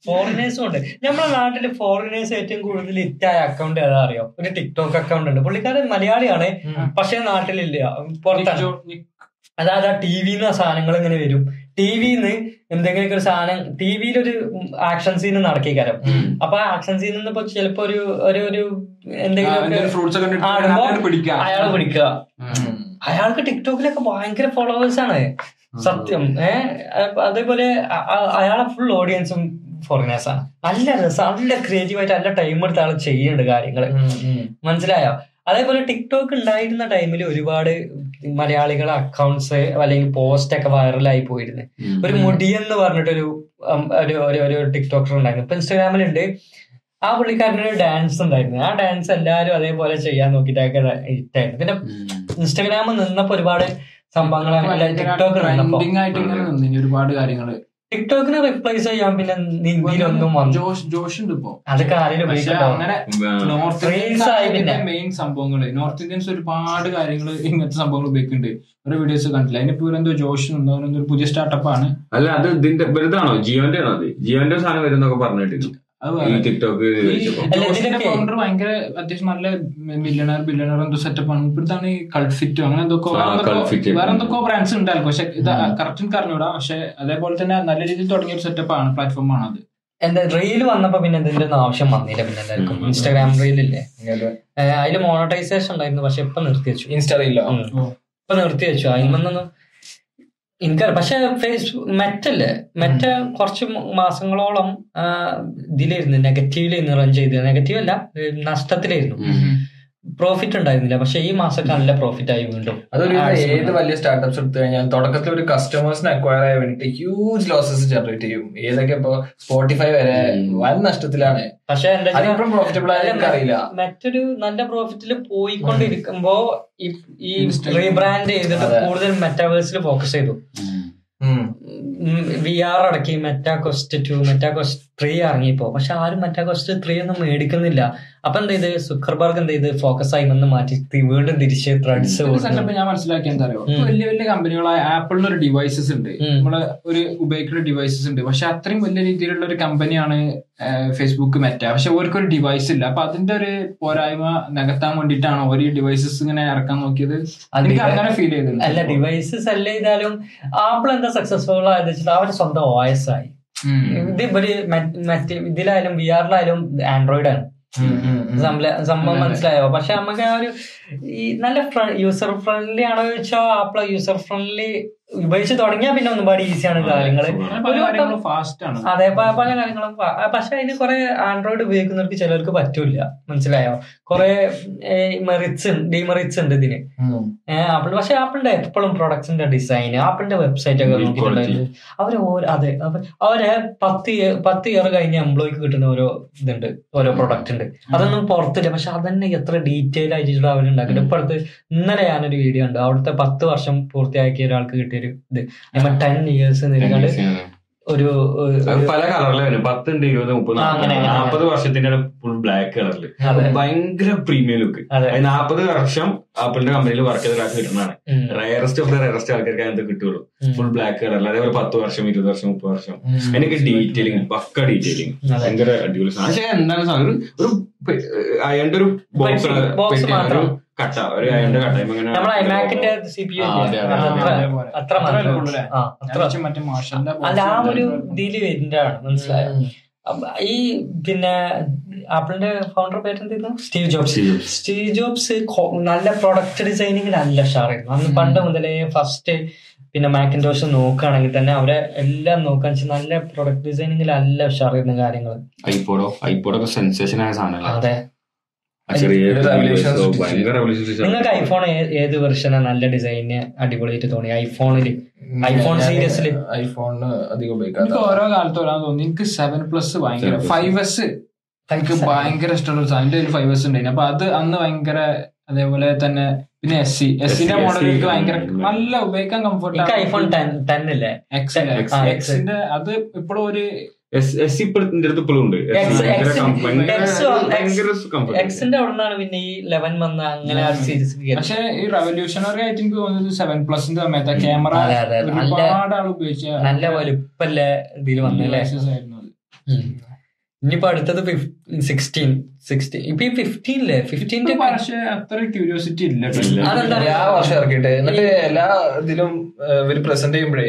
ഫോറിനേഴ്സും ഉണ്ട്. നമ്മുടെ നാട്ടിൽ ഫോറിനേഴ്സ് ഏറ്റവും കൂടുതൽ ഇറ്റായ അക്കൗണ്ട് ഏതാ അറിയാം? ഒരു ടിക്ടോക്ക് അക്കൗണ്ട് ഉണ്ട്. പുള്ളിക്കാരൻ മലയാളിയാണ്. പക്ഷെ നാട്ടിലില്ല. പുറത്താണ്. അതായത് ആ ടി വിന്ന് സാധനങ്ങൾ ഇങ്ങനെ വരും. ടി വിന്ന് എന്തെങ്കിലും ഒരു സാധനം ടി വിയിൽ ഒരു ആക്ഷൻ സീൻ നടക്കിക്കാരം. അപ്പൊ ആ ആക്ഷൻ സീനിൽ ഇപ്പൊ ചിലപ്പോ ഒരു ഒരു ഒരു എന്തെങ്കിലും അയാൾ പിടിക്കുക. അയാൾക്ക് ടിക്ടോക്കിലൊക്കെ ഭയങ്കര ഫോളോവേഴ്സ് ആണ്. സത്യം. ഏഹ് അതേപോലെ അയാളെ ഫുൾ ഓഡിയൻസും ഫോറിനേഴ്സ് ആണ്. നല്ല രസം നല്ല ക്രിയേറ്റീവ് ആയിട്ട് നല്ല ടൈം എടുത്ത് ആൾ ചെയ്യുന്നുണ്ട് കാര്യങ്ങൾ. മനസ്സിലായോ? അതേപോലെ ടിക്ടോക്ക് ഉണ്ടായിരുന്ന ടൈമിൽ ഒരുപാട് മലയാളികളെ അക്കൗണ്ട്സ് അല്ലെങ്കിൽ പോസ്റ്റ് ഒക്കെ വൈറലായി പോയിരുന്നു. ഒരു മുടിയെന്ന് പറഞ്ഞിട്ടൊരു ഒരു ഒരു ഒരു ടിക്ടോക്കർ ഉണ്ടായിരുന്നു. ഇപ്പൊ ഇൻസ്റ്റാഗ്രാമിലുണ്ട്. ആ പുള്ളിക്കാരന് ഒരു ഡാൻസ് ഉണ്ടായിരുന്നു. ആ ഡാൻസ് എല്ലാവരും അതേപോലെ ചെയ്യാൻ നോക്കിയിട്ടൊക്കെ ഇട്ടായിരുന്നു. പിന്നെ ഇൻസ്റ്റാഗ്രാമിൽ നിന്നപ്പോ ഒരുപാട് സംഭവങ്ങൾ ടിക്ടോക്ക് ഒരുപാട് കാര്യങ്ങൾ. ടിക്ടോക്കിനെ റിപ്ലേസ് ചെയ്യാൻ പിന്നെ ഇന്ത്യയിലൊന്നും വന്നു. ജോഷ് ജോഷ് ഉണ്ട് ഇപ്പൊ അതൊക്കെ അങ്ങനെ നോർത്ത് മെയിൻ സംഭവങ്ങൾ. നോർത്ത് ഇന്ത്യൻസ് ഒരുപാട് കാര്യങ്ങൾ ഇങ്ങനത്തെ സംഭവങ്ങൾ ഉപയോഗിക്കുന്നുണ്ട്. ഒരു വീഡിയോസ് കണ്ടില്ല അതിനിപ്പോ എന്തോ ജോഷ് ഉണ്ടോ ഒരു പുതിയ സ്റ്റാർട്ടപ്പ് ആണ്. അല്ല അത് ഇതിന്റെ വലുതാണോ ജിയോന്റെ ആണോ അത്? ജിയോന്റെ സാധനം വരുന്നൊക്കെ പറഞ്ഞിട്ടില്ല. ഫൗണ്ടർ ഭയങ്കര അത്യാവശ്യം നല്ല മില്യണർ ബില്യണർ എന്തോ സെറ്റപ്പ് ആണ്. ഇപ്പോഴത്താണ് ഈ കൾഫിറ്റോ അങ്ങനെ എന്തൊക്കെ ആ, Cult-Fit. വേറെ എന്തൊക്കെ ബ്രാൻഡ്സ് ഉണ്ടായിരുന്നു. പക്ഷെ ഇത് കറക്റ്റ് എനിക്ക് അറിഞ്ഞൂടാ. പക്ഷെ അതേപോലെ തന്നെ നല്ല രീതിയിൽ തുടങ്ങിയ ഒരു സെറ്റപ്പ് ആണ് പ്ലാറ്റ്ഫോം ആണ് അത്. എന്താ റീൽ വന്നപ്പോ പിന്നെ ഇതിന്റെ ഒന്നും ആവശ്യം വന്നില്ല പിന്നെ എല്ലാവർക്കും. ഇൻസ്റ്റാഗ്രാം റീലില്ലേ അതിൽ മോണറ്റൈസേഷൻ ഉണ്ടായിരുന്നു പക്ഷെ ഇപ്പൊ നിർത്തി വെച്ചു ഇൻസ്റ്റാ റീലോ. ഇപ്പൊ നിർത്തി വെച്ചു അതിനൊന്നും എനിക്കറിയാം പക്ഷെ ഫേസ്ബുക്ക് മെറ്റല്ലേ മെറ്റ കുറച്ച് മാസങ്ങളോളം ഇതിലായിരുന്നു നെഗറ്റീവിലായിരുന്നു റൺ ചെയ്ത്. നെഗറ്റീവ് അല്ല നഷ്ടത്തിലായിരുന്നു പ്രോഫിറ്റ് ഉണ്ടായിരുന്നില്ല. പക്ഷെ ഈ മാസം നല്ല പ്രോഫിറ്റ് ആയി വീണ്ടും. അതൊരു ഏത് വലിയ സ്റ്റാർട്ടപ്സ് എടുത്തു കഴിഞ്ഞാൽ തുടക്കത്തിൽ ഒരു കസ്റ്റമേഴ്സിനെ അക്വയർ ആയ വേണ്ടിട്ട് ഹ്യൂജ് ലോസസ് ജനറേറ്റ് ചെയ്യും. ഏതൊക്കെ ഇപ്പൊ സ്പോട്ടിഫൈ വരെ വൻ നഷ്ടത്തിലാണ്. പക്ഷെ പ്രോഫിറ്റബിൾ ആയാലും അറിയില്ല മറ്റൊരു നല്ല പ്രോഫിറ്റിൽ പോയിക്കൊണ്ടിരിക്കുമ്പോ ഈ-. റീബ്രാൻഡ് ചെയ്തിട്ട്. കൂടുതൽ മെറ്റാവേഴ്സിൽ ഫോക്കസ് ചെയ്തു. വി ആർ അടക്കി Meta Quest two Meta Quest three ഇറങ്ങിയപ്പോ പക്ഷെ ആരും മെറ്റാ ക്വസ്റ്റ് ത്രീ ഒന്നും മേടിക്കുന്നില്ല. അപ്പൊ എന്ത് ചെയ്ത് സുക്കർബർഗ് എന്ത് ചെയ്ത് ഫോക്കസ് ആയി വന്ന് മാറ്റി. വീണ്ടും തിരിച്ച് ത്രെഡ്സ് ഞാൻ മനസ്സിലാക്കി എന്താ അറിയോ ഉം. വലിയ വലിയ കമ്പനികളായ ആപ്പിളിന് ഒരു ഡിവൈസസ് ഉണ്ട്. നമ്മളെ ഒരു ഉപയോഗിക്കുന്ന ഡിവൈസസ് ഉണ്ട്. പക്ഷെ അത്രയും വലിയ രീതിയിലുള്ള ഒരു കമ്പനിയാണ് ഫേസ്ബുക്ക് മെറ്റ പക്ഷെ ഓർക്കൊരു ഡിവൈസ് ഇല്ല. അപ്പൊ അതിന്റെ ഒരു പോരായ്മ നികത്താൻ വേണ്ടിട്ടാണ് ഓരോ ഡിവൈസസ് ഇങ്ങനെ ഇറക്കാൻ നോക്കിയത്? എനിക്ക് അങ്ങനെ ഫീൽ ചെയ്തിട്ടുണ്ട്. അല്ല ഡിവൈസസ് അല്ല ചെയ്താലും ആപ്പിൾ എന്താ സക്സസ്ഫുൾ ആയത് വെച്ചിട്ട് അവരുടെ സ്വന്തം വോയിസ് ആയി. ഇത് ഇവർ മറ്റേ ഇതിലായാലും വി ആറിലായാലും ആൻഡ്രോയിഡ് ആണ്. സംഭവം മനസ്സിലായോ? പക്ഷെ നമുക്ക് ആ ഒരു ഈ നല്ല യൂസർ ഫ്രണ്ട്ലി ആണോ ചോദിച്ചാൽ ആപ്പിൾ യൂസർ ഫ്രണ്ട്ലി ഉപയോഗിച്ച് തുടങ്ങിയാൽ പിന്നെ ഈസിയാണ് പല കാര്യങ്ങളും ഫാസ്റ്റ് ആണ്. അതെ പല കാര്യങ്ങളും പക്ഷെ അതിന് കുറെ ആൻഡ്രോയിഡ് ഉപയോഗിക്കുന്നവർക്ക് ചിലർക്ക് പറ്റൂല മനസ്സിലായോ? കുറെ മെറിറ്റ്സ് ഉണ്ട് ഡിമെറിറ്റ്സ് ഉണ്ട് ഇതിന്. ആപ്പിൾ പക്ഷെ ആപ്പിളിന്റെ എപ്പോഴും പ്രൊഡക്ട്സിന്റെ ഡിസൈൻ ആപ്പിളിന്റെ വെബ്സൈറ്റ് ഒക്കെ നോക്കിയിട്ടുണ്ടെങ്കിൽ ഓരോ അതെ അവ- അവരെ പത്ത് പത്ത് ഇയർ കഴിഞ്ഞ എംപ്ലോയിക്ക് കിട്ടുന്ന ഓരോ ഇതുണ്ട് ഓരോ പ്രൊഡക്റ്റ് ഉണ്ട്. അതൊന്നും പുറത്തില്ല പക്ഷെ അതന്നെ എത്ര ഡീറ്റെയിൽ ആയിട്ടുള്ള അവരുണ്ടാക്കിയിട്ട് ഇപ്പൊ അടുത്ത് ഇന്നലെ ഞാനൊരു വീഡിയോ ഉണ്ട് അവിടുത്തെ പത്ത് വർഷം പൂർത്തിയാക്കിയ ഒരാൾക്ക് കിട്ടിയൊരു ഇത്. ടെൻ ഇയേഴ്സ് നിൽക്കാണ്ട് ഒരു ഒരു- പല കളറിൽ വരും. പത്തുണ്ട് ഇരുപത് മുപ്പത് നാപ്പത്. വർഷത്തിന്റെ ഫുൾ ബ്ലാക്ക് കളറിൽ. ഭയങ്കര പ്രീമിയം ലുക്ക് അതെ. നാൽപ്പത് വർഷം ആപ്പിളിന്റെ കമ്പനിയിൽ വർക്ക് ചെയ്ത ഒരാൾക്ക് കിട്ടുന്നതാണ്. റയറസ്റ്റ് ഓഫ് ദ റയറസ്റ്റ് ആൾക്കാർക്ക് അതിനകത്ത് കിട്ടുള്ളൂ. ഫുൾ ബ്ലാക്ക് കളറിൽ അതേപോലെ പത്ത് വർഷം ഇരുപത് വർഷം മുപ്പത് വർഷം. അതിനൊക്കെ എനിക്ക് ഡീറ്റെയിലിംഗ് പക്ക ഡീറ്റെയിലിംഗ്. ഭയങ്കര അടിപൊളി സാധനം. പക്ഷെ എന്താണ് സാധനം? ഒരു ഒരു ഒരു ബോക്സ് മാത്രം. കട്ട. ഒരു അയന്റെ കട്ട ഇങ്ങനെ നമ്മളെ ഐമാക്കിന്റെ സി പി യു ആ, അതെ, അതെ, അതെ. അത്ര അത്ര ഉള്ളൂ അല്ലേ? അത്ര വിചാരിച്ചു മറ്റേ മാഷന്റെ അല്ല ആ ഒരു ഇതിൽ വരുന്നതാണ് മനസ്സിലായോ. ഈ പിന്നെ ആപ്പിളിന്റെ ഫൗണ്ടർ പേരെന്തായിരുന്നു സ്റ്റീവ് ജോബ്സ്. Steve Jobs. നല്ല പ്രൊഡക്റ്റ് ഡിസൈനിങ്ങിൽ നല്ല ഷാറായിരുന്നു അന്ന് പണ്ട് മുതലേ ഫസ്റ്റ് പിന്നെ മാക്കിൻഡോഷ് നോക്കുകയാണെങ്കിൽ തന്നെ അവരെ എല്ലാം നോക്കാൻ വെച്ചാൽ നല്ല പ്രൊഡക്റ്റ് ഡിസൈനിങ്ങിൽ നല്ല ഉഷാറായിരുന്നു കാര്യങ്ങൾ ഐപോഡോ ഐപോഡൊക്കെ സെൻസേഷൻ ആയ സാധനങ്ങൾ അതെ. നിങ്ങൾക്ക് ഐഫോൺ ഏത് വെർഷനാണ് നല്ല ഡിസൈന് അടിപൊളിയായിട്ട് തോന്നി? ഐഫോണിൽ ഐഫോൺ സീരിയസിൽ സീരീസിൽ ഐഫോണിന് അധികം ഉപയോഗിക്കാം ഓരോ കാലത്ത് വരാൻ തോന്നി. എനിക്ക് സെവൻ പ്ലസ് ഭയങ്കര 7 plus. ഫൈവ് എസ് എനിക്ക് ഭയങ്കര ഇഷ്ടമുള്ള ഒരു സാധനം. എന്റെ ഒരു ഫൈവ് എസ് ഉണ്ടായിരുന്നു. അപ്പൊ അത് അന്ന് ഭയങ്കര അതേപോലെ തന്നെ പിന്നെ എസ് സി എസ് സിന്റെ മോഡൽ എനിക്ക് ഭയങ്കര. നല്ല ഉപയോഗിക്കാൻ കംഫർട്ടബിൾ ഐഫോൺ ടെൻ ടെൻ അല്ലേ എക്സ് X. X. എക്സിന്റെ അത് ഇപ്പോഴും ഒരു എസ് എസ് ഇപ്പൊ എന്റെ അടുത്ത് ഇപ്പോഴും ഉണ്ട്. എക്സിന്റെ അവിടെ നിന്നാണ് പിന്നെ ഈ ലെവൻ വന്ന അങ്ങനെ സീരീസ് പക്ഷെ ഈ റവല്യൂഷണറി ആയിട്ട് എനിക്ക് തോന്നുന്നത് സെവൻ പ്ലസിന്റെ സമയത്ത് ക്യാമറ ഒരുപാട് ആൾ ഉപയോഗിച്ച നല്ല വലുപ്പല്ലേ ഇതിൽ വന്നല്ലേ. ഇനിയിപ്പോ അടുത്തത് സിക്സ്റ്റീൻ സിക്സ്റ്റീൻ ഇപ്പൊ ഈ ഫിഫ്റ്റീനില്ലേ ഫിഫ്റ്റീന്റെ ഇപ്പൊ പക്ഷെ അത്ര ക്യൂരിയോസിറ്റി ഇല്ല കേട്ടോ. ഇല്ല. അതെന്താ? എല്ലാ വർഷം ഇറക്കിയിട്ട്. എന്നിട്ട് എല്ലാ ഇതിലും ഇവർ പ്രസന്റ് ചെയ്യുമ്പോഴേ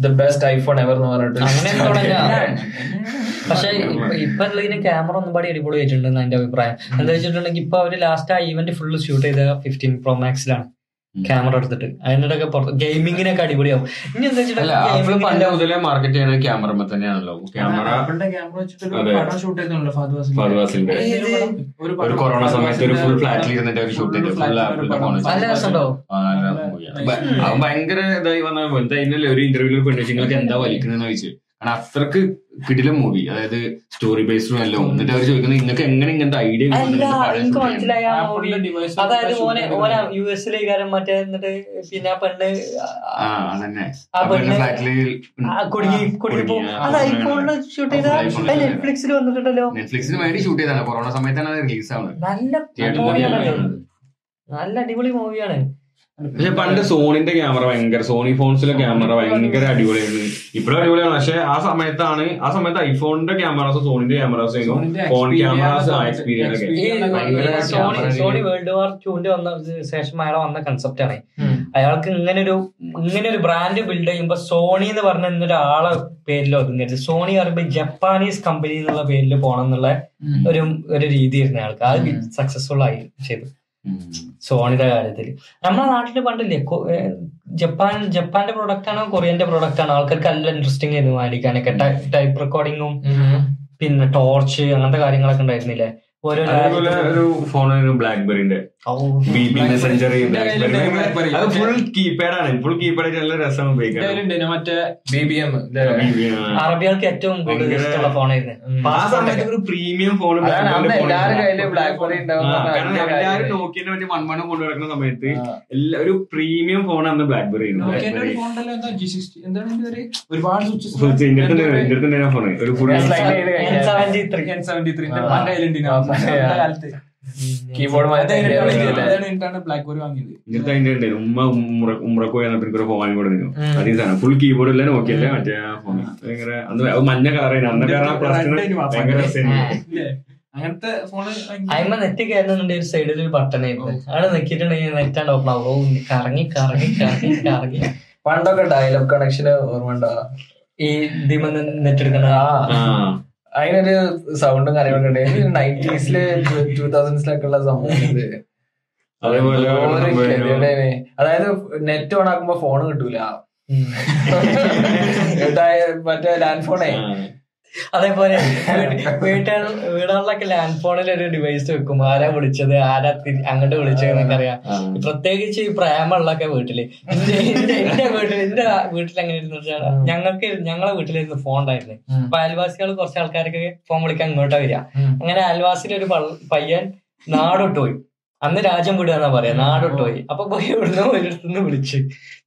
ദ ബെസ്റ്റ് ഐഫോൺ എവർ എന്ന് പറഞ്ഞിട്ട്. പക്ഷെ ഇപ്പൊ ഇതിന് ക്യാമറ ഒന്നും പാടി അടിപൊളി ആയിട്ടുണ്ടെന്ന് എന്റെ അഭിപ്രായം. എന്താ വെച്ചിട്ടുണ്ടെങ്കിൽ ഇപ്പൊ അവർ ലാസ്റ്റ് ആ ഇവന്റ് ഫുള്ള് ഷൂട്ട് ചെയ്ത ഫിഫ്റ്റീൻ പ്രോ മാക്സിലാണ് ക്യാമറ എടുത്തിട്ട്. അതിനിടയ്ക്ക് പുറത്ത് ഗെയിമിങ്ങിനൊക്കെ അടിപൊളിയാവും. ഇനി എന്താ പണ്ട് മുതലേ മാർക്കറ്റ് ചെയ്യുന്നത് ക്യാമറ തന്നെയാണല്ലോ. ക്യാമറ ഒരു കൊറോണ സമയത്ത് ഒരു ഫുൾ ഫ്ലാറ്റിൽ ഇരുന്നിട്ട് ഷൂട്ട് ചെയ്ത്. ഭയങ്കര ഇതായി വന്ന എന്താ ഒരു ഇന്റർവ്യൂവിൽ പെണ്ണുങ്ങൾക്ക് എന്താ വലിക്കുന്നതെന്ന് ചോദിച്ചു. കാരണം അത്രയ്ക്ക് കിടിലം മൂവി അതായത് സ്റ്റോറി ബേസ്ഡും എല്ലാം. എന്നിട്ട് അവർ ചോദിക്കുന്നത് നിങ്ങൾക്ക് എങ്ങനെ ഇങ്ങനത്തെ ഐഡിയ അതായത് ഓനെ ഓന യു എസിലെ കാര്യം മറ്റേ എന്നിട്ട് പിന്നെ ആ പെണ്ണ് ആ പെണ്ണ് ആ കുടുങ്ങി കുടുങ്ങി അത് ഐഫോണിൽ ഷൂട്ട് ചെയ്ത നെറ്റ്ഫ്ലിക്സിൽ വന്നിട്ടുണ്ടല്ലോ. നെറ്റ്ഫ്ലിക്സിന് വേണ്ടി ഷൂട്ട് ചെയ്താണ് കൊറോണ സമയത്താണ് അത് റിലീസ് ആവുന്നത്. നല്ല നല്ല അടിപൊളി മൂവിയാണ് പക്ഷെ പണ്ട് സോണിന്റെ ക്യാമറ ഭയങ്കര സോണി ഫോൺസിലെ ക്യാമറ ഭയങ്കര അടിപൊളിയായിരുന്നു. ഇപ്പോഴും അടിപൊളിയാണ്. പക്ഷെ ആ സമയത്താണ് ആ സമയത്ത് ഐഫോണിന്റെ ക്യാമറാസ് സോണിന്റെ cameras phone cameras experience Sony Sony world war ടൂന്റെ വന്ന ശേഷം അയാളെ വന്ന കൺസെപ്റ്റ് ആണ്. അയാൾക്ക് ഇങ്ങനെ ഒരു ഇങ്ങനെ ഒരു ബ്രാൻഡ് ബിൽഡ് ചെയ്യുമ്പോ സോണി എന്ന് പറഞ്ഞ ഒരാളെ പേരിൽ ഒതുങ്ങരുത് സോണി പറയുമ്പോ ജപ്പാനീസ് കമ്പനി എന്നുള്ള പേരിൽ പോകണം എന്നുള്ള ഒരു ഒരു രീതിയായിരുന്നു അയാൾക്ക്. അത് സക്സസ്ഫുൾ ആയി ചെയ്തു സോണിയുടെ കാര്യത്തിൽ നമ്മുടെ നാട്ടിൽ പണ്ടില്ലേ ജപ്പാൻ ജപ്പാന്റെ പ്രൊഡക്റ്റ് ആണോ കൊറിയന്റെ പ്രൊഡക്റ്റ് ആണോ? ആൾക്കാർക്ക് നല്ല ഇൻട്രസ്റ്റിംഗ് ആയിരുന്നു മേടിക്കാനൊക്കെ ടൈപ്പ് റെക്കോർഡിങ്ങും പിന്നെ ടോർച്ച് അങ്ങനത്തെ കാര്യങ്ങളൊക്കെ ഉണ്ടായിരുന്നില്ലേ? ഓരോ ബ്ലാക്ക്ബെറിന്റെ ഫുൾ കീപാഡ് ആണ്. ഫുൾ കീപാഡ് ആയിട്ട് നല്ല രസം മറ്റേ ബി ബി അറബികൾക്ക് ഏറ്റവും കൂടുതൽ ഇഷ്ടമുള്ള ഫോണായിരുന്നു ആ സമയത്ത് ഒരു പ്രീമിയം ഫോൺ എല്ലാവരും കാര്യം. നോക്കിയതിനെ പറ്റി മൺമണം കൊണ്ടു നടക്കുന്ന സമയത്ത് ഒരു പ്രീമിയം ഫോൺ അന്ന് ബ്ലാക്ക്ബെറി? ഒരുപാട് ഫോൺ ഒരു ഫുൾ ഞാൻ slide ചെയ്ത് കഴിഞ്ഞാൽ N73. എൻ സെവന്റി ത്രീ ആ, പഴയ. കാലത്ത് കീബോർഡ് ഇങ്ങനത്തെ അതിന്റെ ഉണ്ട്. ഉമ്മ ഉമ്രക്ക് ഫോൺ അതേ സാധനം ഫുൾ കീബോർഡ് നോക്കിയല്ലേ മറ്റേ ഫോൺ ഭയങ്കര അന്ന് മഞ്ഞ കളറായിരുന്നു അന്ന് കാരണം പ്ലസ് Red ആയിട്ട് മാത്രം. ഭയങ്കര അങ്ങനത്തെ ഫോണ് അയിമ നെറ്റ് കയറുന്നുണ്ട് ഒരു സൈഡിൽ ഒരു ബട്ടൺ ആയിരുന്നു അവിടെ നെക്കിട്ടുണ്ടെങ്കിൽ നെറ്റാണ്ട് ഓപ്പൺ ആവും ഓ, കറങ്ങി കറങ്ങി കറങ്ങി കറങ്ങി. പണ്ടൊക്കെ ഡയലോഗ് കണക്ഷന് ഓർമ്മ ഉണ്ടോ? ഈ ദിമ നെറ്റ് എടുക്കണ ആ. അതിനൊരു സൗണ്ടും കാര്യങ്ങളൊക്കെ ഉണ്ട്. നയന്റീസിൽ ടൂ തൗസൻഡ്സിലൊക്കെ ഉള്ള സംഭവം ഇത്. അതായത് നെറ്റ് ഓൺ ആക്കുമ്പോ ഫോൺ കിട്ടൂല. മറ്റേ ലാൻഡ് ഫോണേ. അതേപോലെ വീട്ടുകൾ വീടുകളിലൊക്കെ ലാൻഡ് ഫോണിൽ ഒരു ഡിവൈസ് വെക്കും. ആരാ വിളിച്ചത്? ആരാ അങ്ങോട്ട് വിളിച്ചത് എന്നൊക്കെ അറിയാം. പ്രത്യേകിച്ച് ഈ പ്രേമുള്ളൊക്കെ വീട്ടിൽ. എന്റെ വീട്ടിൽ എന്റെ വീട്ടിൽ എങ്ങനെ ഇരുന്നു ഞങ്ങൾക്ക് ഞങ്ങളെ വീട്ടിലിരുന്ന് ഫോൺ ഉണ്ടായിരുന്നു. അപ്പൊ അയൽവാസികൾ കുറച്ച് ആൾക്കാർക്ക് ഫോൺ വിളിക്കാൻ ഇങ്ങോട്ടാ വരിക. അങ്ങനെ അയൽവാസിയിൽ ഒരു പയ്യൻ നാടോട്ട് പോയി അന്ന് രാജ്യം വിടുകയെന്നാ പറയാ. നാടോട്ട് പോയി അപ്പൊ പോയി ഇവിടുന്ന് ഒരിടത്തുനിന്ന് വിളിച്ച്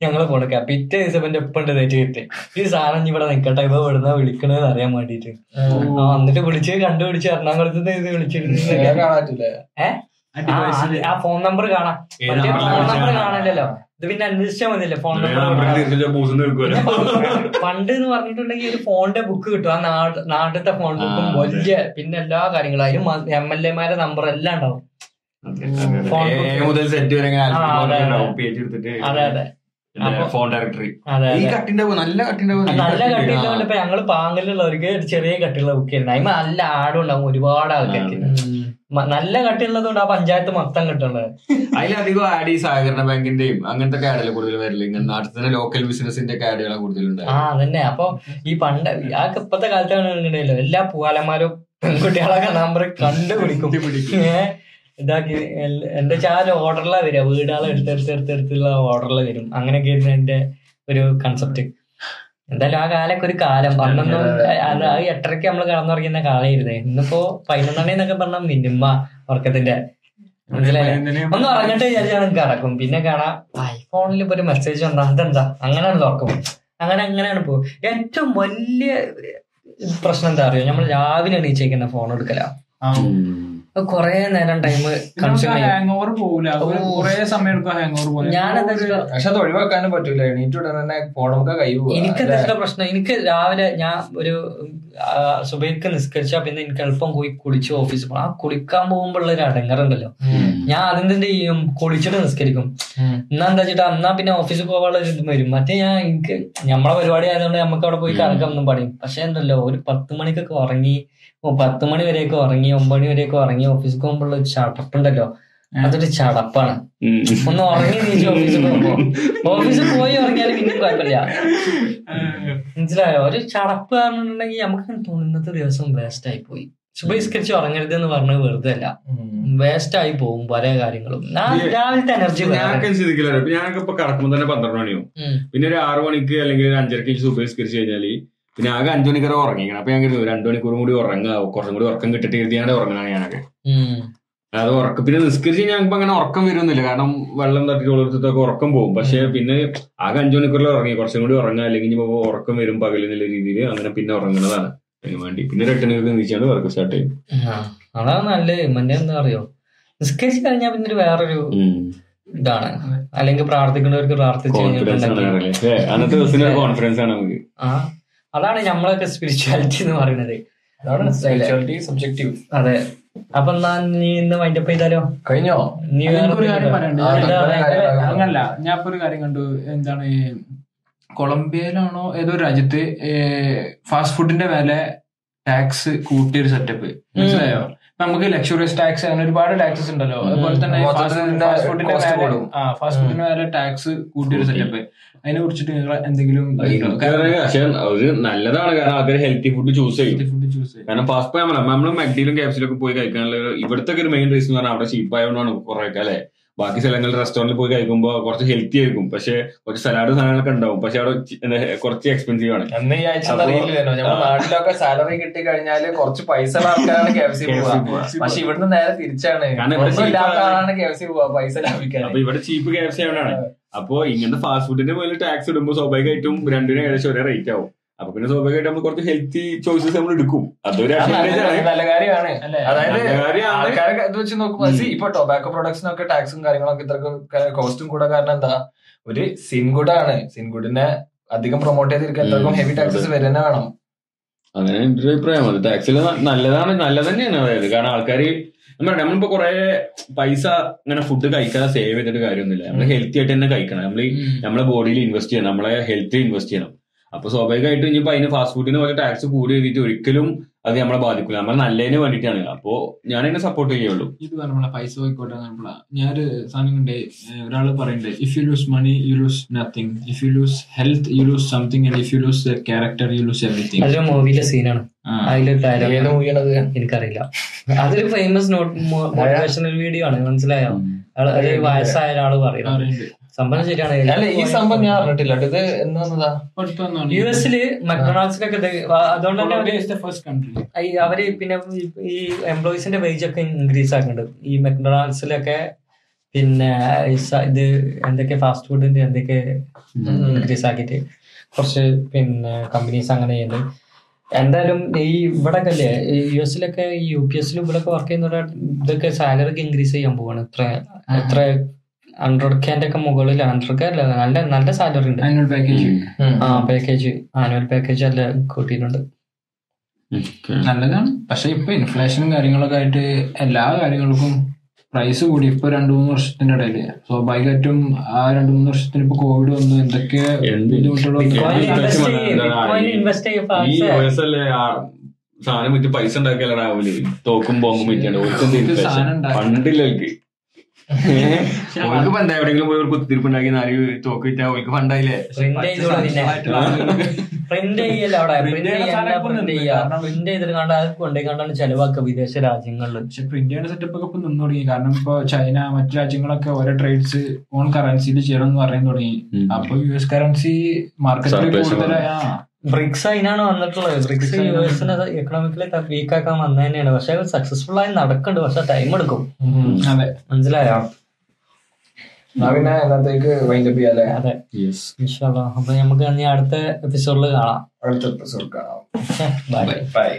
ഞങ്ങൾ കൊടുക്ക പിറ്റേ ദിവസം എന്റെ ഒപ്പം തേറ്റ് കിട്ടി. ഈ സാധനം ഇവിടെ നിക്കട്ടെ. ഇപ്പൊ ഇവിടുന്ന് വിളിക്കണെന്ന് അറിയാൻ വേണ്ടിട്ട്. ആ എന്നിട്ട് വിളിച്ച് കണ്ടുപിടിച്ച് എറണാകുളത്ത് നിന്ന് ഇത് വിളിച്ചിരുന്നു. ആ ഫോൺ നമ്പർ കാണാം. ഫോൺ നമ്പർ കാണാനല്ലോ ഇത് പിന്നെ അന്വേഷിച്ചാൽ മതിയല്ലേ ഫോൺ നമ്പർ പണ്ട് എന്ന് പറഞ്ഞിട്ടുണ്ടെങ്കിൽ ഒരു ഫോണിന്റെ ബുക്ക് കിട്ടും. ആ നാട് നാട്ടിലത്തെ ഫോൺ ബുക്കും വലിയ പിന്നെ എല്ലാ കാര്യങ്ങളും. അതിലും എം എൽ എമാരെ നമ്പർ എല്ലാം ഉണ്ടാവും. മുതൽ സെറ്റ് വരെ. എടുത്തിട്ട് ഫോൺ ഡയറക്ടറി ഈ നല്ല നല്ല ഇപ്പൊ ഞങ്ങൾ പാങ്ങലുള്ളവർക്ക് ചെറിയ കട്ടിയുള്ള ബുക്ക് ആയിരുന്നു. അതിന് നല്ല ആടും ഉണ്ടാവും ഒരുപാട് ആൾക്കാർക്ക്. നല്ല കട്ടിയുള്ളതുകൊണ്ട് ആ പഞ്ചായത്ത് മൊത്തം കിട്ടുള്ളത് അതിലധികം ആഡ് ഈ സഹകരണ ബാങ്കിന്റെയും അങ്ങനത്തെ ആഡല്ലേ കൂടുതൽ വരില്ല ഇങ്ങനെ നാട്ടിൽ തന്നെ ലോക്കൽ ബിസിനസിന്റെ ഒക്കെ ആഡുകളാണ് കൂടുതലുണ്ട് ആ അതന്നെ. അപ്പൊ ഈ പണ്ട് ആ ഇപ്പത്തെ കാലത്താണ് എല്ലാ പൂവാലന്മാരും പെൺകുട്ടികളൊക്കെ നമ്പർ കണ്ടുപിടിക്കും. ഇതാക്കി എന്റെ എന്താ വെച്ചാൽ ആ ഓർഡറിലാ വരിക വീടുകളെ എടുത്തെടുത്ത് എടുത്തെടുത്തുള്ള ഓർഡറിൽ വരും. അങ്ങനെയൊക്കെ ആയിരുന്നു എന്റെ ഒരു കൺസെപ്റ്റ് എന്തായാലും ആ കാലൊക്കെ ഒരു കാലം. പണ്ടൊന്നും അത് ആ എട്ടരയ്ക്ക് നമ്മൾ കടന്നുറങ്ങുന്ന കാലമായിരുന്നേ ഇന്നിപ്പോ പതിനൊന്നണി എന്നൊക്കെ പറഞ്ഞ മിനിമ ഉറക്കത്തിന്റെ. മനസ്സിലായില്ലേ? ഒന്ന് ഉറങ്ങിട്ട് വിചാരിച്ചാൽ കിടക്കും പിന്നെ കാണാം ഐഫോണിൽ ഇപ്പൊ ഒരു മെസ്സേജ് ഉണ്ടോ അതെന്താ? അങ്ങനെയാണ് തുറക്കും അങ്ങനെ അങ്ങനെയാണ് പോകും ഏറ്റവും വലിയ പ്രശ്നം എന്താ അറിയോ? നമ്മൾ രാവിലെ എണീച്ചേക്കുന്ന ഫോൺ എടുക്കല. കൊറേ നേരം ടൈം കൺസ്യൂം ചെയ്യും ഹാങ് ഓവർ പോകില്ല കുറെ സമയം എടുക്കും ഹാങ് ഓവർ പോലെ. ഞാനെന്താ വെച്ചാ പക്ഷെ അത് ഒഴിവാക്കാനും പറ്റൂല. എണീറ്റ് ഉടനെ തന്നെ കൈ. എനിക്ക് എന്താ പ്രശ്നം. എനിക്ക് രാവിലെ ഞാൻ ഒരു സുബൈക്ക് നിസ്കരിച്ചാ പിന്നെ എനിക്ക് എളുപ്പം പോയി കുളിച്ച് ഓഫീസിൽ പോകണം ആ കുളിക്കാൻ പോകുമ്പോഴുള്ള ഒരു അടങ്ങറുണ്ടല്ലോ ഞാൻ അതിന്റെ എന്ത് ചെയ്യും? കുളിച്ചിട്ട് നിസ്കരിക്കും. എന്നാ എന്താ വെച്ചിട്ട് എന്നാ പിന്നെ ഓഫീസിൽ പോകാനുള്ള ഒരു ഇത് വരും. മറ്റേ ഞാൻ എനിക്ക് നമ്മളെ പരിപാടി ആയതുകൊണ്ട് നമുക്ക് അവിടെ പോയി കറക്കാമെന്നും പറയും പക്ഷെ എന്തല്ലോ ഒരു പത്ത് മണിക്കൊക്കെ ഉറങ്ങി പത്ത് മണി വരെയൊക്കെ ഉറങ്ങി ഒമ്പത് മണി വരെയൊക്കെ ഉറങ്ങി ഓഫീസിൽ പോകുമ്പോഴുള്ള ഒരു ചടപ്പുണ്ടല്ലോ. അതൊരു ചടപ്പാണ്. ഒന്ന് ഉറങ്ങി നീച്ച് ഓഫീസിൽ പോകുമ്പോ. ഓഫീസിൽ പോയി ഉറങ്ങിയാലും പിന്നെ കുഴപ്പമില്ല. മനസ്സിലായോ? ഒരു ചടപ്പ് ആണെന്നുണ്ടെങ്കിൽ നമുക്ക് തോന്നുന്നത്തെ ദിവസം വേസ്റ്റ് ആയി പോയി. ശുഭസ്കരിച്ച് ഉറങ്ങരുത് എന്ന് പറഞ്ഞത് വെറുതെ അല്ല വേസ്റ്റ് ആയി പോകും പല കാര്യങ്ങളും. ഞാൻ രാവിലത്തെ എനർജി ഞാനൊക്കെ ചിന്തിക്കില്ല ഞാനൊക്കെ ഇപ്പൊ കടക്കുമ്പോ തന്നെ പന്ത്രണ്ട് മണിയോ പിന്നെ ഒരു ആറു മണിക്ക് അല്ലെങ്കിൽ ഒരു അഞ്ചരക്ക് കഴിഞ്ഞാൽ പിന്നെ ആകെ അഞ്ചു മണിക്കൂർ ഉറങ്ങിക്കണം. അപ്പൊ ഞാൻ കരുതുന്നു രണ്ടു മണിക്കൂറും കൂടി ഉറങ്ങുക കുറച്ചും കൂടി ഉറക്കം കിട്ടിട്ട് എഴുതിയാണ്ട് ഉറങ്ങണ ഞാനൊക്കെ. അത് ഉറക്കം പിന്നെ നിസ്കരിച്ച് ഞങ്ങൾക്ക് അങ്ങനെ ഉറക്കം വരുന്നില്ല. കാരണം വെള്ളം തട്ടി കൊടുത്തിട്ടൊക്കെ ഉറക്കം പോകും. പക്ഷെ പിന്നെ ആകെ അഞ്ചു മണിക്കൂറിൽ ഉറങ്ങി കുറച്ചും കൂടി ഉറങ്ങാം അല്ലെങ്കിൽ ഉറക്കം വരും പകലെന്നുള്ള രീതിയിൽ അങ്ങനെ പിന്നെ ഉറങ്ങുന്നതാണ് അതിന് വേണ്ടി. പിന്നെ ഒരു നീച്ചാണ് വർക്ക് സ്റ്റാർട്ട് ചെയ്യും. അതാണ് നല്ലത്. മറ്റേ എന്താ അറിയോ? നിസ്കരിച്ച് കഴിഞ്ഞാൽ പിന്നെ വേറൊരു ഇതാണ്. അല്ലെങ്കിൽ പ്രാർത്ഥിക്കുന്നവർക്ക് പ്രാർത്ഥിച്ചു കഴിഞ്ഞിട്ടുണ്ടെങ്കിൽ അന്നത്തെ ദിവസത്തിന്റെ ഒരു കോൺഫിഡൻസ് ആണ് നമുക്ക്. ആ. അതാണ് നമ്മളൊക്കെ സ്പിരിച്വാലിറ്റി എന്ന് പറയുന്നത്. അതാണ് സ്പിരിച്വാലിറ്റി സബ്ജക്റ്റീവ് അതെ. അപ്പൊ എന്നാ നീ ഇന്ന് വൈൻഡപ്പ് ചെയ്താലോ? കഴിഞ്ഞോ? നീ. അങ്ങനല്ല. ഞാൻ ഇപ്പൊ ഒരു കാര്യം കണ്ടു. എന്താണ് കൊളംബിയയിലാണോ ഏതോ ഒരു രാജ്യത്ത് ഫാസ്റ്റ് ഫുഡിന്റെ വില ടാക്സ് കൂട്ടിയൊരു സെറ്റപ്പ് മനസ്സിലായോ? നമുക്ക് ലക്ഷറിയസ് ടാക്സ് അങ്ങനെ ഒരുപാട് ടാക്സസ് ഉണ്ടല്ലോ. അതുപോലെ തന്നെ ഫാസ്റ്റ് ഫുഡിന്റെ ആ ഫാസ്റ്റ് മേലെ ടാക്സ് കൂട്ടിയൊരു സെറ്റപ്പ് അതിനെ കുറിച്ചിട്ട് നിങ്ങൾ എന്തെങ്കിലും നല്ലതാണ് കാരണം ആൾക്കാർ ഹെൽത്തി ഫുഡ് ചൂസ് ചെയ്യും. ഫുഡ് ചൂസ് ചെയ്യും. കാരണം ഫാസ്റ്റ് ഫുഡ് നമ്മൾ നമ്മൾ മെക്ഡിയിലും ക്യാപ്സിലും ഒക്കെ പോയി കഴിക്കാനുള്ള ഇവിടുത്തെ ഒരു മെയിൻ റീസൺ പറഞ്ഞാൽ അവിടെ ചീപ്പായതുകൊണ്ടാണ് കുറെ അല്ലെ? ബാക്കി സ്ഥലങ്ങളിൽ റെസ്റ്റോറന്റിൽ പോയി കഴിക്കുമ്പോൾ കുറച്ച് ഹെൽത്തി ആയിരിക്കും. പക്ഷെ കുറച്ച് സലാഡ് സാധനങ്ങളൊക്കെ ഉണ്ടാവും. പക്ഷെ അവിടെ കുറച്ച് എക്സ്പെൻസീവ് ആണ്. അന്ന് ഈ ആഴ്ച അറിയില്ലല്ലോ. നമ്മുടെ നാട്ടിലൊക്കെ സാലറി കിട്ടി കഴിഞ്ഞാൽ കുറച്ച് പൈസ ആൾക്കാരാണ് കെ എഫ് സി KFC പോവാ. പോവാ. പക്ഷെ ഇവിടുന്ന് നേരെ തിരിച്ചാണ്. ഇല്ലാത്ത ആളാണ് കെ എഫ് സി പൈസ ലാഭിക്കാൻ അപ്പൊ ഇവിടെ ചീപ്പ് കെ എഫ് സി ആണ് അപ്പൊ ഇങ്ങനത്തെ ഫാസ്റ്റ് ഫുഡിന്റെ മുകളിൽ ടാക്സ് ഇടുമ്പോൾ സ്വാഭാവികമായിട്ടും രണ്ടിനും ഏകദേശം ഒരേ റേറ്റ് ആവും. അപ്പൊ പിന്നെ സ്വാഭാവികമായിട്ട് നമ്മൾ കുറച്ച് ഹെൽത്തി ചോയ്സസ് നമ്മൾ എടുക്കും. അതൊരു നല്ല കാര്യമാണ്. അതായത് നല്ല കാര്യമാണ്. ആൾക്കാരൊക്കെ ഇത് വെച്ച് നോക്കുമ്പോൾ ഇപ്പൊ ടൊബാക്കോ പ്രൊഡക്ട്സിനൊക്കെ ടാക്സും കാര്യങ്ങളൊക്കെ ഇത്രക്കും കോസ്റ്റും കൂടെ കാരണം എന്താ? ഒരു സിൻഗുഡാണ് സിൻഗുഡിനെ അധികം പ്രൊമോട്ട് ചെയ്തിരിക്കാൻ ഇത്രക്കും ഹെവി ടാക്സസ്. വരുന്ന വേണം. അങ്ങനെ എന്റെ ഒരു അഭിപ്രായം. അത് ടാക്സിൽ നല്ലതാണ്. നല്ലത് തന്നെയാണ്. അതായത് കാരണം ആൾക്കാർ നമ്മൾ നമ്മളിപ്പോ കുറെ പൈസ ഇങ്ങനെ ഫുഡ് കഴിക്കാതെ സേവ് ചെയ്തിട്ട് കാര്യമൊന്നുമില്ല. നമ്മൾ ഹെൽത്തി ആയിട്ട് തന്നെ കഴിക്കണം. നമ്മൾ നമ്മളെ ബോഡിയിൽ ഇൻവെസ്റ്റ് ചെയ്യണം. നമ്മളെ ഹെൽത്തിൽ ഇൻവെസ്റ്റ് ചെയ്യണം. അപ്പൊ സ്വാഭാവികമായിട്ടും ഇനിയിപ്പോ അതിന് ഫാസ്റ്റ് ഫുഡിന് പോലെ ടാക്സ് കൂടി എഴുതിയിട്ട് ഒരിക്കലും അത് നമ്മളെ ബാധിക്കില്ല നമ്മൾ നല്ലതിന് വേണ്ടിയിട്ടാണ്. അപ്പോ ഞാൻ എന്നെ സപ്പോർട്ട് ചെയ്യുള്ളൂ ഇത് പറഞ്ഞ പൈസ പോയിക്കോട്ടെ നമ്മളെ ഞാനൊരു സാധനം കണ്ടേ ഒരാൾ പറയണ്ടേ if you lose money you lose nothing if you lose health you lose something and if you lose character you lose everything അതൊരു മൂവിയിലെ സീനാണ് അതിലൊരു ഡയലോഗ് ഏത് മൂവിയാണത് എനിക്കറിയില്ല. അതൊരു ഫേമസ് മോട്ടിവേഷണൽ വീഡിയോ ആണ്. മനസ്സിലായോ? ഒരു വയസ്സായ ഒരാൾ പറയുന്നത് സംഭവം ശരിയാണ്. അല്ല ഈ സംഭവം ഞാൻ അറിഞ്ഞിട്ടില്ല. ഇത് എന്നതാ യു എസിൽ മക്ഡൊണാൾഡ്സിലൊക്കെ ഒക്കെ വ- അതുകൊണ്ട് തന്നെ അവർ പിന്നെ ഈ- എംപ്ലോയിസിന്റെ വേജ് ഒക്കെ ഇൻക്രീസ് ആക്കുന്നുണ്ട്. ഈ മക്ഡൊണാൾഡ്സിലൊക്കെ പിന്നെ ഈ ഇത് എന്തൊക്കെ ഫാസ്റ്റ് ഫുഡിന്റെ എന്തൊക്കെ ഇൻക്രീസ് ആക്കിയിട്ട് കുറച്ച് പിന്നെ കമ്പനീസ് അങ്ങനെ ചെയ്യുന്നുണ്ട്. എന്തായാലും ഈ ഇവിടെ അല്ലേ യു എസിലൊക്കെ ഈ യു പി എസിലും ഇവിടെ വർക്ക് ചെയ്യുന്ന ഇതൊക്കെ സാലറി ഒക്കെ ഇൻക്രീസ് ചെയ്യാൻ പോവാണ്. എത്ര എത്ര ഹൺഡ്രഡ് കെന്റെ ഒക്കെ മുകളിൽ ഹൺഡ്രഡ് കെ അല്ല നല്ല നല്ല സാലറി ഉണ്ട്. ആനുവൽ പാക്കേജ് ആ പാക്കേജ് ആനുവൽ പാക്കേജ് അല്ല കൂട്ടിയിട്ടുണ്ട്. നല്ലതാണ്. പക്ഷെ ഇപ്പൊ ഇൻഫ്ലേഷനും കാര്യങ്ങളൊക്കെ ആയിട്ട് എല്ലാ കാര്യങ്ങൾക്കും പ്രൈസ് കൂടി. ഇപ്പൊ രണ്ടു മൂന്ന് വർഷത്തിന്റെ ഇടയിൽ സ്വാഭാവികമായിട്ടും ആ രണ്ടു മൂന്ന് വർഷത്തിന് ഇപ്പൊ കോവിഡ് വന്നു. എന്തൊക്കെ സാധനം വിറ്റ് പൈസ ഉണ്ടാക്കിയാലാണ് രാവിലെ തോക്കും ബോംബും. ഫണ്ടില്ല അവർക്ക് എന്താ എവിടെയെങ്കിലും പോയി ഒരു കുത്തിരിപ്പ് ഉണ്ടാക്കി നാല് തോക്ക് വിറ്റാ അവർക്ക് ഫണ്ടായില്ലേ പ്രിന്റ് ചെയ്യല്ല അവിടെ? പ്രിന്റ് പ്രിന്റ് ചെയ്യാ? കാരണം- പ്രിന്റ് ചെയ്തിട്ട് കണ്ട കൊണ്ടേ കണ്ടാണ് ചെലവാക്കുക വിദേശ രാജ്യങ്ങളിൽ പക്ഷെ പ്രിന്റ് ചെയ്യുന്ന സെറ്റപ്പ് ഒക്കെ ഇപ്പൊ നിന്ന് തുടങ്ങി. കാരണം ഇപ്പൊ ചൈന മറ്റു രാജ്യങ്ങളൊക്കെ ഓരോ ട്രേഡ്സ് ഓൺ കറൻസിയിൽ ചെയ്യണം എന്ന് പറയാൻ തുടങ്ങി. അപ്പൊ യു എസ് കറൻസി മാർക്കറ്റിൽ കൂടുതലായ ബ്രിക്സ് അതിനാണ് വന്നിട്ടുള്ളത്. ബ്രിക്സ് യു എസിനെ എക്കണോമിക്കലി വീക്ക് ആക്കാൻ വന്നത് തന്നെയാണ് പക്ഷെ സക്സസ്ഫുൾ ആയി നടക്കുന്നുണ്ട്. പക്ഷെ ടൈം എടുക്കും. അതെ. മനസ്സിലായോ? എന്നാ പിന്നെ എന്നത്തേക്ക് വൈൻഡപ്പ് ചെയ്യാല്ലേ? അതെ. അപ്പൊ നമുക്ക് ഇനി അടുത്ത എപ്പിസോഡിൽ കാണാം. അടുത്ത എപ്പിസോഡ് കാണാം. Bye bye